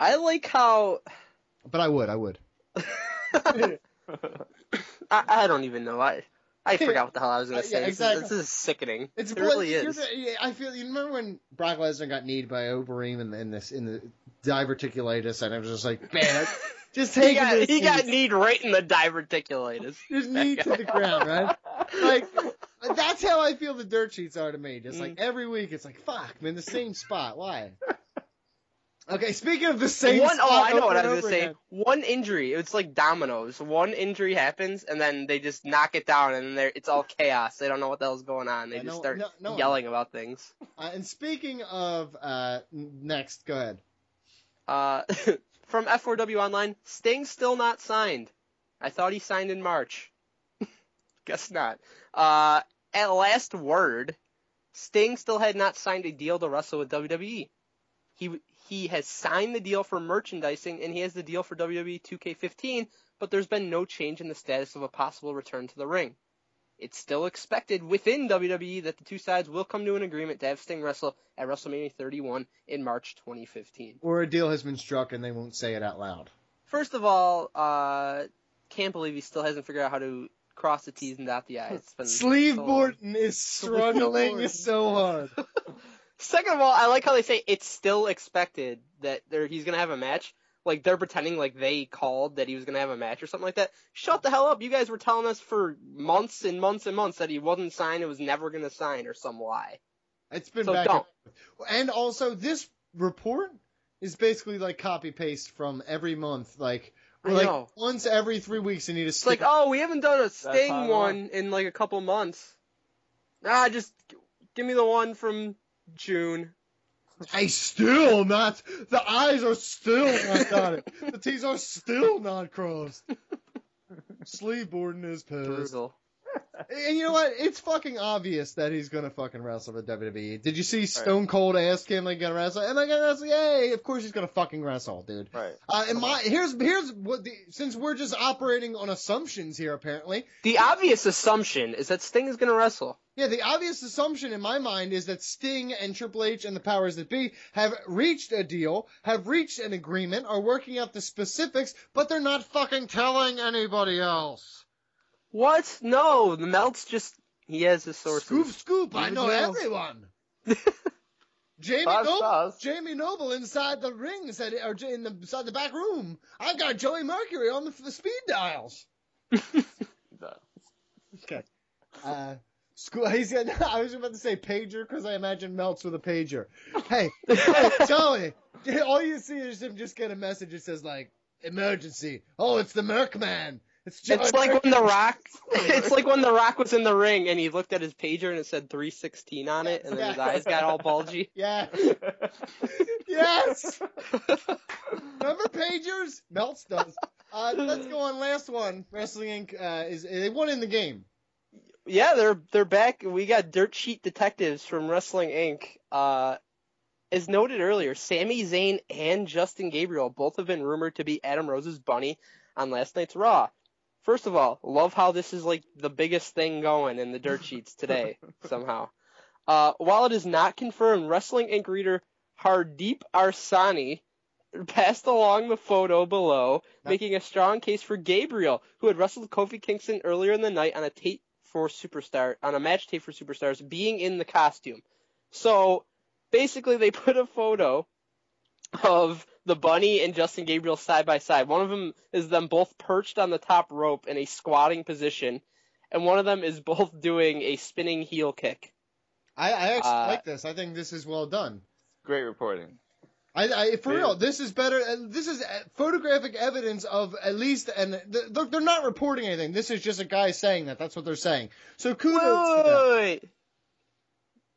I like how But I would, I would. [LAUGHS] I, I don't even know. I I forgot what the hell I was going Uh, to yeah, say. This, is, this is sickening. It's it really is. the- I feel you remember when Brock Lesnar got kneed by Overeem in, in this in the diverticulitis, and I was just like, man, [LAUGHS] just he take got, it. he got kneed right in the diverticulitis. [LAUGHS] just knee to the ground, right? [LAUGHS] Like that's how I feel the dirt sheets are to me. Just like Mm. every week, it's like fuck, I'm in the same spot. Why? Okay, speaking of the same one, oh, I know what I was gonna say. again. One injury, it's like dominoes. One injury happens, and then they just knock it down, and it's all chaos. They don't know what the hell's going on. They I just know- start no- no yelling about things. Uh, and speaking of uh, next, go ahead. Uh, [LAUGHS] from F4W Online, Sting still not signed. I thought he signed in March. [LAUGHS] Guess not. Uh, at last word, Sting still had not signed a deal to wrestle with WWE. He he has signed the deal for merchandising and he has the deal for WWE 2K15, but there's been no change in the status of a possible return to the ring. It's still expected within WWE that the two sides will come to an agreement to have Sting wrestle at WrestleMania 31 in March 2015. Or a deal has been struck and they won't say it out loud. First of all, uh, can't believe he still hasn't figured out how to cross the T's and dot the I's. Sleeve so. Borden is [LAUGHS] struggling so hard. [LAUGHS] Second of all, I like how they say it's still expected that there he's gonna have a match. Like they're pretending like they called that he was gonna have a match or something like that. Shut the hell up! You guys were telling us for months and months and months that he wasn't signed, and was never gonna sign, or some lie. It's been So back don't. and, and also this report is basically like copy paste from every month. Like, I like know. once every three weeks, you need to It's stick. like, oh, we haven't done a Sting one in like a couple months. Ah, just give me the one from June. I still not. The eyes are still not dotted. the T's are still not crossed. Sleeve Borden is pissed. Brutal. And you know what? It's fucking obvious that he's gonna fucking wrestle with WWE. Did you see Stone Cold ask him like gonna wrestle? Am I gonna wrestle? Yay! Of course he's gonna fucking wrestle, dude. Right. Uh, and my here's here's what the since we're just operating on assumptions here apparently. The obvious assumption is that Sting is gonna wrestle. Yeah, the obvious assumption in my mind is that Sting and Triple H and the powers that be have reached a deal, have reached an agreement, are working out the specifics, but they're not fucking telling anybody else. What? No, the Meltz just he has his sources. Scoop, scoop! I know knows? everyone. [LAUGHS] Jamie Buzz, Noble, buzz. Jamie Noble inside the ring said, or in the inside the back room. I've got Joey Mercury on the, the speed dials. [LAUGHS] Okay. Uh, school. [LAUGHS] He's got, I was about to say pager because I imagine Meltz with a pager. Hey, hey, [LAUGHS] Joey. [LAUGHS] All you see is him just get a message that says like emergency. Oh, it's the Merc Man. It's Joey It's like when The Rock. It's like when The Rock was in the ring and he looked at his pager and it said 316 on it, and then his eyes got all bulgy. Yeah. yes. Remember pagers? Meltz does. Uh, let's go on. Last one. Wrestling Inc. Uh, is they won in the game. Yeah, they're they're back. We got Dirt Sheet Detectives from Wrestling Inc. Uh, as noted earlier, Sami Zayn and Justin Gabriel both have been rumored to be Adam Rose's bunny on last night's Raw. First of all, love how this is like the biggest thing going in the dirt sheets today [LAUGHS] somehow. Uh, while it is not confirmed, Wrestling Inc. reader Hardeep Arsani passed along the photo below, making a strong case for Gabriel, who had wrestled Kofi Kingston earlier in the night on a tape for Superstar, on a match tape for Superstars, being in the costume. So basically, they [LAUGHS] put a photo of the bunny and Justin Gabriel side by side. One of them is them both perched on the top rope in a squatting position, and one of them is [LAUGHS] both doing a spinning heel kick. I, I actually Uh, like this. I think this is well done. Great reporting. I, I for Yeah. real, this is better. uh, This is uh, photographic evidence of at least, and th- they're, they're not reporting anything. This is just a guy saying that. That's what they're saying. So kudos to them.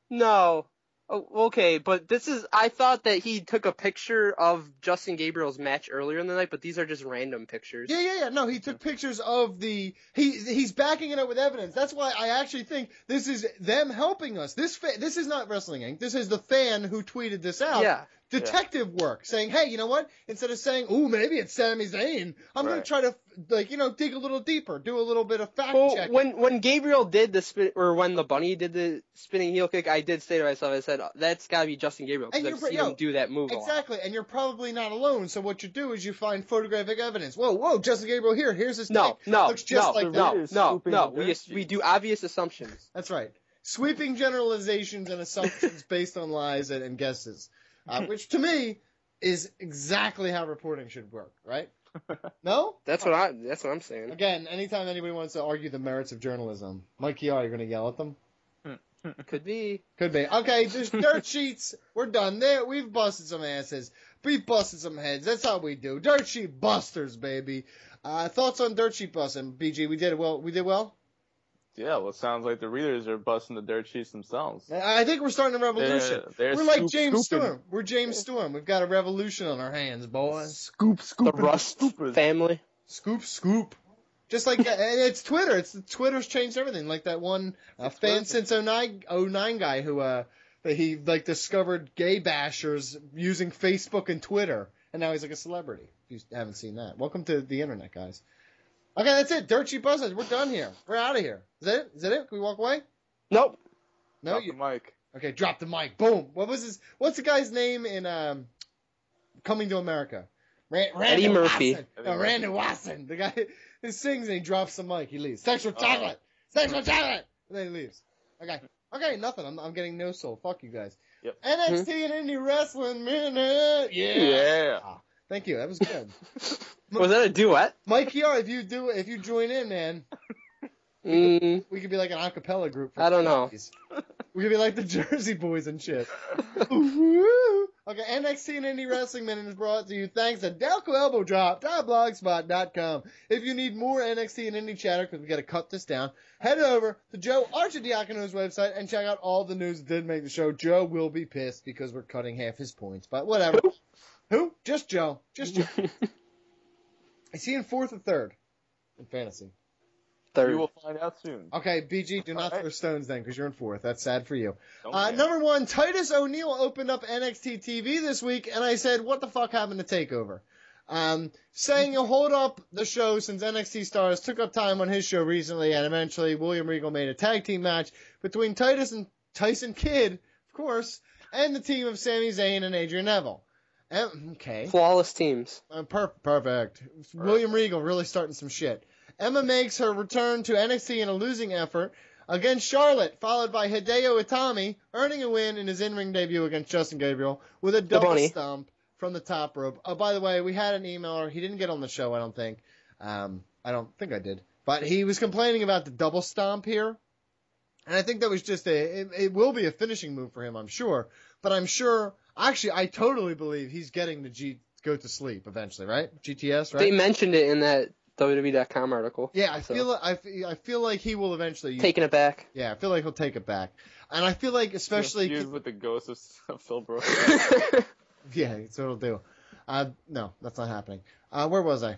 No. Oh, okay, but this is. I thought that he took a picture of Justin Gabriel's match earlier in the night, but these are just random pictures. Yeah, yeah, yeah. No, he took pictures of the. He he's backing it up with evidence. That's why I actually think this is them helping us. This fa- this is not Wrestling Inc. This is the fan who tweeted this out. Yeah. Detective work, saying, "Hey, you know what? Instead of saying, "Ooh, maybe it's Sami Zayn," I'm going to try to like you know dig a little deeper, do a little bit of fact Well, checking. when when Gabriel did the spin, or when the bunny did the spinning heel kick, I did say to myself, I said, that's got to be Justin Gabriel because you're I've seen yo, him do that move a lot. Exactly, and you're probably not alone. So what you do is you find photographic evidence. Whoa, whoa, Justin Gabriel here. Here's his No, tape. no, Looks just no, like no, that. no, no. We just, we do obvious assumptions. That's right. Sweeping generalizations and assumptions based on lies and, and guesses, uh, [LAUGHS] which to me is exactly how reporting should work, right? [LAUGHS] No? That's what I. That's what I'm saying. Again, anytime anybody wants to argue the merits of journalism, Mike Chiari, you're going to yell at them? [LAUGHS] Could be. Could be. Okay, just dirt sheets. We're done there. We've busted some asses. We've busted some heads. That's how we do. Dirt sheet busters, baby. Uh, thoughts on dirt sheet busting, BG? We did it well. We did well. Yeah, well, it sounds like the readers are busting the dirt sheets themselves. I think we're starting a revolution. They're- they're we're like James scooping. Storm. We're James Storm. We've got a revolution on our hands, boys. Scoop, scoop. The Rust family. Scoop, scoop. Just like [LAUGHS] and it's Twitter. It's Twitter's changed everything. Like that one uh, fan since 09, 09 guy who uh he like discovered gay bashers using Facebook and Twitter, and now he's like a celebrity. If you haven't seen that, welcome to the internet, guys. Okay, that's it. Dirt cheap buses. We're done here. We're out of here. Is that it? Is that it? Can we walk away? Nope. No, Drop you. the mic. Okay, drop the mic. Boom. What was his? What's the guy's name in um, Coming to America? Ran- Eddie Murphy. Watson. No, Randy Watson. The guy [LAUGHS] who sings and he drops the mic. He leaves. Sexual chocolate. Sexual chocolate. And then he leaves. Okay. Okay, nothing. I'm, I'm getting no soul. Fuck you guys. Yep. NXT and Indie Wrestling Minute. Yeah. Yeah. Ah, thank you. That was good. [LAUGHS] Was that a duet? Mike Chiari, if you do, if you join in, man, [LAUGHS] Mm, we could be like an acapella group. For I don't know. Jersey's. We could be like the [LAUGHS] Jersey Boys and shit. Ooh. okay, NXT and Indie Wrestling Minute is brought to you thanks to Delco Elbow Drop, blogspot.com. If you need more NXT and Indie chatter, because we got to cut this down, head over to Joe Archidiakono's website and check out all the news that did make the show. Joe will be pissed because we're cutting half his points, but whatever. Who? Just Joe. Just Joe. [LAUGHS] Is he in fourth or third in fantasy? third. You will find out soon. Okay, BG, do not throw stones then, because you're in fourth. That's sad for you. Uh, number one, Titus O'Neil opened up NXT TV this week, and I said, what the fuck happened to TakeOver? Um, saying he'll hold up the show since NXT Stars took up time on his show recently, and eventually William Regal made a tag team match between Titus and Tyson Kidd, of course, and the team of Sami Zayn and Adrian Neville. Okay. Flawless teams. Uh, per- perfect. William Regal really starting some shit. Emma makes her return to NXT in a losing effort against Charlotte, followed by Hideo Itami, earning a win in his in-ring debut against Justin Gabriel with a double stomp from the top rope. Oh, by the way, we had an emailer. He didn't get on the show, I don't think. Um, I don't think I did. But he was complaining about the double stomp here. And I think that was just a, it, it will be a finishing move for him, I'm sure. But I'm sure, actually, I totally believe he's getting the G, go to sleep eventually, right? GTS, right? They mentioned it in that WWE.com article. Yeah, I So, feel like I, I feel like he will eventually use taking it back. Yeah, I feel like he'll take it back, and I feel like especially Feud with the ghost of, of Phil Brooks. [LAUGHS] [LAUGHS] yeah, that's what it'll do. Uh, no, that's not happening. Uh, where was I?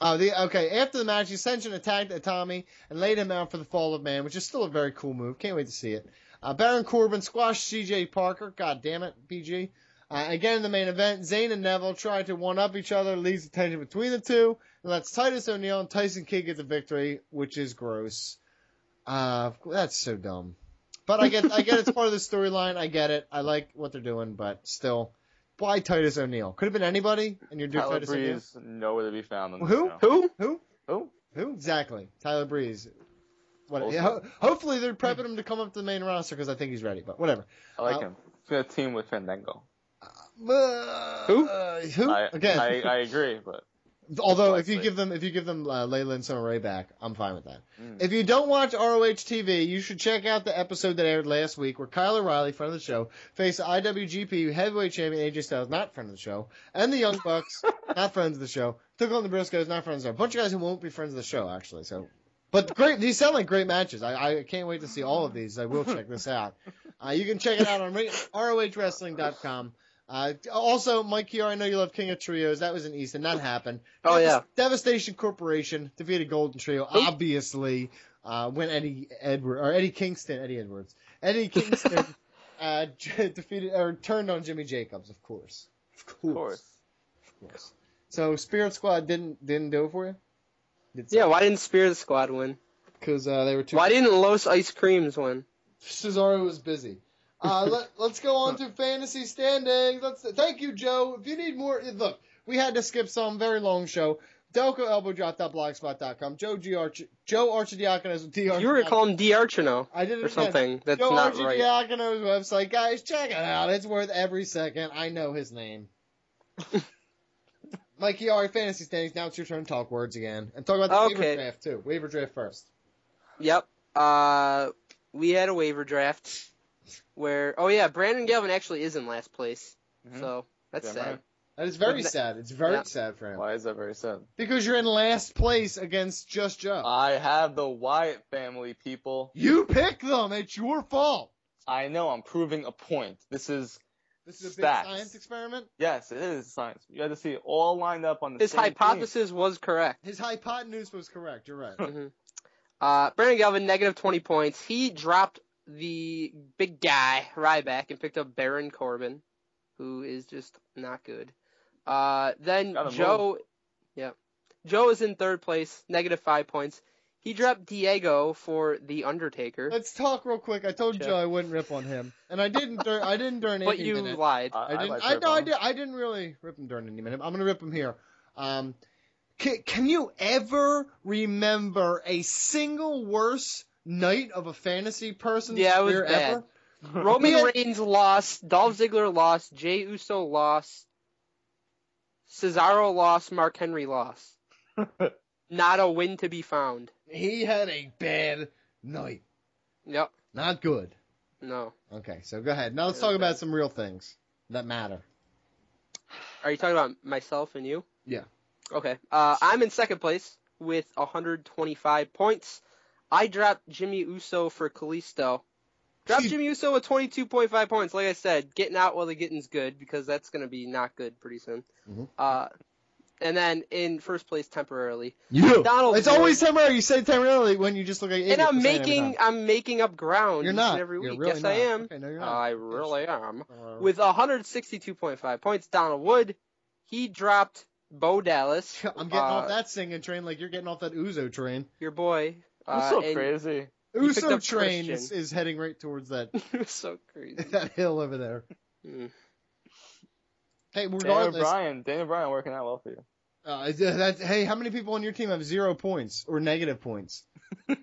Oh, the okay. After the match, Ascension attacked Tommy and laid him out for the Fall of Man, which is still a very cool move. Can't wait to see it. Uh, Baron Corbin squashed C.J. Parker. God damn it, BG. Uh, again in the main event, Zayn and Neville try to one up each other, leaves the tension between the two, and lets Titus O'Neil and Tyson Kidd get the victory, which is gross. Uh, that's so dumb. But I get, I get it's part of the storyline. I get it. I like what they're doing, but still, why Titus O'Neil? Could have been anybody, and you're doing Titus O'Neil. Breeze nowhere to be found Who? show. Who? Who? Who? Who? Exactly. Tyler Breeze. What? Ho- hopefully they're prepping him to come up to the main roster because I think he's ready. But whatever. I like Uh, him. He's gonna team with Fandango. Uh, Who? who? I, Again. I, I agree, but [LAUGHS] Although if you give them if you give them uh, Layla and Summer Rae back, I'm fine with that. Mm. If you don't watch ROH TV, you should check out the episode that aired last week where Kyle O'Reilly, friend of the show, faced IWGP Heavyweight Champion AJ Styles, not friend of the show, and the Young Bucks, [LAUGHS] not friends of the show, took on the Briscoes, not friends of the show. A bunch of guys who won't be friends of the show actually. So, but great, these sound like great matches. I, I can't wait to see all of these. I will check this out. Uh, you can check it out on ROHWrestling.com. Uh, also, Mike Chiari, I know you love King of Trios. That was in Easton. That happened. Oh, yeah. Devastation Corporation defeated Golden Trio, obviously. Uh, when Eddie Edward or Eddie Kingston, Eddie Edwards, Eddie Kingston [LAUGHS] uh, [LAUGHS] defeated or turned on Jimmy Jacobs, of course. Of course. Of course. Of course. So Spirit Squad didn't didn't do it for you? Yeah, why didn't Spirit Squad win? Because uh, they were too. Why didn't Los Ice Creams win? Cesaro was busy. Uh, [LAUGHS] let, let's go on to fantasy standings. Let's thank you, Joe. If you need more, look, we had to skip some very long show. Delco Elbow Drop.blogspot.com. Joe G. Arch, Joe Archidiakonos. D. You were calling D'Archino I did it or something. That's Joe not right. Archidiakonos website, guys. Check it out. It's worth every second. I know his name. [LAUGHS] Mikey R. Fantasy Standings. Now it's your turn to talk words again and talk about the waiver draft too. Waiver draft first. Yep. Uh, we had a waiver draft where, oh yeah, Brandon Galvin actually is in last place. So that's Damn sad. right. That is very But ne- sad. It's very Yeah. sad for him. Why is that very sad? Because you're in last place against Just Joe. I have the Wyatt family, people. you pick them. It's your fault. I know. I'm proving a point. This is This is a big Stats. science experiment. yes, it is science. You had to see it all lined up on the His same team. hypothesis was correct. His hypotenuse was correct. You're right. Mhm. Uh, Brandon Galvin, negative 20 points. He dropped the big guy, Ryback, and picked up Baron Corbin, who is just not good. Uh, then Gotta Joe, yeah, Joe is in third place, negative five points. He dropped Diego for The Undertaker, Let's talk real quick. I told Joe I wouldn't rip on him, and I didn't. Dur- I didn't [LAUGHS] during but you minute. lied. I, I didn't. like I, no, I on. did. I didn't really rip him during any minute. I'm gonna rip him here. Um, can, can you ever remember a single worse night of a fantasy person's Yeah, it was career bad. ever? [LAUGHS] Roman Yeah. Reigns lost, Dolph Ziggler lost, Jey Uso lost, Cesaro lost, Mark Henry lost. [LAUGHS] Not a win to be found. He had a bad night. Yep. Not good. No. Okay, so go ahead. Now let's talk about some real things that matter. Are you talking about myself and you? Yeah. Okay. Uh, I'm in second place with 125 points. I dropped Jimmy Uso for Kalisto. Dropped Jimmy Uso with 22.5 points. Like I said, getting out while the getting's good because that's going to be not good pretty soon. Mhm. Uh, and then in first place temporarily. You. Donald it's Wood. always temporary. You say temporarily when you just look like an And I'm for saying it every making. I'm making up ground You're not. every You're week. really yes, not. I am. Okay, no, you're not. I really am. Uh, With 162.5 points, Donald Wood, he dropped Bo Dallas. [LAUGHS] I'm getting off uh, that singing train like you're getting off that Uso train. Your boy. I'm uh, so crazy. he picked Uso train is, is heading right towards that [LAUGHS] so crazy. [LAUGHS] that hill over there. Mm. Hey, Daniel Bryan, Daniel Bryan working out well for you. uh, that's, hey, how many people on your team have zero points or negative points? [LAUGHS] A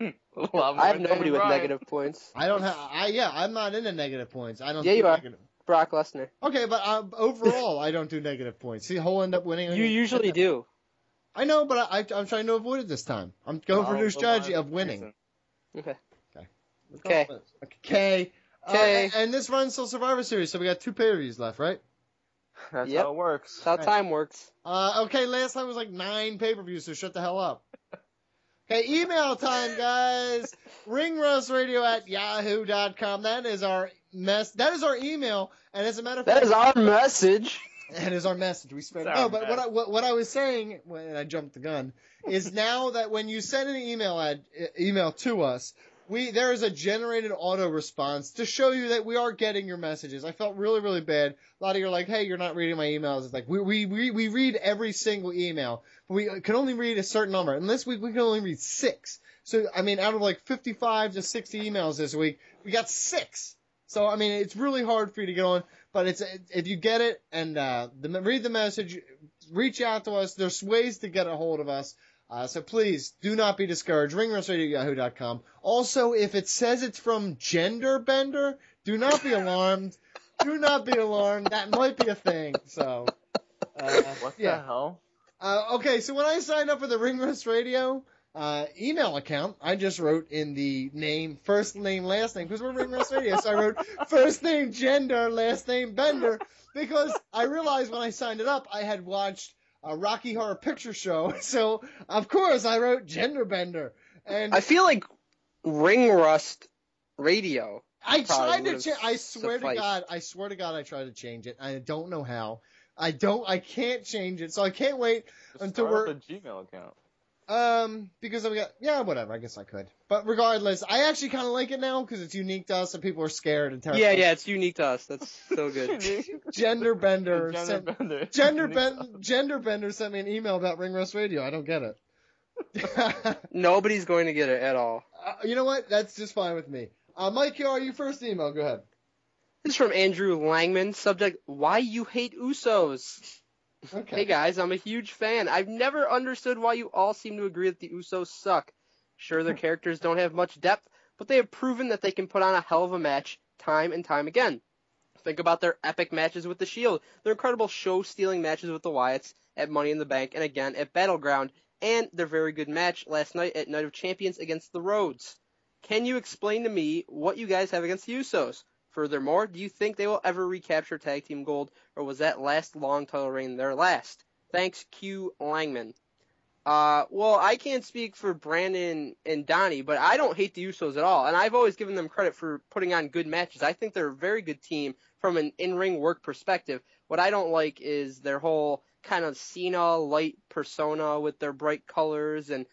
I have nobody Daniel with Bryan. negative points. I don't have. I yeah, I'm not into negative points. I don't. Yeah, do you are. Brock Lesnar. Okay, but uh, overall, I don't do negative points. See, he'll end up winning. You usually do. I know, but I, I, I'm trying to avoid it this time. I'm going for a I'll new strategy of winning. Okay. Okay. Okay. Okay. Uh, and, and this runs till Survivor Series, so we got two pay-per-views left, right? [LAUGHS] That's Yep. how it works. That's how Right. time works. Uh, okay, last time was like nine pay-per-views, so shut the hell up. [LAUGHS] Okay, email time, guys. Ringrustradio at yahoo.com. That is our mess. That is our email. And as a matter of That fact, is our message. That is our message. We spread. It's No, our but what I, what, what I was saying when I jumped the gun is now that when you send an email ad, email to us, we there is a generated auto response to show you that we are getting your messages. I felt really really bad. A lot of you are like, "Hey, you're not reading my emails." It's like we we we, we read every single email, but we can only read a certain number. And this week we can only read six. So I mean, out of like 55 to 60 emails this week, we got six. So I mean, it's really hard for you to get on, but it's if you get it and uh, the, read the message, reach out to us. There's ways to get a hold of us. Uh, so please do not be discouraged. Ringrustradio.yahoo.com. Also, if it says it's from Gender Bender, do not be alarmed. [LAUGHS] do not be alarmed. That might be a thing. So, uh, What yeah. the hell? Uh, okay, so when I signed up for the Ring Radio uh, email account, I just wrote in the name, first name, last name, because we're Ring Rust Radio. So I wrote first name Gender, last name Bender, because I realized when I signed it up, I had watched a Rocky Horror Picture Show. [LAUGHS] So of course I wrote Gender Bender, and I feel like Ring Rust Radio. I probably tried to would've change. I swear to. God, I swear to God, I tried to change it. I don't know how. I don't. I can't change it. So I can't wait Just until start we're up a Gmail account. Um, because we got yeah, whatever. I guess I could. But regardless, I actually kind of like it now because it's unique to us and people are scared and terrified. Yeah, yeah, it's unique to us. That's so good. [LAUGHS] Gender bender. [LAUGHS] Gender sent, bender. [LAUGHS] Gender ben, Gender bender sent me an email about Ring Rust Radio. I don't get it. Nobody's going to get it at all. Uh, you know what? That's just fine with me. Uh, Mike, here are you first email. Go ahead. This is from Andrew Langman. Subject: Why you hate Usos? Okay. Hey guys, I'm a huge fan. I've never understood why you all seem to agree that the Usos suck. Sure, their hmm. characters don't have much depth, but they have proven that they can put on a hell of a match time and time again. Think about their epic matches with the Shield, their incredible show-stealing matches with the Wyatts at Money in the Bank, and again at Battleground, and their very good match last night at Night of Champions against the Rhodes. Can you explain to me what you guys have against the Usos? Furthermore, do you think they will ever recapture tag team gold, or was that last long title reign their last? Thanks, Q Langman. Uh, well, I can't speak for Brandon and Donnie, but I don't hate the Usos at all, and I've always given them credit for putting on good matches. I think they're a very good team from an in-ring work perspective. What I don't like is their whole kind of Cena light persona with their bright colors and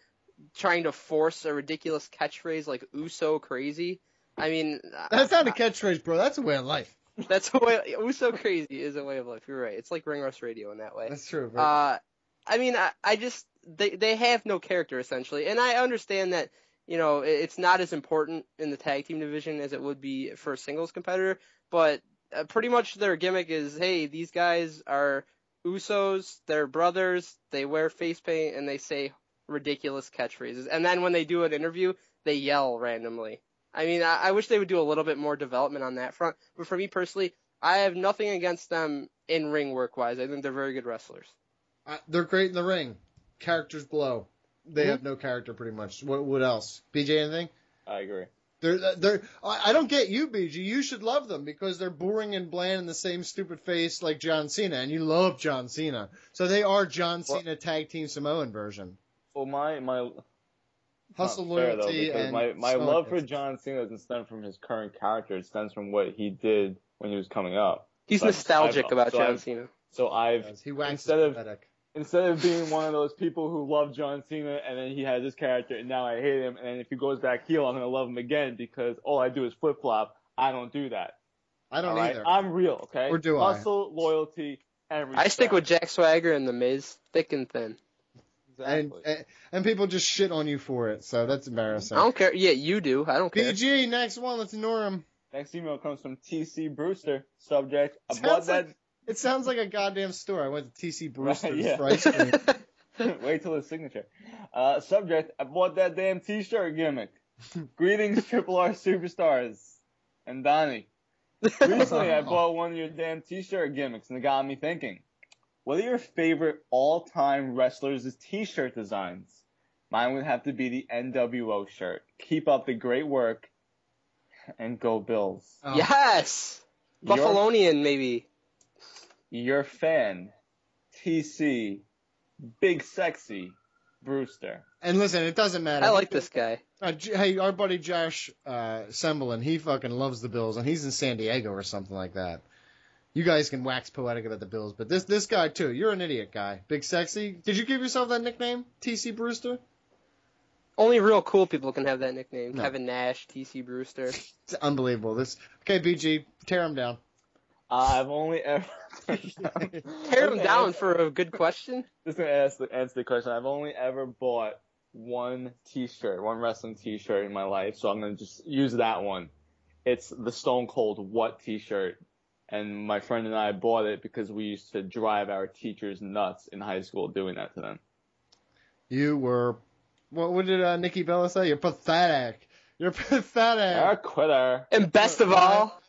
trying to force a ridiculous catchphrase like "Uso crazy." I mean, That's not a catchphrase, bro. That's a way of life. [LAUGHS] that's a way. Uso crazy is a way of life. You're right. It's like Ring Rust Radio in that way. That's true. Bro. Uh, I mean, I, I just they they have no character essentially, and I understand that you know it's not as important in the tag team division as it would be for a singles competitor, but uh, pretty much their gimmick is, hey, these guys are Usos, they're brothers, they wear face paint, and they say ridiculous catchphrases, and then when they do an interview, they yell randomly. I mean, I, I wish they would do a little bit more development on that front, but for me personally, I have nothing against them in ring work wise. I think they're very good wrestlers. Uh, they're great in the ring. Characters blow. They Mhm. have no character, pretty much. What, what else? BJ, anything? I agree. They're, they're, I I don't get you, BG. You should love them because they're boring and bland and the same stupid face like John Cena, and you love John Cena. So they are John Cena tag team Samoan version. Well, my my Hustle, not fair, though, loyalty, because and my my Samoan love for. John Cena doesn't stem from his current character. It stems from what he did when he was coming up. He's So nostalgic I've- about so John I've- Cena. So I've He waxes instead of pathetic. instead of being one of those people who love John Cena and then he has this character and now I hate him and if he goes back heel I'm gonna love him again because all I do is flip flop. I don't do that. I don't all right? either. I'm real, okay? Or do I? Hustle, loyalty, and respect. I stick with Jack Swagger and The Miz, thick and thin. And, and and people just shit on you for it, so that's embarrassing. I don't care. Yeah, you do. I don't care. PG, next one. Let's ignore him. Next email comes from TC Brewster. Subject: I bought Sounds that. like, it sounds like a goddamn store. I went to TC [LAUGHS] Brewster's yeah. for ice [LAUGHS] cream. Wait till his signature. Uh, subject: I bought that damn T-shirt gimmick. [LAUGHS] Greetings, Triple R superstars, and Donnie. Recently, I bought one of your damn T-shirt gimmicks, and it got me thinking. What are your favorite all-time wrestlers' T-shirt designs? Mine would have to be the NWO shirt. Keep up the great work, and go Bills. Oh. Yes! Your- Buffalonian, maybe. Your fan, TC, Big Sexy, Brewster. And listen, it doesn't matter. I like this guy. Uh, hey, our buddy Josh uh, Semblin, he fucking loves the Bills, and he's in San Diego or something like that. You guys can wax poetic about the Bills, but this this guy too. You're an idiot guy. Big sexy. Did you give yourself that nickname, TC Brewster? Only real cool people can have that nickname. No. Kevin Nash, TC Brewster. [LAUGHS] It's unbelievable. This okay, BG, tear him uh, [LAUGHS] down. I've only ever. Tear him down for a good question. Just gonna ask the, answer the question. I've only ever bought one T-shirt, one wrestling T-shirt in my life, so I'm gonna just use that one. It's the Stone Cold What T-shirt, and my friend and I bought it because we used to drive our teachers nuts in high school doing that to them. You were. What, what did uh, Nikki Bella say? You're pathetic. You're [LAUGHS] pathetic. Our quitter. And best of all,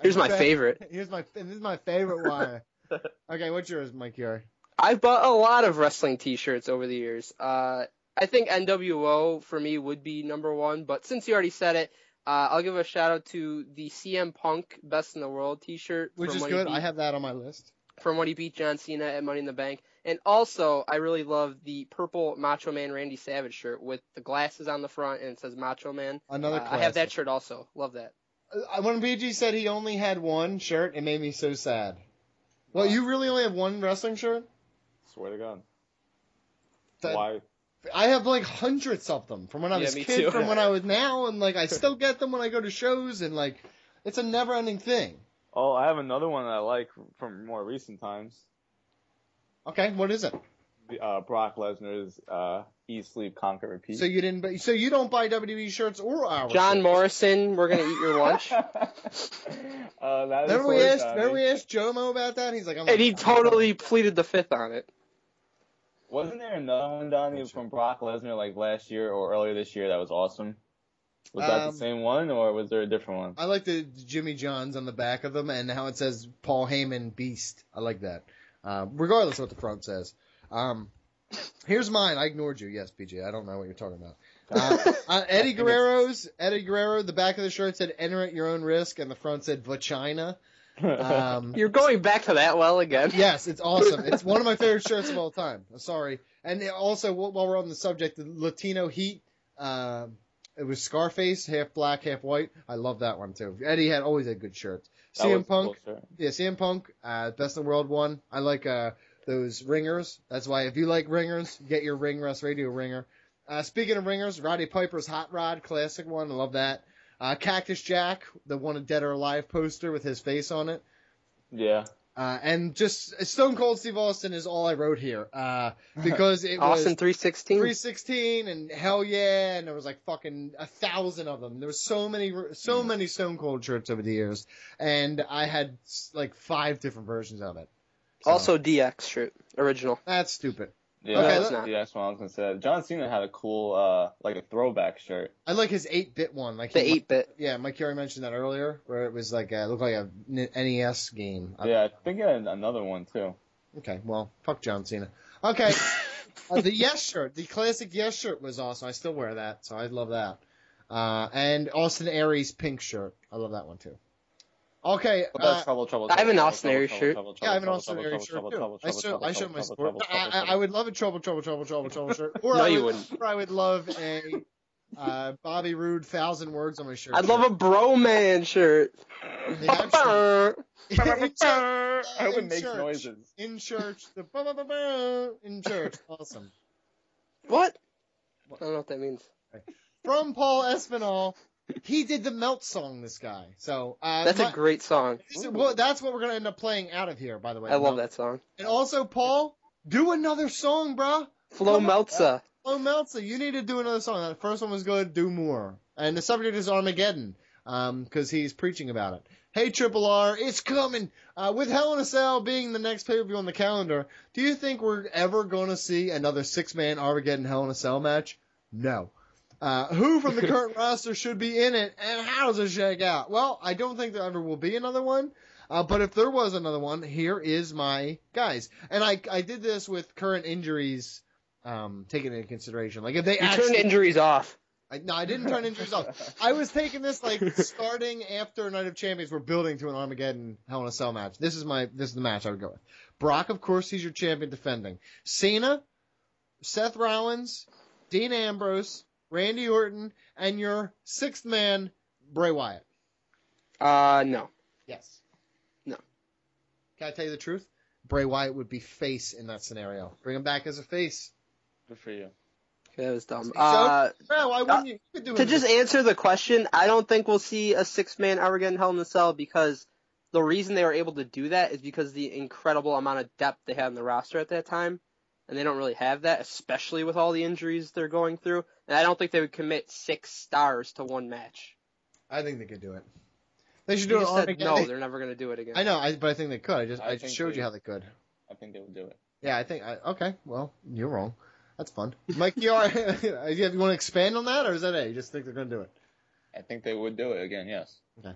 here's my favorite. [LAUGHS] Here's my. This is my favorite one. [LAUGHS] okay, what's yours, Mike Yuri? I've bought a lot of wrestling T-shirts over the years. Uh, I think NWO for me would be number one, but since you already said it, uh, I'll give a shout out to the CM Punk Best in the World T-shirt, Which from is good. beat- I have that on my list. from when he beat John Cena at Money in the Bank. And also, I really love the purple Macho Man Randy Savage shirt with the glasses on the front and it says Macho Man. Another Uh, I have that shirt also. Love that. Uh, When BG said he only had one shirt, it made me so sad. Well, you really only have one wrestling shirt? Swear to God. that- why. I have like hundreds of them from when I was a kid, too. from when I was [LAUGHS] now, and like I still get them when I go to shows, and like it's a never-ending thing. Oh, I have another one that I like from more recent times. Okay, what is it? Uh, Brock Lesnar's uh, Eat, Sleep, Conquer, Repeat. So you didn't, buy- so you don't buy WWE shirts or our John shirts? Morrison, we're gonna eat your lunch. [LAUGHS] uh, that is Remember we asked, funny. remember we asked Jomo about that? He's like, I'm and he like, totally pleaded the fifth on it. Wasn't there another one, Donnie, from Brock Lesnar like last year or earlier this year that was awesome? Was that Um, the same one, or was there a different one? I like the Jimmy Johns on the back of them and how it says Paul Heyman Beast. I like that. Uh, regardless of what the front says. Um, here's mine. I ignored you. Yes, PJ. I don't know what you're talking about. Uh, uh, Eddie [LAUGHS] Guerrero's Eddie Guerrero. The back of the shirt said "Enter at your own risk," and the front said "Vagina." Um, You're going back to that well again. [LAUGHS] Yes, it's awesome. It's one of my favorite [LAUGHS] shirts of all time. I'm sorry. And also, while we're on the subject, the Latino Heat, uh, it was Scarface, half black, half white. I love that one too. Eddie had always had good shirts. That CM Punk, cool yeah, CM Punk, uh, best in the world one. I like uh, those ringers. That's why if you like ringers, get your Ring Rust Radio ringer. Uh, speaking of ringers, Roddy Piper's Hot Rod, classic one. I love that. Uh, Cactus Jack, the one of Dead or Alive poster with his face on it. Yeah. Uh, and just Stone Cold Steve Austin is all I wrote here uh, [LAUGHS] because it Austin was 316. 316 and hell yeah, and there was like fucking a thousand of them. There was so many, so Mm. many Stone Cold shirts over the years, and I had like five different versions of it. So, Also DX shirt, original. that's stupid. Yeah, Okay, that's, let- yeah, that's what I was gonna say. John Cena had a cool, uh, like a throwback shirt. I like his 8-bit one. Like The he- 8-bit. Yeah, Mike Chiari mentioned that earlier, where it was like a, it looked like a N- NES game. I- Yeah, I think he had another one too. Okay, well, fuck John Cena. Okay, [LAUGHS] uh, the Yes shirt, the classic Yes shirt was awesome. I still wear that, so I love that. Uh, and Austin Aries pink shirt, I love that one too. Okay, uh, trouble, trouble, I have an trouble, Austin trouble, Aries shirt. trouble, yeah, I have an Austin trouble, Aries shirt too. I show, I show my trouble, sport. trouble, I, I, I would love a trouble, trouble, trouble, trouble, trouble shirt, [LAUGHS] or No, I you would, wouldn't. or I would love a uh, Bobby Roode thousand words on my shirt. I'd love a bro man shirt. Yeah, actually- in church, [LAUGHS] I hope it in makes church, noises. in church, the in church, awesome. What? I don't know what that means. From Paul Espinal, he did the Melt song. This guy, so uh, That's my- a great song. is- well, that's what we're gonna end up playing out of here. By the way, I love that song. And also, Paul, do another song, bruh. Flo. Meltzer. Flo Meltzer, you need to do another song. The first one was good. Do more. And the subject is Armageddon, because he's preaching about it. Hey, Triple R, it's coming. Uh, with Hell in a Cell being the next pay per view on the calendar, do you think we're ever going to see another six man Armageddon Hell in a Cell match? No. Uh, who from the current [LAUGHS] roster should be in it, and how does it shake out? Well, I don't think there ever will be another one. Uh, but if there was another one, here is my guys. And I I did this with current injuries um, taken into consideration. Like if they You actually turned injuries off. I, no, I didn't turn injuries off. I was taking this like [LAUGHS] starting after Night of Champions. We're building to an Armageddon Hell in a Cell match. This is my this is the match I would go with. Brock, of course, he's your champion defending. Cena, Seth Rollins, Dean Ambrose, Randy Orton, and your sixth man, Bray Wyatt. Uh, no. Yes. No. Can I tell you the truth? Bray Wyatt would be face in that scenario. Bring him back as a face. Good for you. That was dumb. So, Uh, no, why wouldn't you? You could do to just the- answer the question, I don't think we'll see a six man Armageddon Hell in the Cell because the reason they were able to do that is because the incredible amount of depth they had in the roster at that time. And they don't really have that, especially with all the injuries they're going through. And I don't think they would commit six stars to one match. I think they could do it. They should You do it just said Armageddon. no, they're never going to do it again. I know, I, but I think they could. I just I I, just showed they- you how they could. I think they would do it. Yeah, I think. I, okay, well, you're wrong. That's fun. Mike, you, are, [LAUGHS] you want to expand on that, or is that it? You just think they're going to do it? I think they would do it again. Yes. Okay.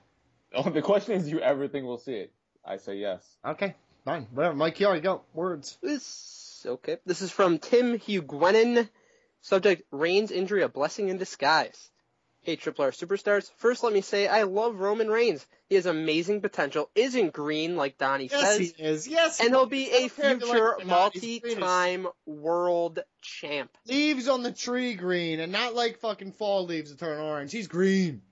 Oh, the question is, do you ever think we'll see it? I say yes. Okay, fine, whatever. Mike, you already go. Words. This okay. This is from Tim Hugh Hugwenin. Subject: Reigns injury a blessing in disguise. Hey, Triple R superstars. First, let me say I love Roman Reigns. He has amazing potential. Isn't green like Donnie Yes, says, he is. Yes, and he'll be a don't care if you like future him or not, he's green as- multi-time world champ. Leaves on the tree green, and not like fucking fall leaves that turn orange. He's green.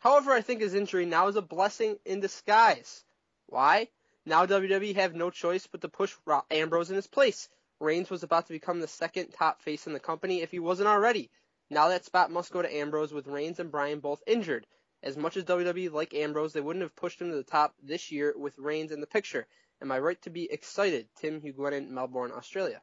However, I think his injury now is a blessing in disguise. Why? Now WWE have no choice but to push Ro- Ambrose in his place. Reigns was about to become the second top face in the company if he wasn't already. Now that spot must go to Ambrose with Reigns and Bryan both injured. As much as WWE like Ambrose, they wouldn't have pushed him to the top this year with Reigns in the picture. Am I right to be excited? Tim Hugh Glennon, Melbourne, Australia.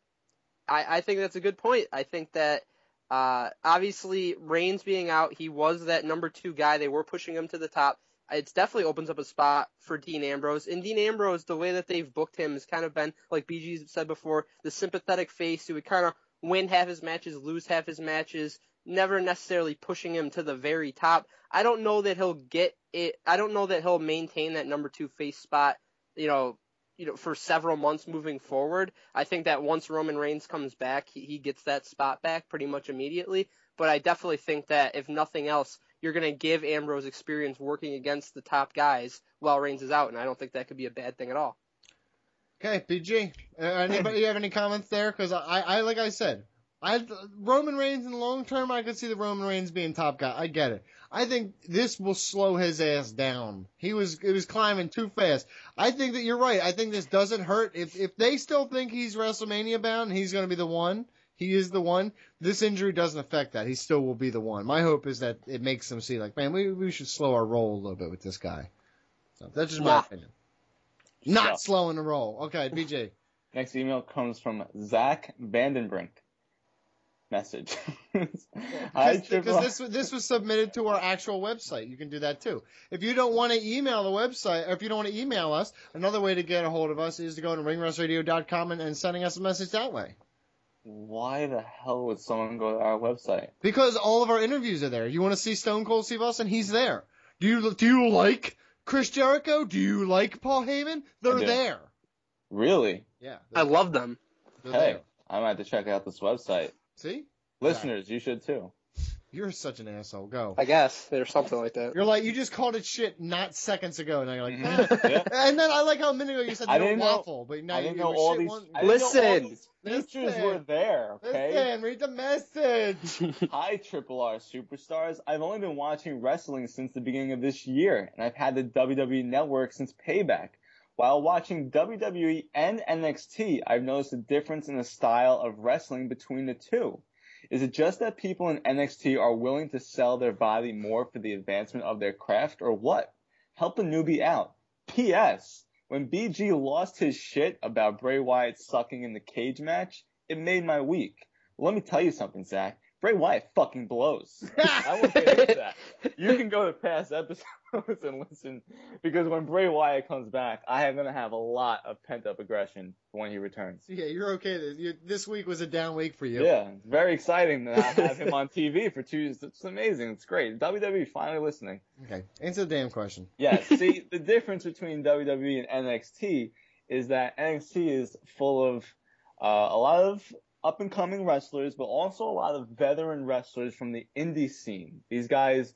I, I think that's a good point. I think that uh, obviously Reigns being out, he was that number two guy. They were pushing him to the top. It definitely opens up a spot for Dean Ambrose. And Dean Ambrose, the way that they've booked him has kind of been, like BG said before, the sympathetic face who would kind of win half his matches, lose half his matches, never necessarily pushing him to the very top. I don't know that he'll get it. I don't know that he'll maintain that number two face spot, you know, you know, for several months moving forward. I think that once Roman Reigns comes back, he, he gets that spot back pretty much immediately. But I definitely think that if nothing else, you're going to give Ambrose experience working against the top guys while Reigns is out, and I don't think that could be a bad thing at all. Okay, BG. Uh, anybody have any comments there? Because I, I, like I said, I Roman Reigns in the long term, I could see the Roman Reigns being top guy. I get it. I think this will slow his ass down. He was it was climbing too fast. I think that you're right. I think this doesn't hurt. If if they still think he's WrestleMania bound, he's going to be the one. He is the one. This injury doesn't affect that. He still will be the one. My hope is that it makes them see like, man, we we should slow our roll a little bit with this guy. So that's just my Nah. opinion. Not Yeah. slowing the roll. Okay, [LAUGHS] BJ. Next email comes from Zach Vandenbrink. Message. [LAUGHS] Because this this was submitted to our actual website. You can do that too. If you don't want to email the website, or if you don't want to email us, another way to get a hold of us is to go to ringrustradio.com and, and sending us a message that way. Why the hell would someone go to our website? Because all of our interviews are there. You want to see Stone Cold Steve Austin? He's there. Do you do you like Chris Jericho? Do you like Paul Heyman? They're there. Really? Yeah. I love them. They're Hey, there. I might have to check out this website. See? Listeners, you should too. You're such an asshole. Go. I guess there's something like that. You're like you just called it shit not seconds ago. Now you're like, Mhm. Yeah. [LAUGHS] and then I like how a minute ago you said I you don't didn't know- waffle, but now I you didn't know all shit these. one- I didn't know all Listen. these features Listen. were there. Okay. Listen, read the message. [LAUGHS] Hi, Triple R superstars. I've only been watching wrestling since the beginning of this year, and I've had the WWE Network since Payback. While watching WWE and NXT, I've noticed a difference in the style of wrestling between the two. Is it just that people in NXT are willing to sell their body more for the advancement of their craft, or what? Help a newbie out. P.S. When BG lost his shit about Bray Wyatt sucking in the cage match, it made my week. Let me tell you something, Zach. Bray Wyatt fucking blows. [LAUGHS] I won't get into that. You can go to past episodes [LAUGHS] and listen because when Bray Wyatt comes back, I am gonna have a lot of pent up aggression when he returns. yeah, you're okay. This, you, this week was a down week for you. Yeah, it's very exciting to have him on [LAUGHS] TV for two Tuesday. It's amazing. It's great. WWE finally listening. Okay, answer the damn question. Yeah, see, the difference between WWE and NXT is that NXT is full of uh, a lot of up and coming wrestlers, but also a lot of veteran wrestlers from the indie scene. These guys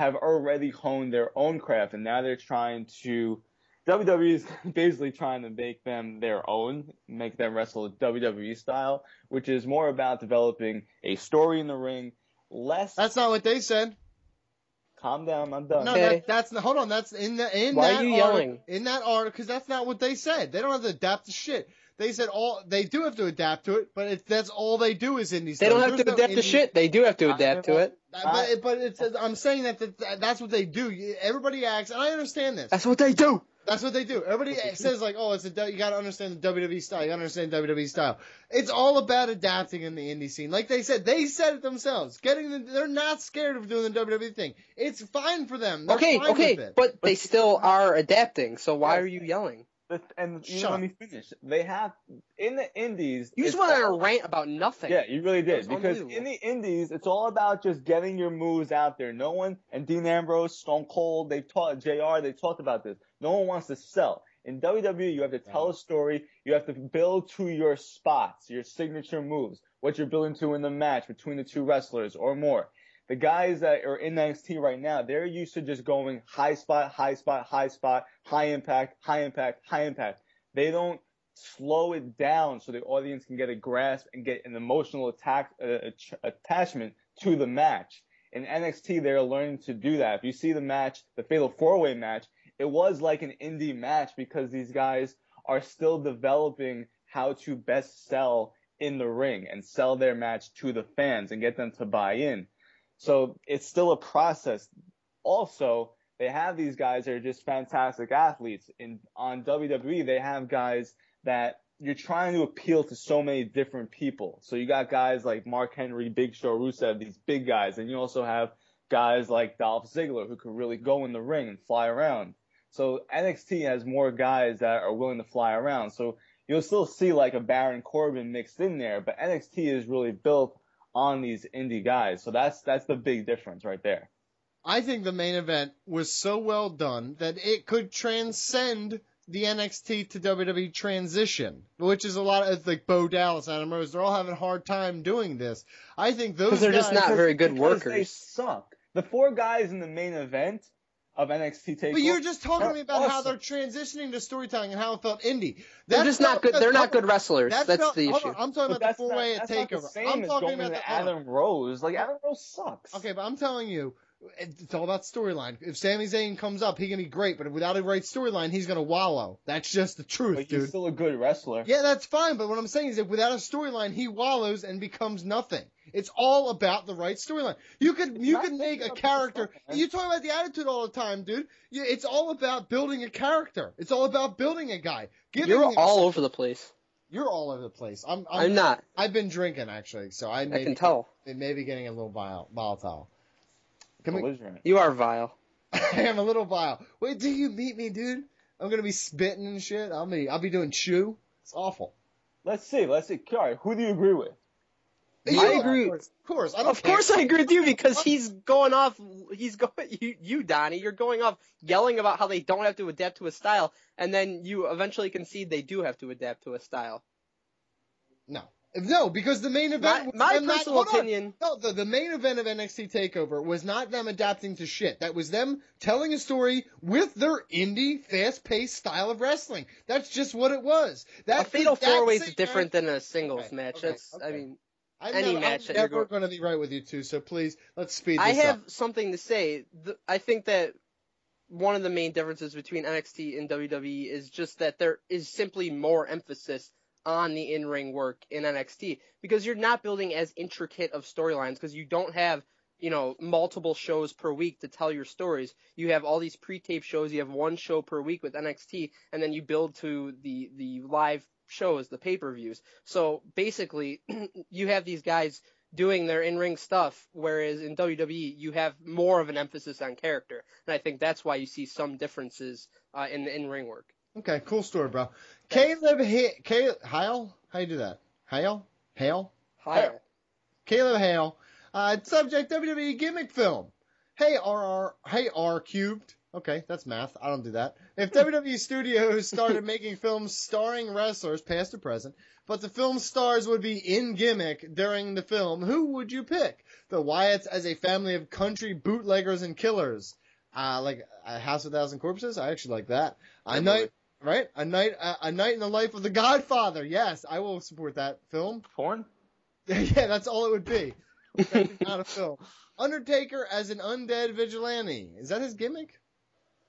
have already honed their own craft, and now they're trying to. WWE is [LAUGHS] basically trying to make them their own, make them wrestle WWE style, which is more about developing a story in the ring, less. That's not what they said. Calm down, I'm done. No, Okay. that, that's hold on. That's in the in Why that are you article- yelling? in that article because that's not what they said. They don't have to adapt the shit. They said all they do have to adapt to it, but it's that's all they do is indie. Stuff. They don't have There's to no adapt to shit. They do have to adapt to it. But, but it's, I'm saying that, that that's what they do. Everybody acts, and I understand this. That's what they do. That's what they do. Everybody says like, "Oh, it's a you got to understand the WWE style. You got to understand WWE style." It's all about adapting in the indie scene. Like they said, they said it themselves. Getting the, they're not scared of doing the WWE thing. It's fine for them. They're Okay, fine okay, with it. but they still are adapting. So why are you yelling? And you Shut let me finish. They have in the indies. You just went on a rant about nothing. Yeah, you really did. Because in the indies, it's all about just getting your moves out there. No one and Dean Ambrose, Stone Cold, they've taught Jr. They've talked about this. No one wants to sell. In WWE, you have to tell a story. You have to build to your spots, your signature moves, what you're building to in the match between the two wrestlers or more. The guys that are in NXT right now, they're used to just going high spot, high spot, high spot, high impact, high impact, high impact. They don't slow it down so the audience can get a grasp and get an emotional attack, uh, attachment to the match. In NXT, they're learning to do that. If you see the match, the Fatal Four Way match, it was like an indie match because these guys are still developing how to best sell in the ring and sell their match to the fans and get them to buy in. So it's still a process. Also, they have these guys that are just fantastic athletes. In on WWE, they have guys that you're trying to appeal to so many different people. So you got guys like Mark Henry, Big Show, Rusev, these big guys, and you also have guys like Dolph Ziggler who could really go in the ring and fly around. So NXT has more guys that are willing to fly around. So you'll still see like a Baron Corbin mixed in there, but NXT is really built on these indie guys. So that's that's the big difference right there. I think the main event was so well done that it could transcend the NXT to WWE transition, which is a lot of like Bo Dallas, Adam Rose. They're all having a hard time doing this. I think those Because they're just not very good workers. They suck. The four guys in the main event of NXT Takeover. But you're just talking to me about how they're transitioning to storytelling and how it felt indie. They're That just not felt- good. They're not good wrestlers. That That's felt- the issue. on, I'm talking But about the four way not, at that's not Takeover. the same I'm as talking going about to the hold. Adam Rose. Like Adam Rose sucks. Okay, but I'm telling you, it's all about storyline. If Sami Zayn comes up, he can be great, but without a right storyline, he's gonna wallow. That's just the truth, But dude. he's still a good wrestler. Yeah, that's fine, but what I'm saying is that without a storyline, he wallows and becomes nothing. It's all about the right storyline. You could you could make a character. You talk about the attitude all the time, dude. It's all about building a character. It's all about building a guy. Giving You're all some- over the place. You're all over the place. I'm. I'm not. I've been drinking actually, so I may can be- tell. It may be getting a little vile, volatile. Can we, Belligerent. You are vile. [LAUGHS] I am a little vile. Wait till you meet me, dude. I'm gonna be spitting and shit. I'll be I'll be doing chew. It's awful. Let's see. Let's see. Chiari, who do you agree with? I agree. Of course, of course. I don't Of course, I agree with you because he's going off. He's going. [LAUGHS] You, you, Donnie, you're going off yelling about how they don't have to adapt to a style, and then you eventually concede they do have to adapt to a style. No. No, because the main event My- my them not- personal on. opinion- No, the, the main event of NXT Takeover was not them adapting to shit. That was them telling a story with their indie, fast-paced style of wrestling. That's just what it was. A fatal four way is different match- than a singles Okay, match. okay, That's. I mean, I'm any match I'm that never going to be right with you two. So please, let's speed this I have up. something to say. The, I think that one of the main differences between NXT and WWE is just that there is simply more emphasis on the in-ring work in NXT because you're not building as intricate of storylines because you don't have you know multiple shows per week to tell your stories. You have all these pre-tape shows. You have one show per week with NXT, and then you build to the the live shows, the pay-per-views. So basically, [CLEARS THROAT] you have these guys doing their in-ring stuff, whereas in WWE you have more of an emphasis on character, and I think that's why you see some differences uh, in the in-ring work. Okay, cool story, bro. Caleb H- Caleb Hale, how you do that? Hale, Hale, Hale. Caleb Hale. Uh, subject WWE gimmick film. Hey RR, hey R cubed. Okay, that's math. I don't do that. If WWE Studios started making films starring wrestlers, past or present, but the film stars would be in gimmick during the film, who would you pick? The Wyatts as a family of country bootleggers and killers. Uh, like a House of Thousand Corpses. I actually like that. A night, right? A night, uh, a night in the life of the Godfather. Yes, I will support that film. Porn? [LAUGHS] yeah, that's all it would be. Not a film. Undertaker as an undead vigilante. Is that his gimmick?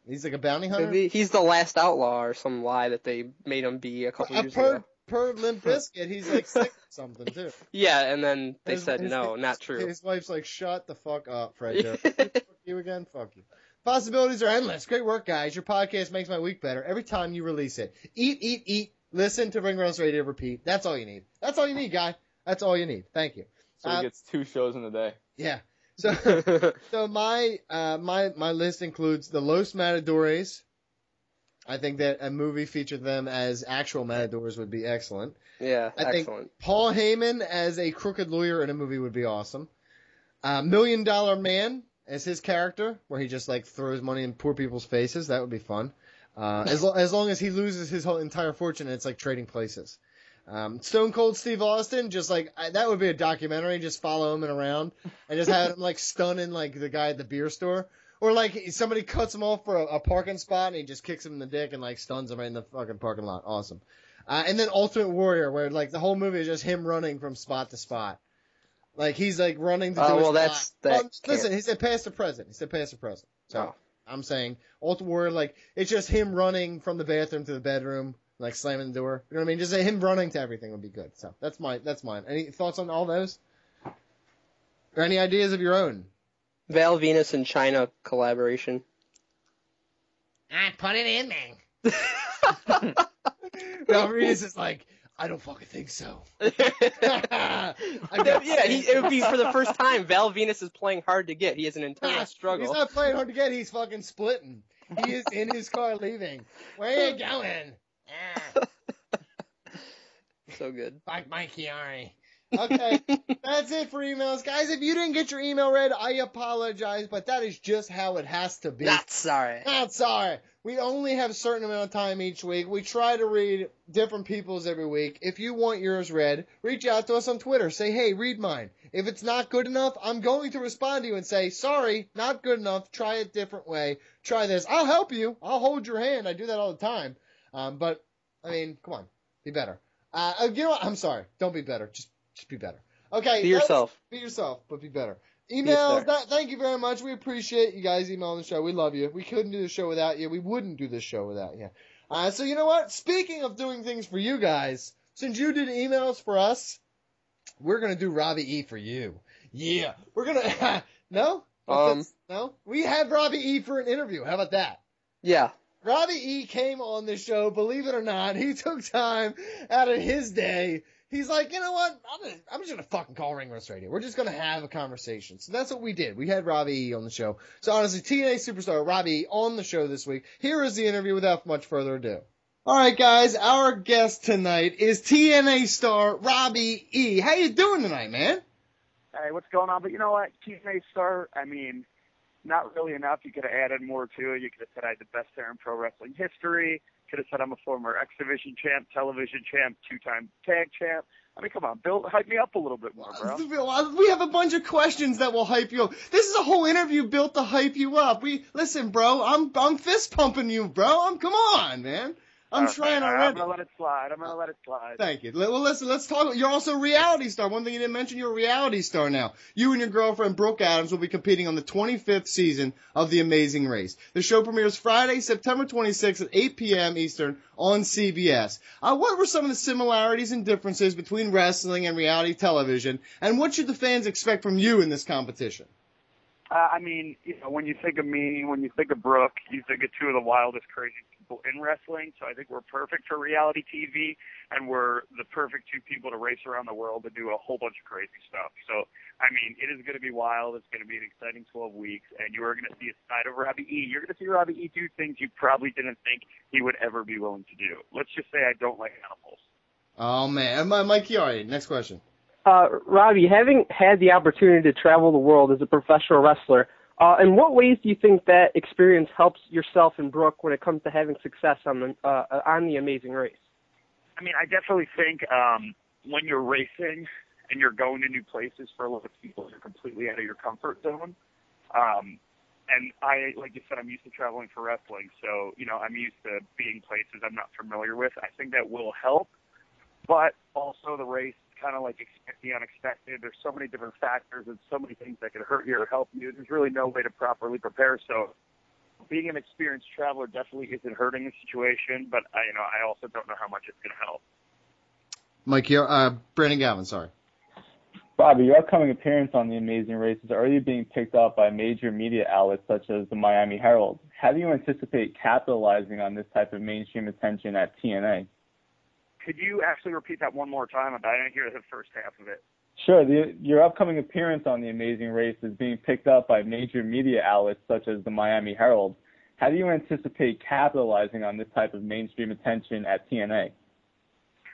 He's like a bounty hunter. Maybe he's the last outlaw or some lie that they made him be a couple Uh, years per ago. per Limp Bizkit, he's like sick or [LAUGHS] something too. Yeah, and then they His- said his- no, his- not true. His wife's like, "Shut the fuck up, Fred." Durst." [LAUGHS] fuck you again? Fuck you. Possibilities are endless. Great work, guys. Your podcast makes my week better every time you release it. Eat, eat, eat. Listen to Ring Rust Radio. Repeat. That's all you need. That's all you need, guy. That's all you need. Thank you. So Uh, he gets two shows in a day. Yeah. So, [LAUGHS] so my uh, my my list includes the Los Matadores. I think that a movie featuring them as actual matadors would be excellent. Yeah, I think excellent. Paul Heyman as a crooked lawyer in a movie would be awesome. Uh, Million Dollar Man as his character, where he just like throws money in poor people's faces. That would be fun. Uh, as lo- as long as he loses his whole entire fortune, and it's like trading places. Um, Stone Cold Steve Austin, just like I, that would be a documentary. Just follow him around and just have him like stunning like the guy at the beer store, or like somebody cuts him off for a, a parking spot and he just kicks him in the dick and like stuns him right in the fucking parking lot. Awesome. Uh, and then Ultimate Warrior, where like the whole movie is just him running from spot to spot. Like he's like running to Oh, do his well, that's- spot. that Well, listen, can't- he said past the present. He said past the present. So Oh. I'm saying Ultimate Warrior, like it's just him running from the bathroom to the bedroom like slamming the door. You know what I mean? Just him running to everything would be good. So that's my that's mine. Any thoughts on all those? Or any ideas of your own? Val Venis and Chyna collaboration. I put it in, man. [LAUGHS] [LAUGHS] Val Venis is like, I don't fucking think so. [LAUGHS] [LAUGHS] yeah, he, it would be for the first [LAUGHS] time. Val Venis is playing hard to get. He has an internal Ah, struggle. He's not playing hard to get. He's fucking splitting. He is in his car leaving. Where are you going? so good. Like Mike Chiari. Okay, that's it for emails, guys. If you didn't get your email read, I apologize, but that is just how it has to be. Not sorry. Not sorry. We only have a certain amount of time each week. We try to read different people's every week. If you want yours read, reach out to us on Twitter. Say, hey, read mine. If it's not good enough, I'm going to respond to you and say, sorry, not good enough. Try it different way. Try this. I'll help you. I'll hold your hand. I do that all the time. Um, but I mean, come on, be better. Uh, uh, you know what? I'm sorry. Don't be better. Just, just be better. Okay. Be yourself. Be yourself, but be better. Emails. That, thank you very much. We appreciate you guys emailing the show. We love you. We couldn't do the show without you. We wouldn't do this show without you. Uh, so you know what? Speaking of doing things for you guys, since you did emails for us, we're gonna do Robbie E for you. Yeah, we're gonna. [LAUGHS] no. Um. No. We had Robbie E for an interview. How about that? Yeah. Robbie E came on the show, believe it or not. He [LAUGHS] took time out of his day. He's like, you know what? I'm, I'm just gonna fucking call Ring Rust Radio. We're just gonna have a conversation. So that's what we did. We had Robbie E on the show. So honestly, TNA superstar Robbie E on the show this week. Here is the interview without much further ado. All right, guys. Our guest tonight is TNA star Robbie E. How you doing tonight, man? hey, what's going on? But you know what? TNA star, I mean, not really enough. You could have added more to it. You could have said I had the best hair in pro wrestling history. Could have said I'm a former X Division champ, television champ, two-time tag champ. I mean, come on, Bill, hype me up a little bit more, bro. Uh, uh, we have a bunch of questions that will hype you up. This is a whole interview built to hype you up. We listen, bro. I'm I'm fist pumping you, bro. I'm come on, man. I'm trying right, I'm gonna let it slide. I'm gonna let it slide. Thank you. Well, listen, let's talk. You're also a reality star. One thing you didn't mention, you're a reality star now. You and your girlfriend, Brooke Adams, will be competing on the 25th season of The Amazing Race. The show premieres Friday, September 26th at 8 p.m. Eastern on CBS. Uh, what were some of the similarities and differences between wrestling and reality television, and what should the fans expect from you in this competition? Uh, I mean, you know, when you think of me, when you think of Brooke, you think of two of the wildest, crazy people in wrestling. So I think we're perfect for reality TV, and we're the perfect two people to race around the world and do a whole bunch of crazy stuff. So, I mean, it is going to be wild. It's going to be an exciting 12 weeks, and you are going to see a side of Robbie E. You're going to see Robbie E. do things you probably didn't think he would ever be willing to do. Let's just say I don't like animals. Oh man, uh, Mike Chiari. Next question. Uh, Robbie, having had the opportunity to travel the world as a professional wrestler, uh, in what ways do you think that experience helps yourself and Brooke when it comes to having success on the uh, on the Amazing Race? I mean, I definitely think um, when you're racing and you're going to new places for a lot of people, you're completely out of your comfort zone. Um, and I, like you said, I'm used to traveling for wrestling, so you know I'm used to being places I'm not familiar with. I think that will help, but also the race kind of like expect the unexpected. There's so many different factors and so many things that can hurt you or help you. There's really no way to properly prepare. So being an experienced traveler definitely isn't hurting the situation, but I, you know, I also don't know how much it's going to help. Mike Chiari, uh, Brandon Galvin. Sorry. Bobby, your upcoming appearance on The Amazing Race is already being picked up by major media outlets such as the Miami Herald. How do you anticipate capitalizing on this type of mainstream attention at TNA? Could you actually repeat that one more time? I didn't hear the first half of it. Sure. The, your upcoming appearance on The Amazing Race is being picked up by major media outlets such as the Miami Herald. How do you anticipate capitalizing on this type of mainstream attention at TNA?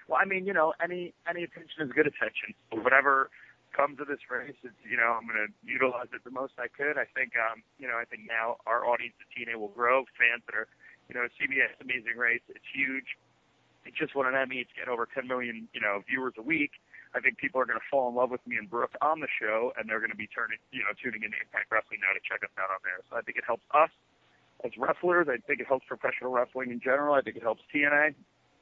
Well, I mean, you know, any any attention is good attention. So whatever comes of this race, it's you know, I'm going to utilize it the most I could. I think, um, you know, I think now our audience at TNA will grow. Fans that are, you know, CBS Amazing Race, it's huge. Just won an Emmy. It's getting over 10 million, you know, viewers a week. I think people are going to fall in love with me and Brooke on the show, and they're going to be turning, you know, tuning into Impact Wrestling now to check us out on there. So I think it helps us as wrestlers. I think it helps professional wrestling in general. I think it helps TNA.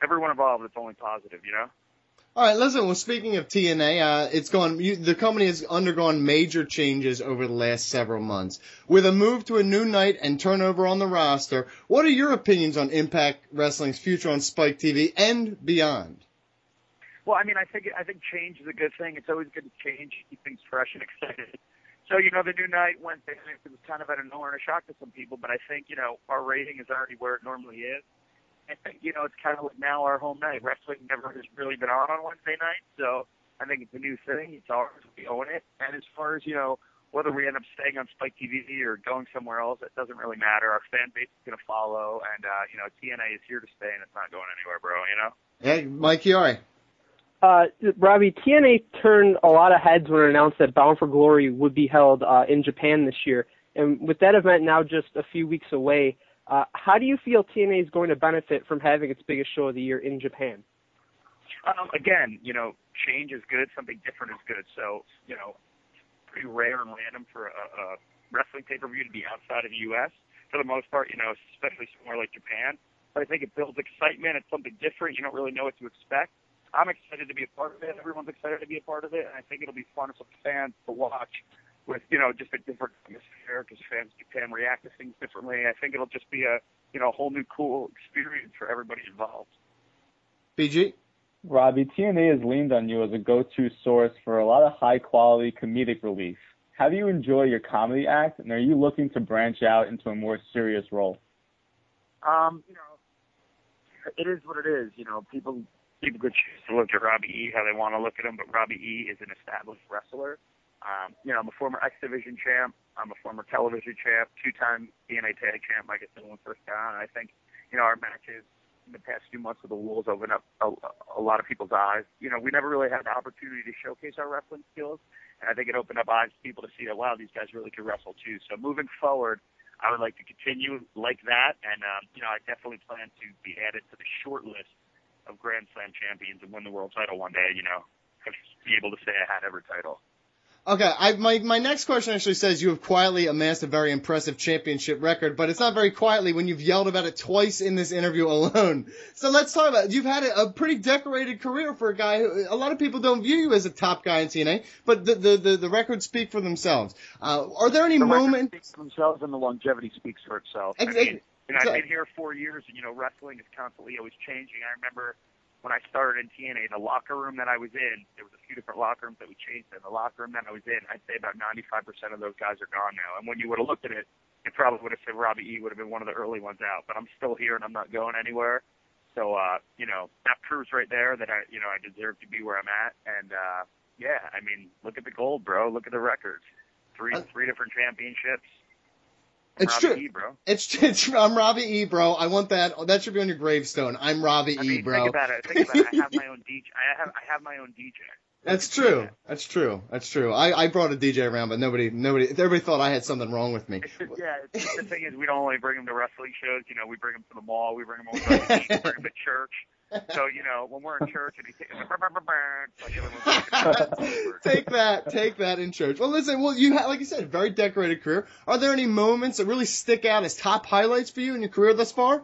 Everyone involved, it's only positive, you know. All right, listen. Well, speaking of TNA, uh, it's gone. You, the company has undergone major changes over the last several months, with a move to a new night and turnover on the roster. What are your opinions on Impact Wrestling's future on Spike TV and beyond? Well, I mean, I think I think change is a good thing. It's always good to change, keep things fresh and excited. So, you know, the new night Wednesday it was kind of out of nowhere and a shock to some people, but I think, you know, our rating is already where it normally is. I think, you know, it's kind of like now our home night. Wrestling never has really been on on Wednesday night, so I think it's a new thing. It's ours. We own it. And as far as, you know, whether we end up staying on Spike TV or going somewhere else, it doesn't really matter. Our fan base is going to follow, and, uh, you know, TNA is here to stay, and it's not going anywhere, bro, you know? Hey, Mike Chiari. Uh, Robbie, TNA turned a lot of heads when it announced that Bound for Glory would be held uh, in Japan this year. And with that event now just a few weeks away, uh, how do you feel TNA is going to benefit from having its biggest show of the year in Japan? Um, again, you know, change is good. Something different is good. So, you know, pretty rare and random for a, a wrestling pay-per-view to be outside of the U.S. For the most part, you know, especially somewhere like Japan. But I think it builds excitement. It's something different. You don't really know what to expect. I'm excited to be a part of it. Everyone's excited to be a part of it, and I think it'll be fun for the fans to watch with you know just a different atmosphere because fans in Japan react to things differently. I think it'll just be a you know a whole new cool experience for everybody involved. BG. Robbie, TNA has leaned on you as a go-to source for a lot of high-quality comedic relief. How do you enjoy your comedy act, and are you looking to branch out into a more serious role? Um, you know, it is what it is. You know, people people could choose to look at Robbie E how they want to look at him, but Robbie E is an established wrestler. Um, you know, I'm a former X Division champ. I'm a former television champ, two-time TNA tag champ, I said when first got. I think, you know, our matches in the past few months with the Wolves opened up a, a lot of people's eyes. You know, we never really had the opportunity to showcase our wrestling skills, and I think it opened up eyes to people to see that wow, these guys really can wrestle too. So moving forward, I would like to continue like that, and um, you know, I definitely plan to be added to the short list of Grand Slam champions and win the world title one day. You know, be able to say I had every title. Okay, I, my my next question actually says you have quietly amassed a very impressive championship record, but it's not very quietly when you've yelled about it twice in this interview alone. [LAUGHS] So let's talk about it. You've had a, a pretty decorated career for a guy who a lot of people don't view you as a top guy in TNA, but the the the, the records speak for themselves. Uh, are there any the moments? speaks for themselves, and the longevity speaks for itself. Ex- I mean, ex- I've been here four years, and you know, wrestling is constantly always changing. I remember when I started in TNA, the locker room that I was in, there was a few different locker rooms that we changed in. The locker room that I was in, I'd say about 95% of those guys are gone now. And when you would have looked at it, it probably would have said Robbie E would have been one of the early ones out. But I'm still here and I'm not going anywhere. So, uh, you know, that proves right there that I, you know, I deserve to be where I'm at. And, uh, yeah, I mean, look at the gold, bro. Look at the records. Three, three different championships. It's Robbie true. E, bro. It's, [LAUGHS] it's I'm Robbie E, bro. I want that. That should be on your gravestone. I'm Robbie I E, mean, bro. think about it. Think about it. I have my own DJ. I have, I have my own DJ. That's true. That's true. That's true. I, I brought a DJ around, but nobody, nobody, everybody thought I had something wrong with me. [LAUGHS] Yeah, the thing is, we don't only bring them to wrestling shows. You know, we bring them to the mall. We bring them over to the [LAUGHS] beach, we bring them to church. So you know, when we're in church and hitting like [LAUGHS] take that, take that in church. Well, listen, well, you had, like you said, a very decorated career. Are there any moments that really stick out as top highlights for you in your career thus far?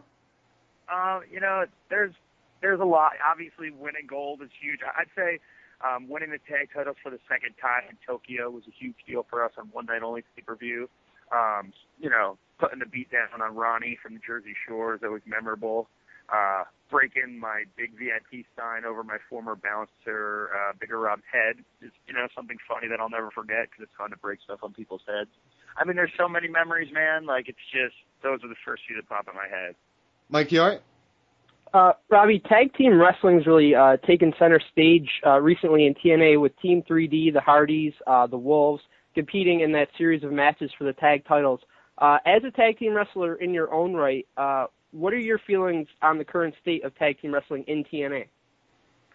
Um, you know, there's there's a lot. Obviously, winning gold is huge. I'd say um, winning the tag titles for the second time in Tokyo was a huge deal for us on one night only pay per view. Um, you know, putting the beat down on Ronnie from the Jersey Shore is always memorable. Uh, breaking my big VIP sign over my former bouncer, uh, Bigger Rob's head is, you know, something funny that I'll never forget because it's fun to break stuff on people's heads. I mean, there's so many memories, man. Like, it's just, those are the first few that pop in my head. Mike Chiari? Uh, Robbie, tag team wrestling's really uh, taken center stage uh, recently in TNA with Team 3D, the Hardys, uh, the Wolves, competing in that series of matches for the tag titles. Uh, as a tag team wrestler in your own right, uh, what are your feelings on the current state of tag team wrestling in TNA?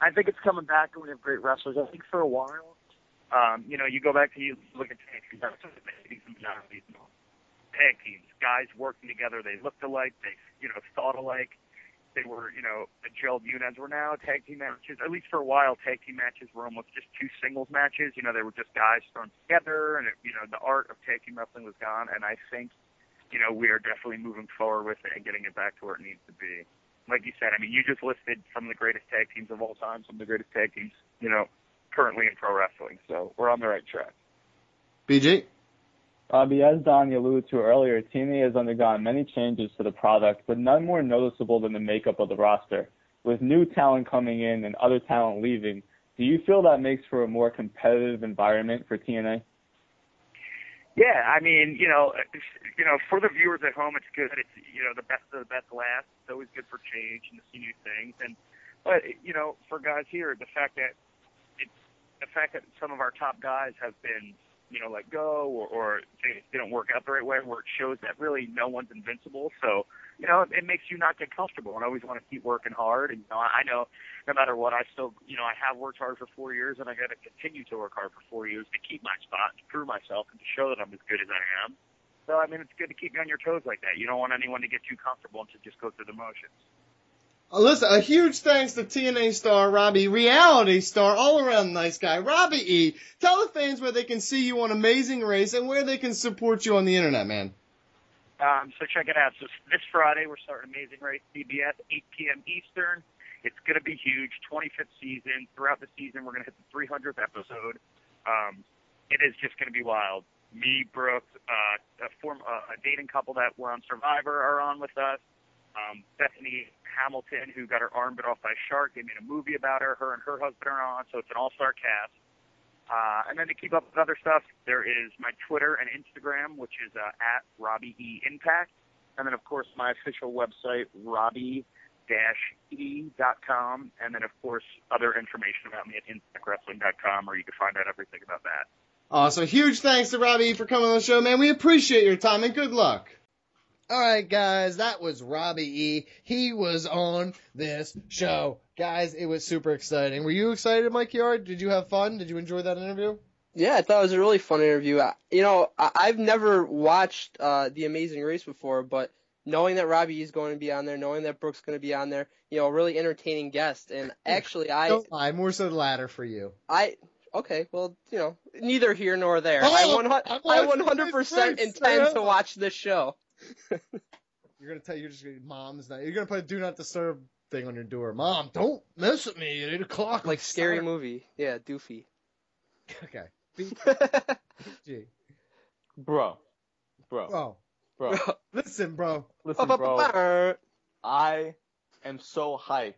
I think it's coming back, and we have great wrestlers. I think for a while, um, you know, you go back to you look at tag teams, that's what the 80s and 90s, you know, tag teams, guys working together, they looked alike, they, you know, thought alike. They were, you know, a gelled units. Were now tag team matches, at least for a while, tag team matches were almost just two singles matches. You know, they were just guys thrown together, and it, you know, the art of tag team wrestling was gone. And I think, you know, we are definitely moving forward with it and getting it back to where it needs to be. like you said, I mean, you just listed some of the greatest tag teams of all time, some of the greatest tag teams, you know, currently in pro wrestling. So we're on the right track. BG. Robbie, as Donnie alluded to earlier, TNA has undergone many changes to the product, but none more noticeable than the makeup of the roster. With new talent coming in and other talent leaving, do you feel that makes for a more competitive environment for TNA? Yeah, I mean, you know, you know, for the viewers at home, it's good. It's you know, the best of the best last. It's always good for change and to see new things. And but you know, for guys here, the fact that it's the fact that some of our top guys have been you know let go or, or they didn't work out the right way, where it shows that really no one's invincible. So you know, it makes you not get comfortable and always want to keep working hard. And you know, I know no matter what, I still you know I have worked hard for four years, and I got to continue to work hard for four years to keep my spot, to prove myself, and to show that I'm as good as I am. So I mean, it's good to keep you on your toes like that. You don't want anyone to get too comfortable and to just go through the motions. Uh, listen, a huge thanks to TNA star Robbie, reality star, all around nice guy, Robbie E. Tell the fans where they can see you on Amazing Race and where they can support you on the internet, man. Um, so check it out. So this Friday we're starting Amazing Race CBS, 8 p.m. Eastern. It's going to be huge. 25th season. Throughout the season, we're going to hit the 300th episode. Um, it is just going to be wild. Me, Brooke, uh, a form, uh, a dating couple that were on Survivor are on with us. Um, Bethany Hamilton, who got her arm bit off by a shark, they made a movie about her. Her and her husband are on, so it's an all-star cast. Uh, and then to keep up with other stuff, there is my Twitter and Instagram, which is uh, at Robbie E Impact, and then of course my official website, Robbie-E.com, and then of course other information about me at ImpactWrestling.com, where you can find out everything about that. So huge thanks to Robbie for coming on the show, man. We appreciate your time and good luck. All right, guys, that was Robbie E. He was on this show. Guys, it was super exciting. Were you excited, Mike Chiari? Did you have fun? Did you enjoy that interview? Yeah, I thought it was a really fun interview. I- You know, I- I've never watched uh, The Amazing Race before, but knowing that Robbie is going to be on there, knowing that Brooke's going to be on there, you know, a really entertaining guest. And actually, I, Don't lie, more so the latter for you. I, okay, well, you know, neither here nor there. Oh, I one I I 100% intend to watch this show. [LAUGHS] You're gonna tell you're just gonna, mom's not. You're gonna put a do not disturb thing on your door. Mom, don't mess with me at eight o'clock. Like scary movie. Yeah, Doofy. Okay. B- [LAUGHS] G. Bro, bro, Bro, bro. [LAUGHS] listen, bro. Listen, bro. I am so hyped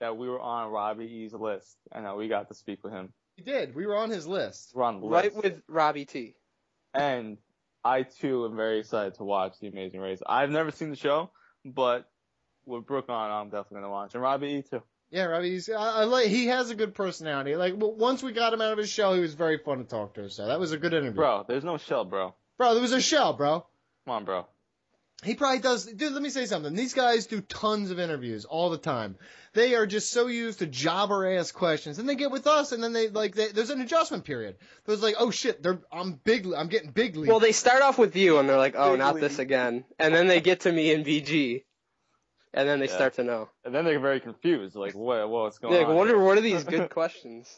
that we were on Robbie E's list and that we got to speak with him. We did. We were on his list. We're on the Right with Robbie T. And I too am very excited to watch The Amazing Race. I've never seen the show, but with Brooke on, I'm definitely gonna watch. And Robbie E too. Yeah, Robbie's. I, I like. He has a good personality. Like once we got him out of his shell, he was very fun to talk to. So that was a good interview. Bro, there's no shell, bro. Bro, there was a shell, bro. Come on, bro. He probably does. Dude, let me say something. These guys do tons of interviews all the time. They are just so used to jobber ass questions, and they get with us, and then they like. They, there's an adjustment period. There's like, oh shit, they're I'm big. I'm getting big league. Well, they start off with you, and they're like, "Oh, Big not league. this again," and then they get to me and BG, and then they Yeah. start to know. And then they're very confused, like, what, what's going They're like, on? what here? are what are these good [LAUGHS] questions?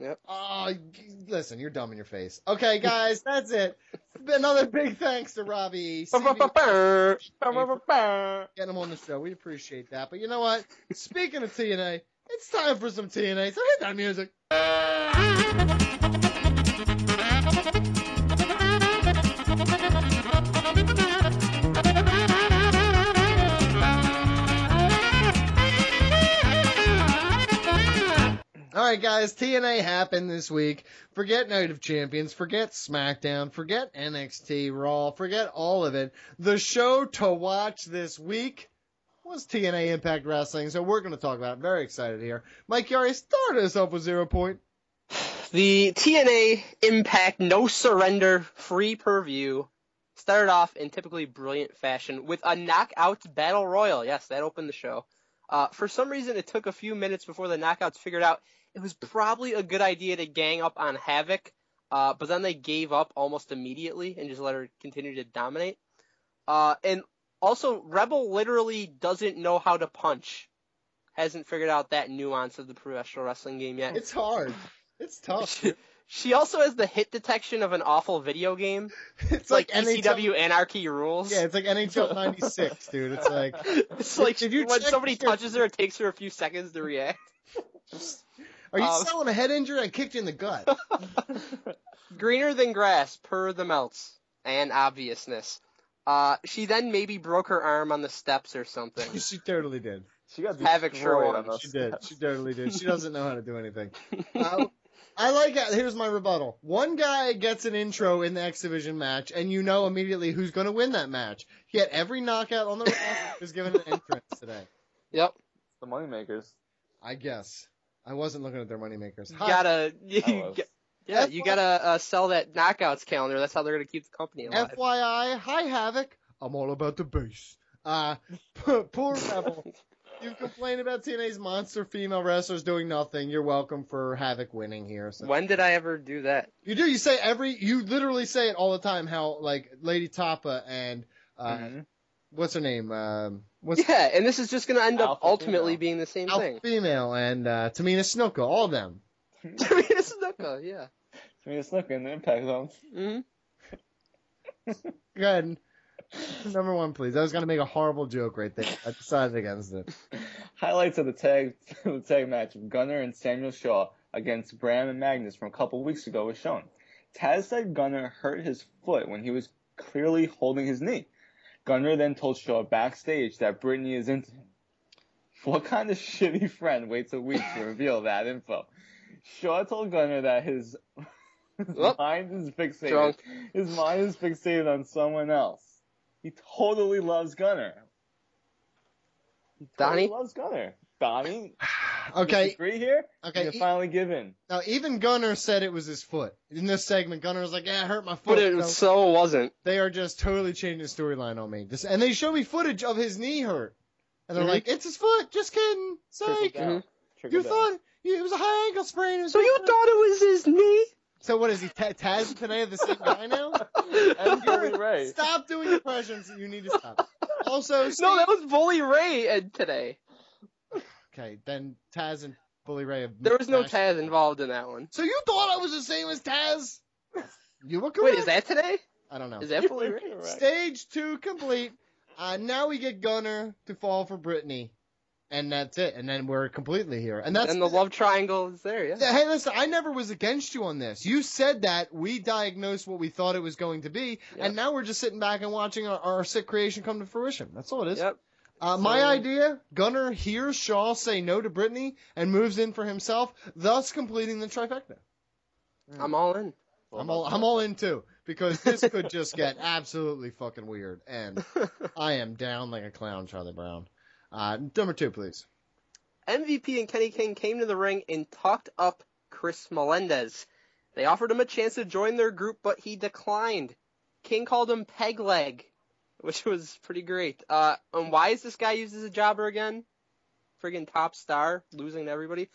Yep. Oh, listen, you're dumb in your face. Okay, guys, that's it. Another big thanks to Robbie. Getting him on the show. We appreciate that. But you know what? Speaking of TNA, it's time for some TNA. So hit that music. Right, guys, TNA happened this week. Forget Night of Champions, forget SmackDown, forget NXT Raw, forget all of it. The show to watch this week was TNA Impact Wrestling, so we're going to talk about it. Very excited here. Mike Chiari, start us off with Zero Point. The TNA Impact No Surrender free per view started off in typically brilliant fashion with a knockout battle royal. Yes, that opened the show. Uh, for some reason, it took a few minutes before the knockouts figured out it was probably a good idea to gang up on Havok, uh, but then they gave up almost immediately and just let her continue to dominate. Uh, and also, Rebel literally doesn't know how to punch. Hasn't figured out that nuance of the professional wrestling game yet. It's hard. It's tough. She, She also has the hit detection of an awful video game. [LAUGHS] It's like, like ECW Anarchy Rulz. Yeah, it's like NHL '96, [LAUGHS] dude. It's like It's like [LAUGHS] Did you when somebody your- touches her, it takes her a few seconds to react. Are you Um, selling a head injury? I kicked you in the gut. [LAUGHS] Greener than grass, per the Meltz and obviousness. Uh, she then maybe broke her arm on the steps or something. [LAUGHS] she totally did. She got Havok sure on those She did. steps. She totally did. She doesn't know how to do anything. Uh, [LAUGHS] I like it. Here's my rebuttal. One guy gets an intro in the X Division match, and you know immediately who's going to win that match. Yet every knockout on the roster is given an entrance today. Yep. The moneymakers. I guess. I wasn't looking at their moneymakers. You gotta, [LAUGHS] you, I was. get- yeah, you gotta uh, sell that knockouts calendar. That's how they're gonna keep the company alive. FYI, hi Havok. I'm all about the base. Uh, [LAUGHS] poor Rebel. [LAUGHS] You complain about TNA's monster female wrestlers doing nothing. You're welcome for Havok winning here. So. When did I ever do that? You do. You say every. You literally say it all the time. How like Lady Tapa and uh, Mm-hmm. What's her name? Um, what's Yeah, and this is just gonna end up ultimately female. being the same Alpha thing. Female and uh, Tamina Snuka, all of them. [LAUGHS] Tamina Snuka, yeah. Tamina Snuka it's in the impact zone. hmm Go ahead. Number one, please. I was gonna make a horrible joke right there. I decided against it. [LAUGHS] Highlights of the tag [LAUGHS] the tag match of Gunner and Samuel Shaw against Bram and Magnus from a couple weeks ago was shown. Taz said Gunner hurt his foot when he was clearly holding his knee. Gunner then told Shaw backstage that Brittany is into him. What kind of [LAUGHS] shitty friend waits a week to reveal that info? Shaw told Gunner that his, [LAUGHS] his mind is fixated. Drunk. His mind is fixated on someone else. He totally loves Gunner. He totally Donnie? loves Gunner. Donnie, [SIGHS] [LAUGHS] Okay. disagree here? Okay, You e- finally give in. Now even Gunner said it was his foot in this segment. Gunner was like, "Yeah, I hurt my foot." But it So so wasn't. they are just totally changing the storyline on me. This, and they show me footage of his knee hurt, and they're Mhm. like, "It's his foot. Just kidding. Trickle Psych. down. Trickle You down. thought it was a high ankle sprain. So you thought it was his knee? So what is he? Ta- Taz and Tenay are the same guy now? And Bully Ray. Stop doing impressions. You need to stop. Also, [LAUGHS] No, that was Bully Ray today. Okay. Then Taz and Bully Ray have There was no smashed- Taz involved in that one. So you thought I was the same as Taz? [LAUGHS] You were correct. Wait, is that today? I don't know. Is that Bully Ray? Stage two complete. Uh, now we get Gunner to fall for Brittany, and that's it. And then we're completely here. And that's and the love triangle is there, yeah. Hey, listen, I never was against you on this. You said that we diagnosed what we thought it was going to be, and now we're just sitting back and watching our, our sick creation come to fruition. That's all it is. Yep. Uh, my So- idea: Gunner hears Shaw say no to Brittany and moves in for himself, thus completing the trifecta. I'm all in. I'm all I'm all in too because this could just get [LAUGHS] absolutely fucking weird, and [LAUGHS] I am down like a clown, Charlie Brown. Uh, number two, please. MVP and Kenny King came to the ring and talked up Chris Melendez. They offered him a chance to join their group, but he declined. King called him peg leg, which was pretty great. Uh, and why is this guy used as a jobber again? Friggin' top star, losing to everybody.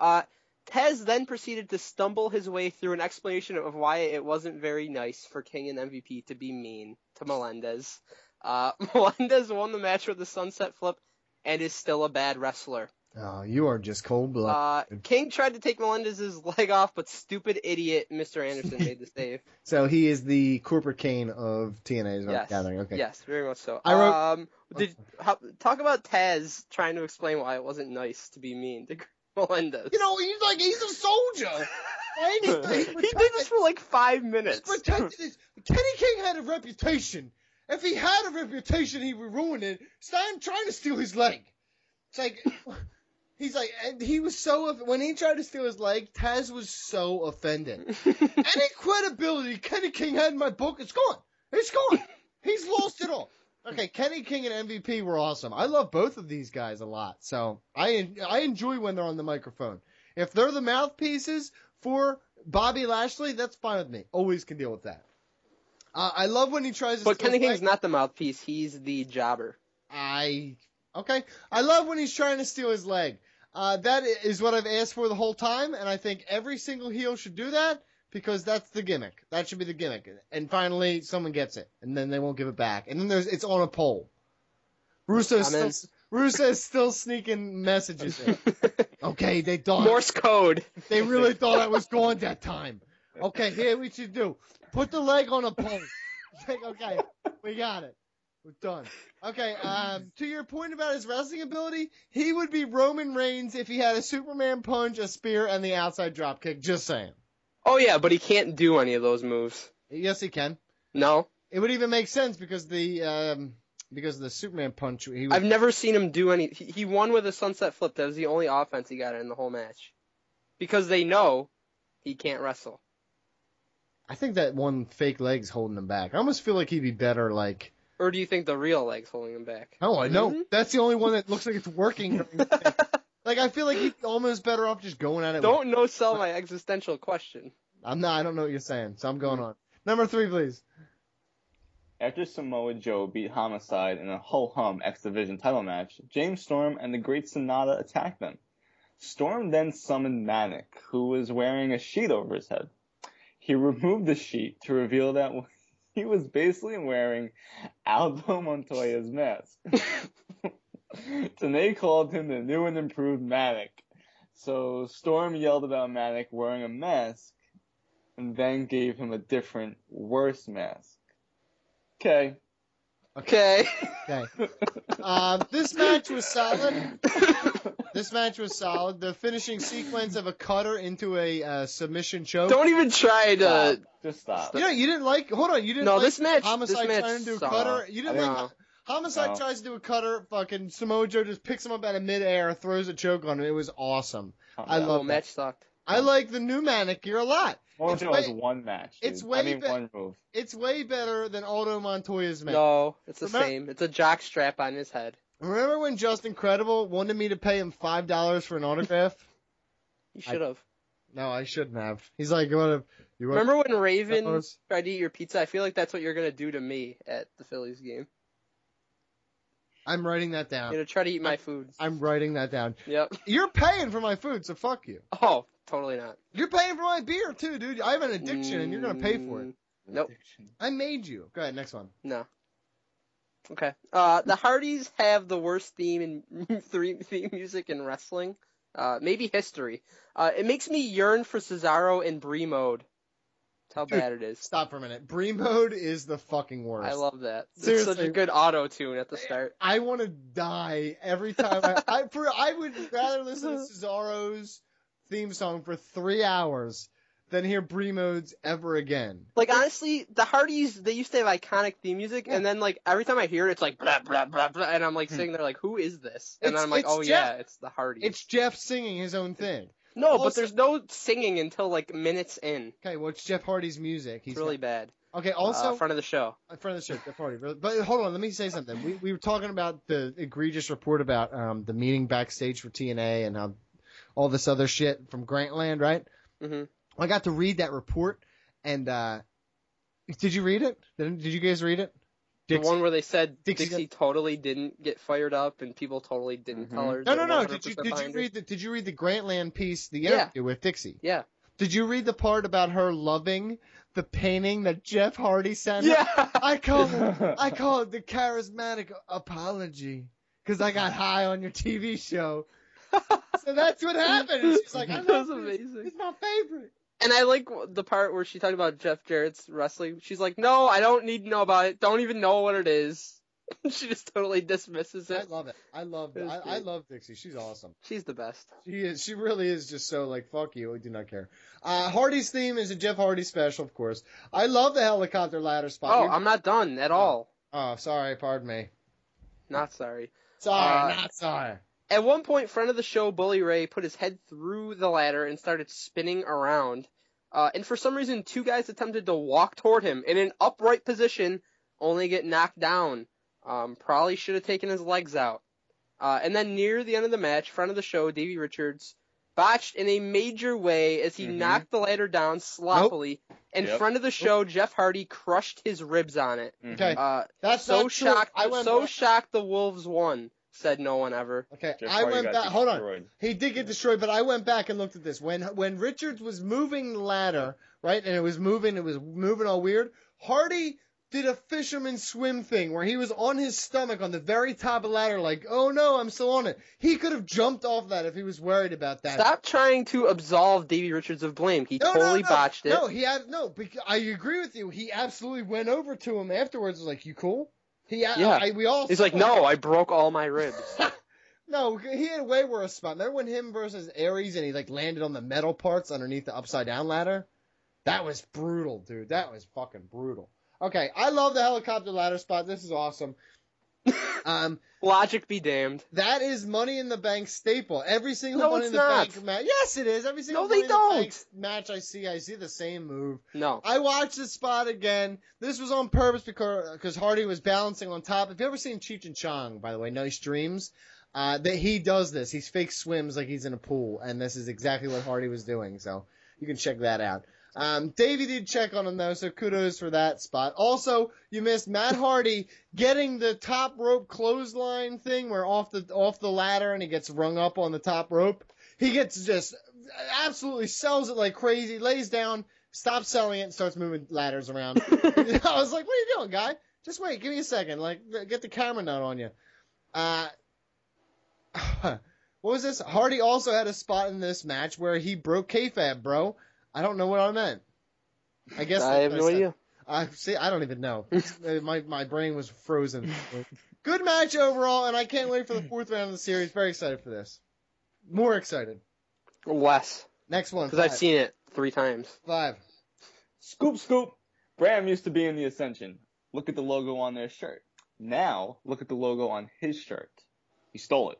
Uh, Taz then proceeded to stumble his way through an explanation of why it wasn't very nice for King and MVP to be mean to Melendez. Uh, [LAUGHS] Melendez won the match with the sunset flip and is still a bad wrestler. Oh, you are just cold blooded. Uh, King tried to take Melendez's [LAUGHS] leg off, but stupid idiot Mr. Anderson made the save. [LAUGHS] so he is the corporate Kane of TNA's yes. gathering. Okay. Yes, very much so. I wrote- um, did how, talk about Taz trying to explain why it wasn't nice to be mean to [LAUGHS] Melendez. You know, he's like he's a soldier. Right? He's he did this for like five minutes. protected his. Kenny King had a reputation. If he had a reputation, he would ruin it. Stein trying to steal his leg. It's like he's like, and he was so when he tried to steal his leg, Taz was so offended. [LAUGHS] Any credibility Kenny King had in my book, it's gone. It's gone. He's lost it all. Okay, Kenny King and MVP were awesome. I love both of these guys a lot, so I I enjoy when they're on the microphone. If they're the mouthpieces for Bobby Lashley, that's fine with me. Always can deal with that. Uh, I love when he tries to. But Kenny King's not the mouthpiece; he's the jobber. I okay. I love when he's trying to steal his leg. Uh, that is what I've asked for the whole time, and I think every single heel should do that because that's the gimmick. That should be the gimmick. And finally, someone gets it, and then they won't give it back. And then there's it's on a pole. Russo's still, Russo's still sneaking messages in. [LAUGHS] okay, they thought Morse code. they really thought I was gone that time. Okay, here we should do. Put the leg on a pole. [LAUGHS] okay, we got it. We're done. Okay, um, to your point about his wrestling ability, he would be Roman Reigns if he had a Superman punch, a spear, and the outside drop kick. Just saying. Oh yeah, but he can't do any of those moves. Yes, he can. No, It would even make sense because the um, because the Superman punch. He would, I've never seen him do any. He, he won with a sunset flip. That was the only offense he got in the whole match, because they know he can't wrestle. I think that one fake leg's holding him back. I almost feel like he'd be better like. Or do you think the real leg's holding him back? Oh, I know. Mhm. That's the only one that looks like it's working. during the thing. like I feel like he's almost better off just going at it. Don't no sell my existential question. I'm not. I don't know what you're saying, so I'm going on. Number three, please. After Samoa Joe beat Homicide in a ho hum X Division title match, James Storm and the Great Sanada attacked them. Storm then summoned Manik, who was wearing a sheet over his head. He removed the sheet to reveal that [LAUGHS] he was basically wearing Aldo Montoya's mask. [LAUGHS] Tenay called him the new and improved Manik. So Storm yelled about Manik wearing a mask and then gave him a different, worse mask. Okay. Okay. Okay. Um, this match was solid. [LAUGHS] this match was solid. The finishing sequence of a cutter into a uh, submission choke. Don't even try to. Just stop. You know, you didn't like. Hold on, you didn't. No, like this match- Homicide this match trying to do a cutter. You didn't like. know. Homicide No. tries to do a cutter. Fucking Samoa Joe just picks him up out of midair, throws a choke on him. It was awesome. I The love whole match sucked. I like the new manicure a lot. Samoa It's Joe way- has one match. it's way I mean, be- one move. It's way better than Aldo Montoya's match. No, it's the Remember- same. It's a jock strap on his head. Remember when Justin Credible wanted me to pay him five dollars for an autograph? You should have. No, I shouldn't have. He's like, you want to? You want Remember when Raven Fellas? tried to eat your pizza? I feel like that's what you're gonna do to me at the Phillies game. I'm writing that down. You're gonna try to eat my food. I'm writing that down. Yep. You're paying for my food, so fuck you. Oh, totally not. You're paying for my beer too, dude. I have an addiction, and you're gonna pay for it. Mm, nope. I made you. Go ahead, next one. No. Okay. Uh, the Hardys have the worst theme in [LAUGHS] theme theme music in wrestling. Uh, maybe history. Uh, it makes me yearn for Cesaro and Brie mode. That's how Dude, bad it is. Stop for a minute. Brie mode is the fucking worst. I love that. It's such a good auto tune at the start. I want to die every time. I, I, for, I would rather listen to [LAUGHS] Cesaro's theme song for three hours than hear Brie modes ever again. Like honestly, the Hardys they used to have iconic theme music, and then like every time I hear it, it's like blah blah blah blah, and I'm like sitting there like, who is this? And Hmm. I'm like, oh Jeff. yeah, it's the Hardys. It's Jeff singing his own thing. no, Also- but there's no singing until like minutes in. Okay, well, it's Jeff Hardy's music. He's It's really bad. Okay, also uh, front of the show. in front of the show, Jeff Hardy. But hold on, let me say something. We we were talking about the egregious report about um the meeting backstage for TNA and how all this other shit from Grantland, right? hmm I got to read that report, and uh did you read it? Did, did you guys read it? The one where they said Dixie Dixie, totally didn't get fired up, and people totally didn't tell her. No, no, no. Did you did you behind her. read the did you read the Grantland piece, the Yeah. with Dixie? Yeah. Did you read the part about her loving the painting that Jeff Hardy sent? her? Yeah. I call it [LAUGHS] I call it the charismatic apology because I got high on your TV show. [LAUGHS] so that's what happened. And she's like, I That was amazing. It's my favorite. And I like the part where she talked about Jeff Jarrett's wrestling. She's like, "No, I don't need to know about it. Don't even know what it is." [LAUGHS] she just totally dismisses it. I love it. I love It I, I love Dixie. She's awesome. She's the best. She is. She really is just so like fuck you. I do not care. Uh, Hardy's theme is a Jeff Hardy special, of course. I love the helicopter ladder spot. Oh, You're- I'm not done at all. Oh, sorry. Pardon me. Not sorry. Sorry, Uh, not sorry. At one point, friend of the show, Bully Ray, put his head through the ladder and started spinning around. Uh, and for some reason, two guys attempted to walk toward him in an upright position, only get knocked down. Um, probably should have taken his legs out. Uh, and then near the end of the match, friend of the show, Davey Richards, botched in a major way as he Mhm. knocked the ladder down sloppily. And Yep. friend of the show, Jeff Hardy, crushed his ribs on it. Okay, Uh, that's so not true. shocked. I went so back- shocked the Wolves won. Said no one ever. Okay, Jeff I Hardy went got back. Hold on. destroyed. He did get destroyed, but I went back and looked at this. When when Richards was moving the ladder, right, and it was moving, it was moving all weird. Hardy did a fisherman swim thing where he was on his stomach on the very top of the ladder, like, oh no, I'm still on it. He could have jumped off that if he was worried about that. Stop trying to absolve Davey Richards of blame. He No, totally no, no. botched it. No, he had no. bec- I agree with you. He absolutely went over to him afterwards. Was like, "You cool?" He, yeah. I, we all. He's like, no, I broke all my ribs. [LAUGHS] No, he had a way worse spot. Remember when him versus Aries and he like landed on the metal parts underneath the upside down ladder? That was brutal, dude. That was fucking brutal. Okay, I love the helicopter ladder spot. This is awesome. [LAUGHS] Um, Logic be damned. that is Money in the Bank staple. Every single No, Money in the not. Bank match. Yes, it is. Every single No, they Money in the don't. Bank match I see, I see the same move. No. I watched this spot again. This was on purpose because because Hardy was balancing on top. If you ever seen Cheech and Chong, by the way, nice dreams. Uh, that he does this. He's fake swims like he's in a pool, and this is exactly what Hardy was doing. So you can check that out. Um, Davey did check on him though, so kudos for that spot. Also, you missed Matt Hardy getting the top rope clothesline thing, where off the off the ladder and he gets rung up on the top rope. He gets just absolutely sells it like crazy, lays down, stops selling it, and starts moving ladders around. [LAUGHS] [LAUGHS] I was like, "What are you doing, guy? Just wait, give me a second. Like, get the camera nut on you." Uh, [SIGHS] what was this? Hardy also had a spot in this match where he broke kayfabe, bro. I don't know what I meant. I guess I have that's no said. idea. I see. I don't even know. [LAUGHS] Uh, my my brain was frozen. Good match overall, and I can't wait for the fourth round of the series. Very excited for this. More excited. Less. Next one. Because I've seen it three times. Five. Scoop, scoop. Bram used to be in the Ascension. Look at the logo on their shirt. Now, look at the logo on his shirt. He stole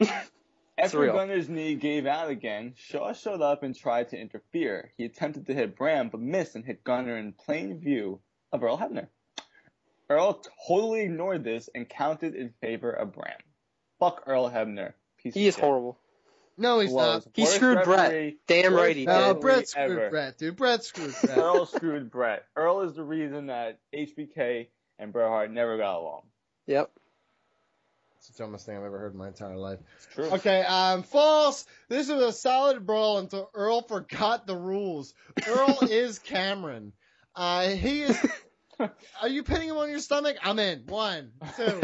it. [LAUGHS] After real. Gunner's knee gave out again, Shaw showed up and tried to interfere. He attempted to hit Bram, but missed and hit Gunner in plain view of Earl Hebner. Earl totally ignored this and counted in favor of Bram. Fuck Earl Hebner. Piece He of is shit. horrible. No, he's Was not. He worst screwed Bret. referee- Damn right he did. referee Bret screwed ever. Bret, dude. Bret screwed Bret. [LAUGHS] Earl screwed Bret. Earl is the reason that HBK and Bret Hart never got along. Yep. It's the dumbest thing I've ever heard in my entire life. It's true. Okay, um, false. This was a solid brawl until Earl forgot the rules. Earl [LAUGHS] is Cameron. Uh, he is. Are you pinning him on your stomach? I'm in. One, two.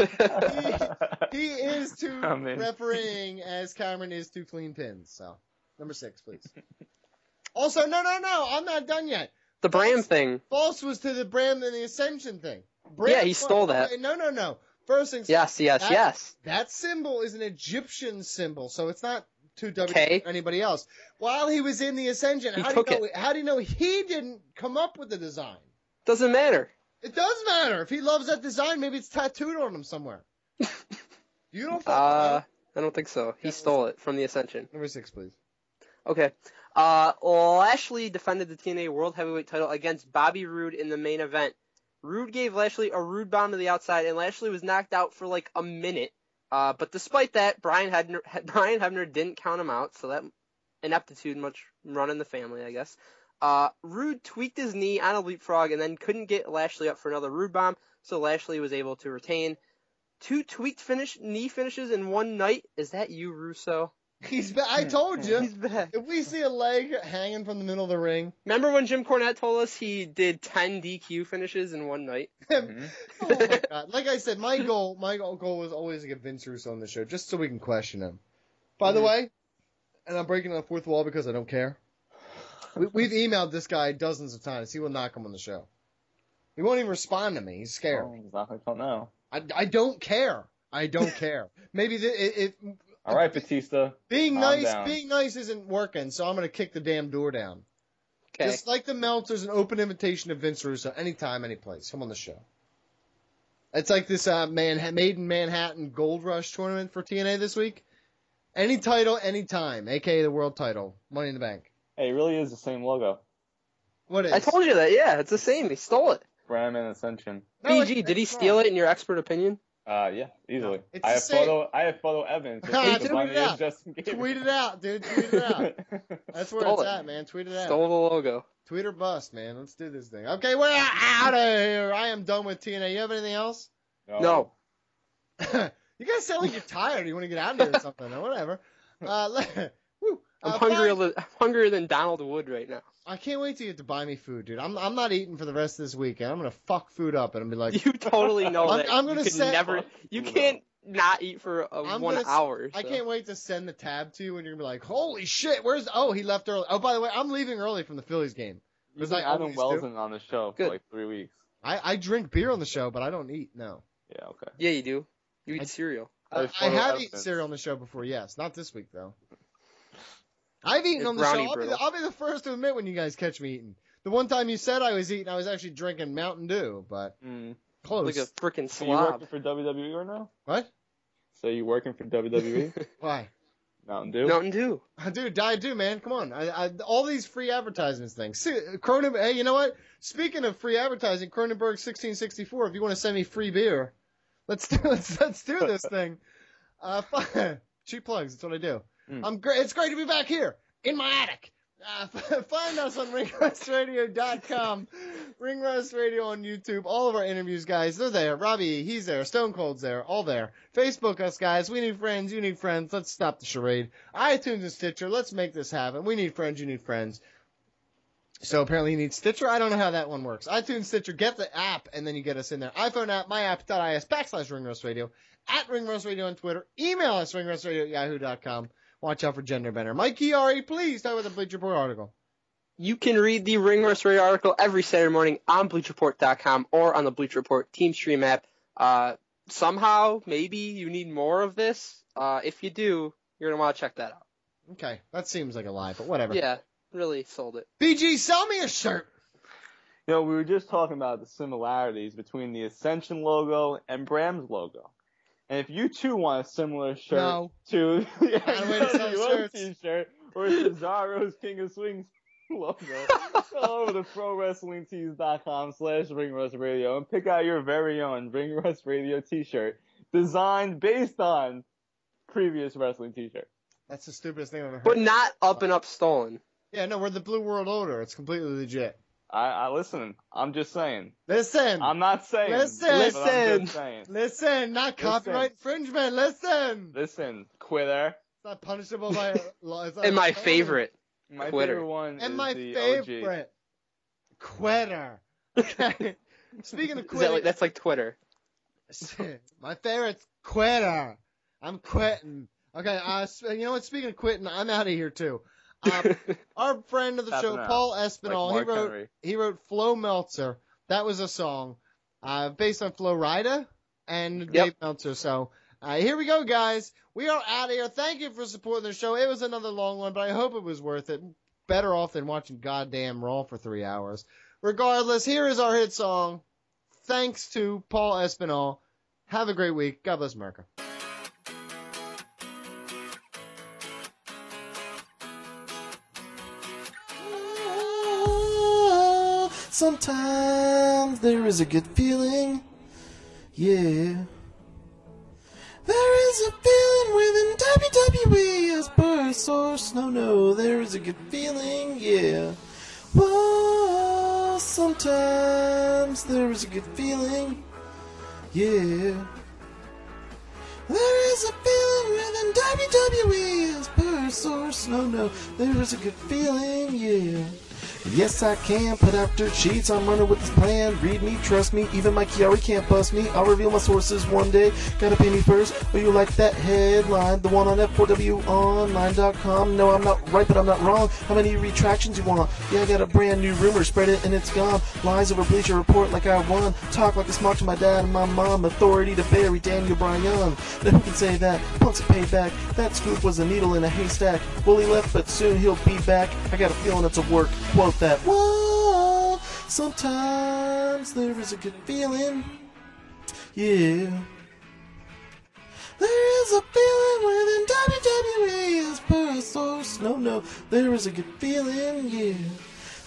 He, he is to [LAUGHS] I'm in. refereeing as Cameron is to clean pins. So, number six, please. Also, no, no, no. I'm not done yet. The Bram thing. False was to the Bram and the Ascension thing. Bram Yeah, he stole that. No, no, no. First things Yes, yes, that, yes. That symbol is an Egyptian symbol, so it's not to W Okay. anybody else. While he was in the Ascension, He how do, you know, how do you know he didn't come up with the design? Doesn't matter. It does matter. If he loves that design, maybe it's tattooed on him somewhere. [LAUGHS] you don't Uh. I don't think so. He stole it from the Ascension. Number six, please. Okay. Uh, Lashley defended the TNA World Heavyweight title against Bobby Roode in the main event. Roode gave Lashley a Roode bomb to the outside, and Lashley was knocked out for like a minute. Uh, but despite that, Brian Hebner, [LAUGHS] Brian Hebner didn't count him out, so that ineptitude much run in the family, I guess. Uh, Roode tweaked his knee on a leapfrog and then couldn't get Lashley up for another Roode bomb, so Lashley was able to retain. Two tweaked finish knee finishes in one night. Is that you, Russo? He's back. I told you. He's back. If we see a leg hanging from the middle of the ring, Remember when Jim Cornette told us he did 10 DQ finishes in one night? [LAUGHS] oh my god! Like I said, my goal, my goal goal was always to get Vince Russo on the show, just so we can question him. By the Mhm. way, and I'm breaking the fourth wall because I don't care. We, we've emailed this guy dozens of times. He will not come on the show. He won't even respond to me. He's scared. Oh, exactly. I don't know. I, I don't care. I don't [LAUGHS] care. Maybe the, it, it All right, Batista. being Calm nice, down. being nice isn't working. So I'm gonna kick the damn door down. Okay. Just like the Meltzer's an open invitation to Vince Russo, anytime, any place. Come on the show. It's like this uh, man, Made in Manhattan Gold Rush tournament for TNA this week. Any title, anytime, aka the world title, Money in the Bank. Hey, it really is the same logo. What is? I told you that, yeah, it's the same. He stole it. Bram and Ascension. No, BG, did he steal it in your expert opinion? Uh, yeah, easily. It's I have same. photo. I have photo evidence. That [LAUGHS] the tweet money it is out. Justin Tweet it out, dude. Tweet it out. [LAUGHS] That's where Stole it's it. at, man. Tweet it out. Stole the logo. Tweet or bust, man. Let's do this thing. Okay, we're out of here. I am done with TNA. You have anything else? No. [LAUGHS] you guys sound like you're tired. You want to get out of here or something or whatever. Uh, let, woo. I'm Uh, hungrier than I'm hungrier than Donald Wood right now. I can't wait to get to buy me food, dude. I'm I'm not eating for the rest of this weekend. I'm gonna fuck food up and I'm be like, You totally [LAUGHS] know I'm, that. I'm gonna you can send. never. You can't not eat for uh, I'm one gonna s- hour. I can't wait to send the tab to you and you're gonna be like, holy shit, where's? Oh, he left early. Oh, by the way, I'm leaving early from the Phillies game. You've Because been I Adam always do. On the show for like three weeks. I I drink beer on the show, but I don't eat. No. Yeah, okay. Yeah, you do. You eat cereal. I, I have eaten cereal on the show before, yes. Not this week though. I've eaten on the show. I'll be, the. I'll be the first to admit when you guys catch me eating. The one time you said I was eating, I was actually drinking Mountain Dew, but close. Like a freaking slob. So you slob. working for WWE right now? What? So you working for WWE? [LAUGHS] Why? Mountain Dew. Mountain Dew. [LAUGHS] Dude, I do, man. Come on. I, I, all these free advertisements things. See, Cronen, hey, you know what? Speaking of free advertising, Kronenbourg 1664. If you want to send me free beer, let's do [LAUGHS] let's, let's do this thing. Uh, fi- cheap plugs. That's what I do. I'm great. It's great to be back here in my attic. Uh, [LAUGHS] find us on [LAUGHS] ringrustradio.com, [LAUGHS] Ring Radio on YouTube. All of our interviews, guys, they're there. Robbie, he's there. Stone Cold's there. All there. Facebook us, guys. We need friends. You need friends. Let's stop the charade. iTunes and Stitcher. Let's make this happen. We need friends. You need friends. So apparently you need Stitcher. I don't know how that one works. iTunes, Stitcher, get the app, and then you get us in there. iPhone app, myapp.is backslash Ringrust Radio, at Ringrust Radio on Twitter. Email us, ringrustradio at yahoo.com. Watch out for gender bender. Mike Chiari, please talk about the Bleacher Report article. You can read the Ring Rust Radio article every Saturday morning on BleacherReport.com or on the Bleacher Report Team Stream app. Uh, somehow, maybe you need more of this. Uh, if you do, you're gonna want to check that out. Okay, that seems like a lie, but whatever. Yeah, really sold it. BG, sell me a shirt. You know, we were just talking about the similarities between the Ascension logo and Bram's logo. And if you too want a similar shirt No. to [LAUGHS] the Not a way to sell NWO t-shirt or Cesaro's King of Swings [LAUGHS] logo, go [LAUGHS] over to ProWrestlingTees.com slash Ringrust Radio and pick out your very own Ringrust Radio t-shirt designed based on previous wrestling t-shirts. That's the stupidest thing I've ever heard. But not up and up stolen. Yeah, no, we're the Blue World Order. It's completely legit. I, I listen. I'm just saying. Listen. I'm not saying. Listen. but I'm Listen. saying. Listen, not copyright infringement. Listen. Listen, quitter. It's not punishable by [LAUGHS] law. It's not And my favorite, My Quitter. favorite one And is my the favorite. Quitter. Okay. [LAUGHS] Speaking of Is that quitting, like, that's like Twitter. [LAUGHS] my favorite's quitter. I'm quitting. Okay, uh, you know what? Speaking of quitting, I'm out of here too. Um, [LAUGHS] our friend of the show, Paul Espinal, Like he wrote Henry. he wrote Flo Meltzer. That was a song uh, based on Flo Rida and Dave Meltzer. So uh, here we go, guys. We are out of here. Thank you for supporting the show. It was another long one, but I hope it was worth it. Better off than watching goddamn Raw for three hours. Regardless, here is our hit song. Thanks to Paul Espinal. Have a great week. God bless America. Sometimes there is a good feeling, yeah. There is a feeling within WWE as per source. No, no, there is a good feeling, yeah. Whoa, sometimes there is a good feeling, yeah. There is a feeling within WWE as per source. No, no, there is a good feeling, yeah. Yes, I can put out dirt. I'm running with this plan. Read me, trust me. Even my Chiari can't bust me. I'll reveal my sources one day. Gotta pay me first. Oh, you like that headline? The one on F4WOnline.com. No, I'm not right, but I'm not wrong. How many retractions you want? Yeah, I got a brand new rumor. Spread it and it's gone. Lies over Bleacher Report like I won. Talk like a smart to my dad and my mom. Authority to bury Daniel Bryan. Now who can say that? Punks paid. That scoop was a needle in a haystack. Well, he left, but soon he'll be back. I got a feeling it's a work. That. Sometimes there is a good feeling. Yeah. There is a feeling within WWE as per a source. No, no, there is a good feeling, yeah.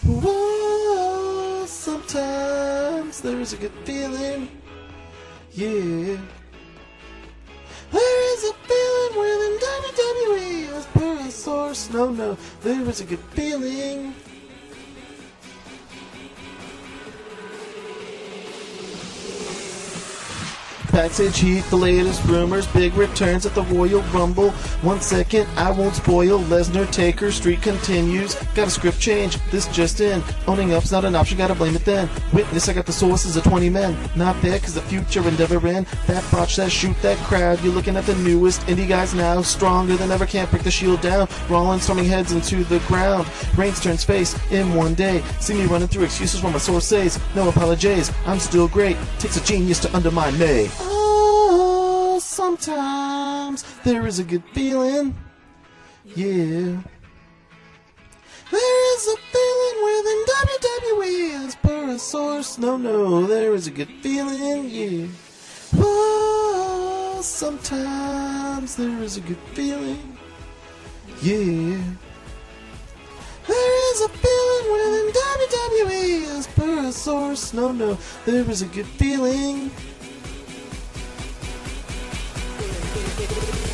Whoa, sometimes there is a good feeling, yeah. There is a feeling within WWE as per a source. No, no, there is a good feeling. Backstage heat, the latest rumors, big returns at the Royal Rumble. One second, I won't spoil. Lesnar, Taker, Street continues. Got a script change, this just in. Owning up's not an option, gotta blame it then. Witness, I got the sources of 20 men. Not there, cause the future endeavor in. That botch, that shoot, that crowd. You're looking at the newest indie guys now. Stronger than ever, can't break the shield down. Rollins storming heads into the ground. Reigns turns face in one day. See me running through excuses when my source says, no apologies, I'm still great. Takes a genius to undermine me. Sometimes there is a good feeling. Yeah. There is a feeling within WWE as per a source. No, no, there is a good feeling, yeah. Oh, sometimes there is a good feeling, yeah. There is a feeling within WWE as per a source. No, no, there is a good feeling. Thank you.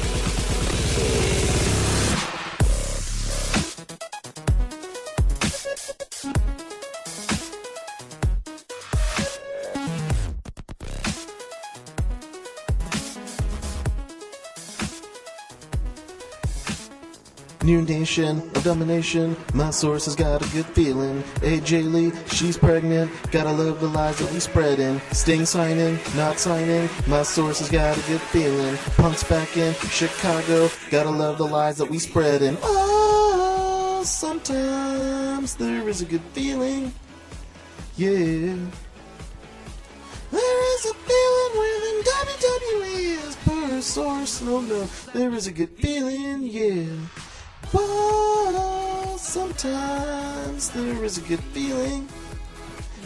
New nation of domination. My source has got a good feeling. AJ Lee, she's pregnant. Gotta love the lies that we spreading. Sting signing, not signing. My source has got a good feeling. Punk's back in Chicago. Gotta love the lies that we spreading. Oh, sometimes there is a good feeling. Yeah. There is a feeling within WWE as per source. No, no, there is a good feeling, yeah. But uh, sometimes there is a good feeling,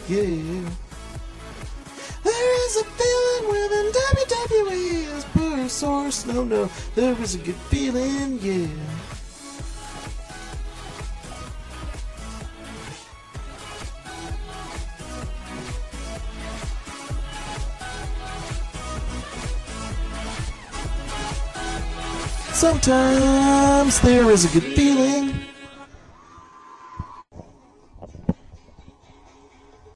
yeah. There is a feeling within WWE as per source. No, no, there is a good feeling, yeah. Sometimes there is a good feeling.